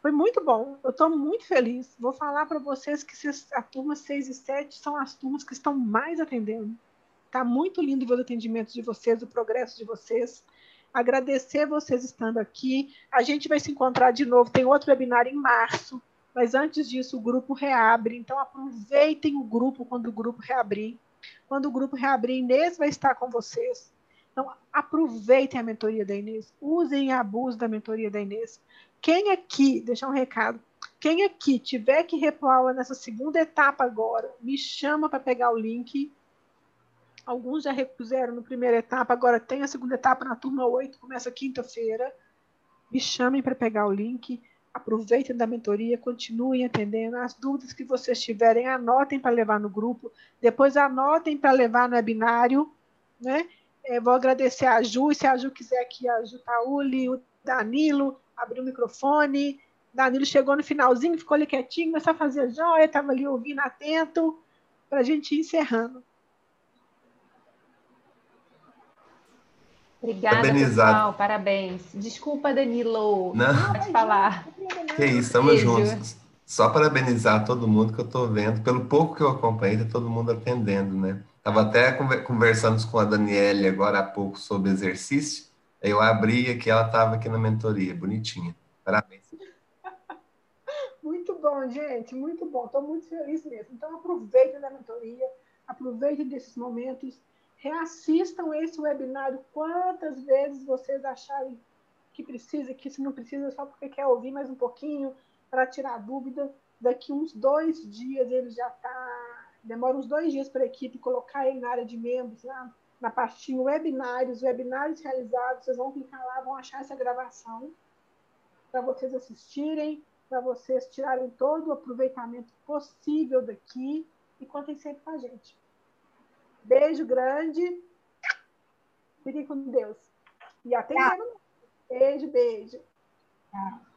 A: Foi muito bom, eu estou muito feliz. Vou falar para vocês que a turma 6 e 7 são as turmas que estão mais atendendo. Está muito lindo ver o atendimento de vocês, o progresso de vocês agradecer vocês estando aqui. A gente vai se encontrar de novo. Tem outro webinar em março, mas antes disso o grupo reabre. Então aproveitem o grupo quando o grupo reabrir. Quando o grupo reabrir, Inês vai estar com vocês. Então aproveitem a mentoria da Inês. Usem e abusem da mentoria da Inês. Quem aqui, deixar um recado, quem aqui tiver que repor aula nessa segunda etapa agora, me chama para pegar o link Alguns já repuseram na primeira etapa, agora tem a segunda etapa na turma 8, começa quinta-feira. Me chamem para pegar o link. Aproveitem da mentoria, continuem atendendo. As dúvidas que vocês tiverem, anotem para levar no grupo. Depois anotem para levar no webinário. Né? É, vou agradecer a Ju, e se a Ju quiser aqui, a Ju Tauli, o Danilo, abrir o microfone. Danilo chegou no finalzinho, ficou ali quietinho, começou a fazer joia, estava ali ouvindo atento, para a gente ir encerrando.
H: Obrigada, pessoal. Parabéns. Desculpa, Danilo.
M: Não.
H: Pode falar.
M: Que isso, estamos juntos. Só parabenizar todo mundo que eu estou vendo. Pelo pouco que eu acompanhei, está todo mundo atendendo, né? Estava até conversando com a Daniele agora há pouco sobre exercício. Eu abri aqui, ela estava aqui na mentoria. Bonitinha. Parabéns.
A: Muito bom, gente. Muito bom. Estou muito feliz mesmo. Então, aproveitem da mentoria. Aproveitem desses momentos reassistam esse webinário quantas vezes vocês acharem que precisa, que se não precisa, só porque quer ouvir mais um pouquinho, para tirar dúvida. Daqui uns dois dias ele já está. Demora uns dois dias para a equipe colocar ele na área de membros, lá, na pastinha webinários, webinários realizados. Vocês vão clicar lá, vão achar essa gravação para vocês assistirem, para vocês tirarem todo o aproveitamento possível daqui e contem sempre com a gente. Beijo grande. Fiquem com Deus. E até Beijo, beijo. Tchau.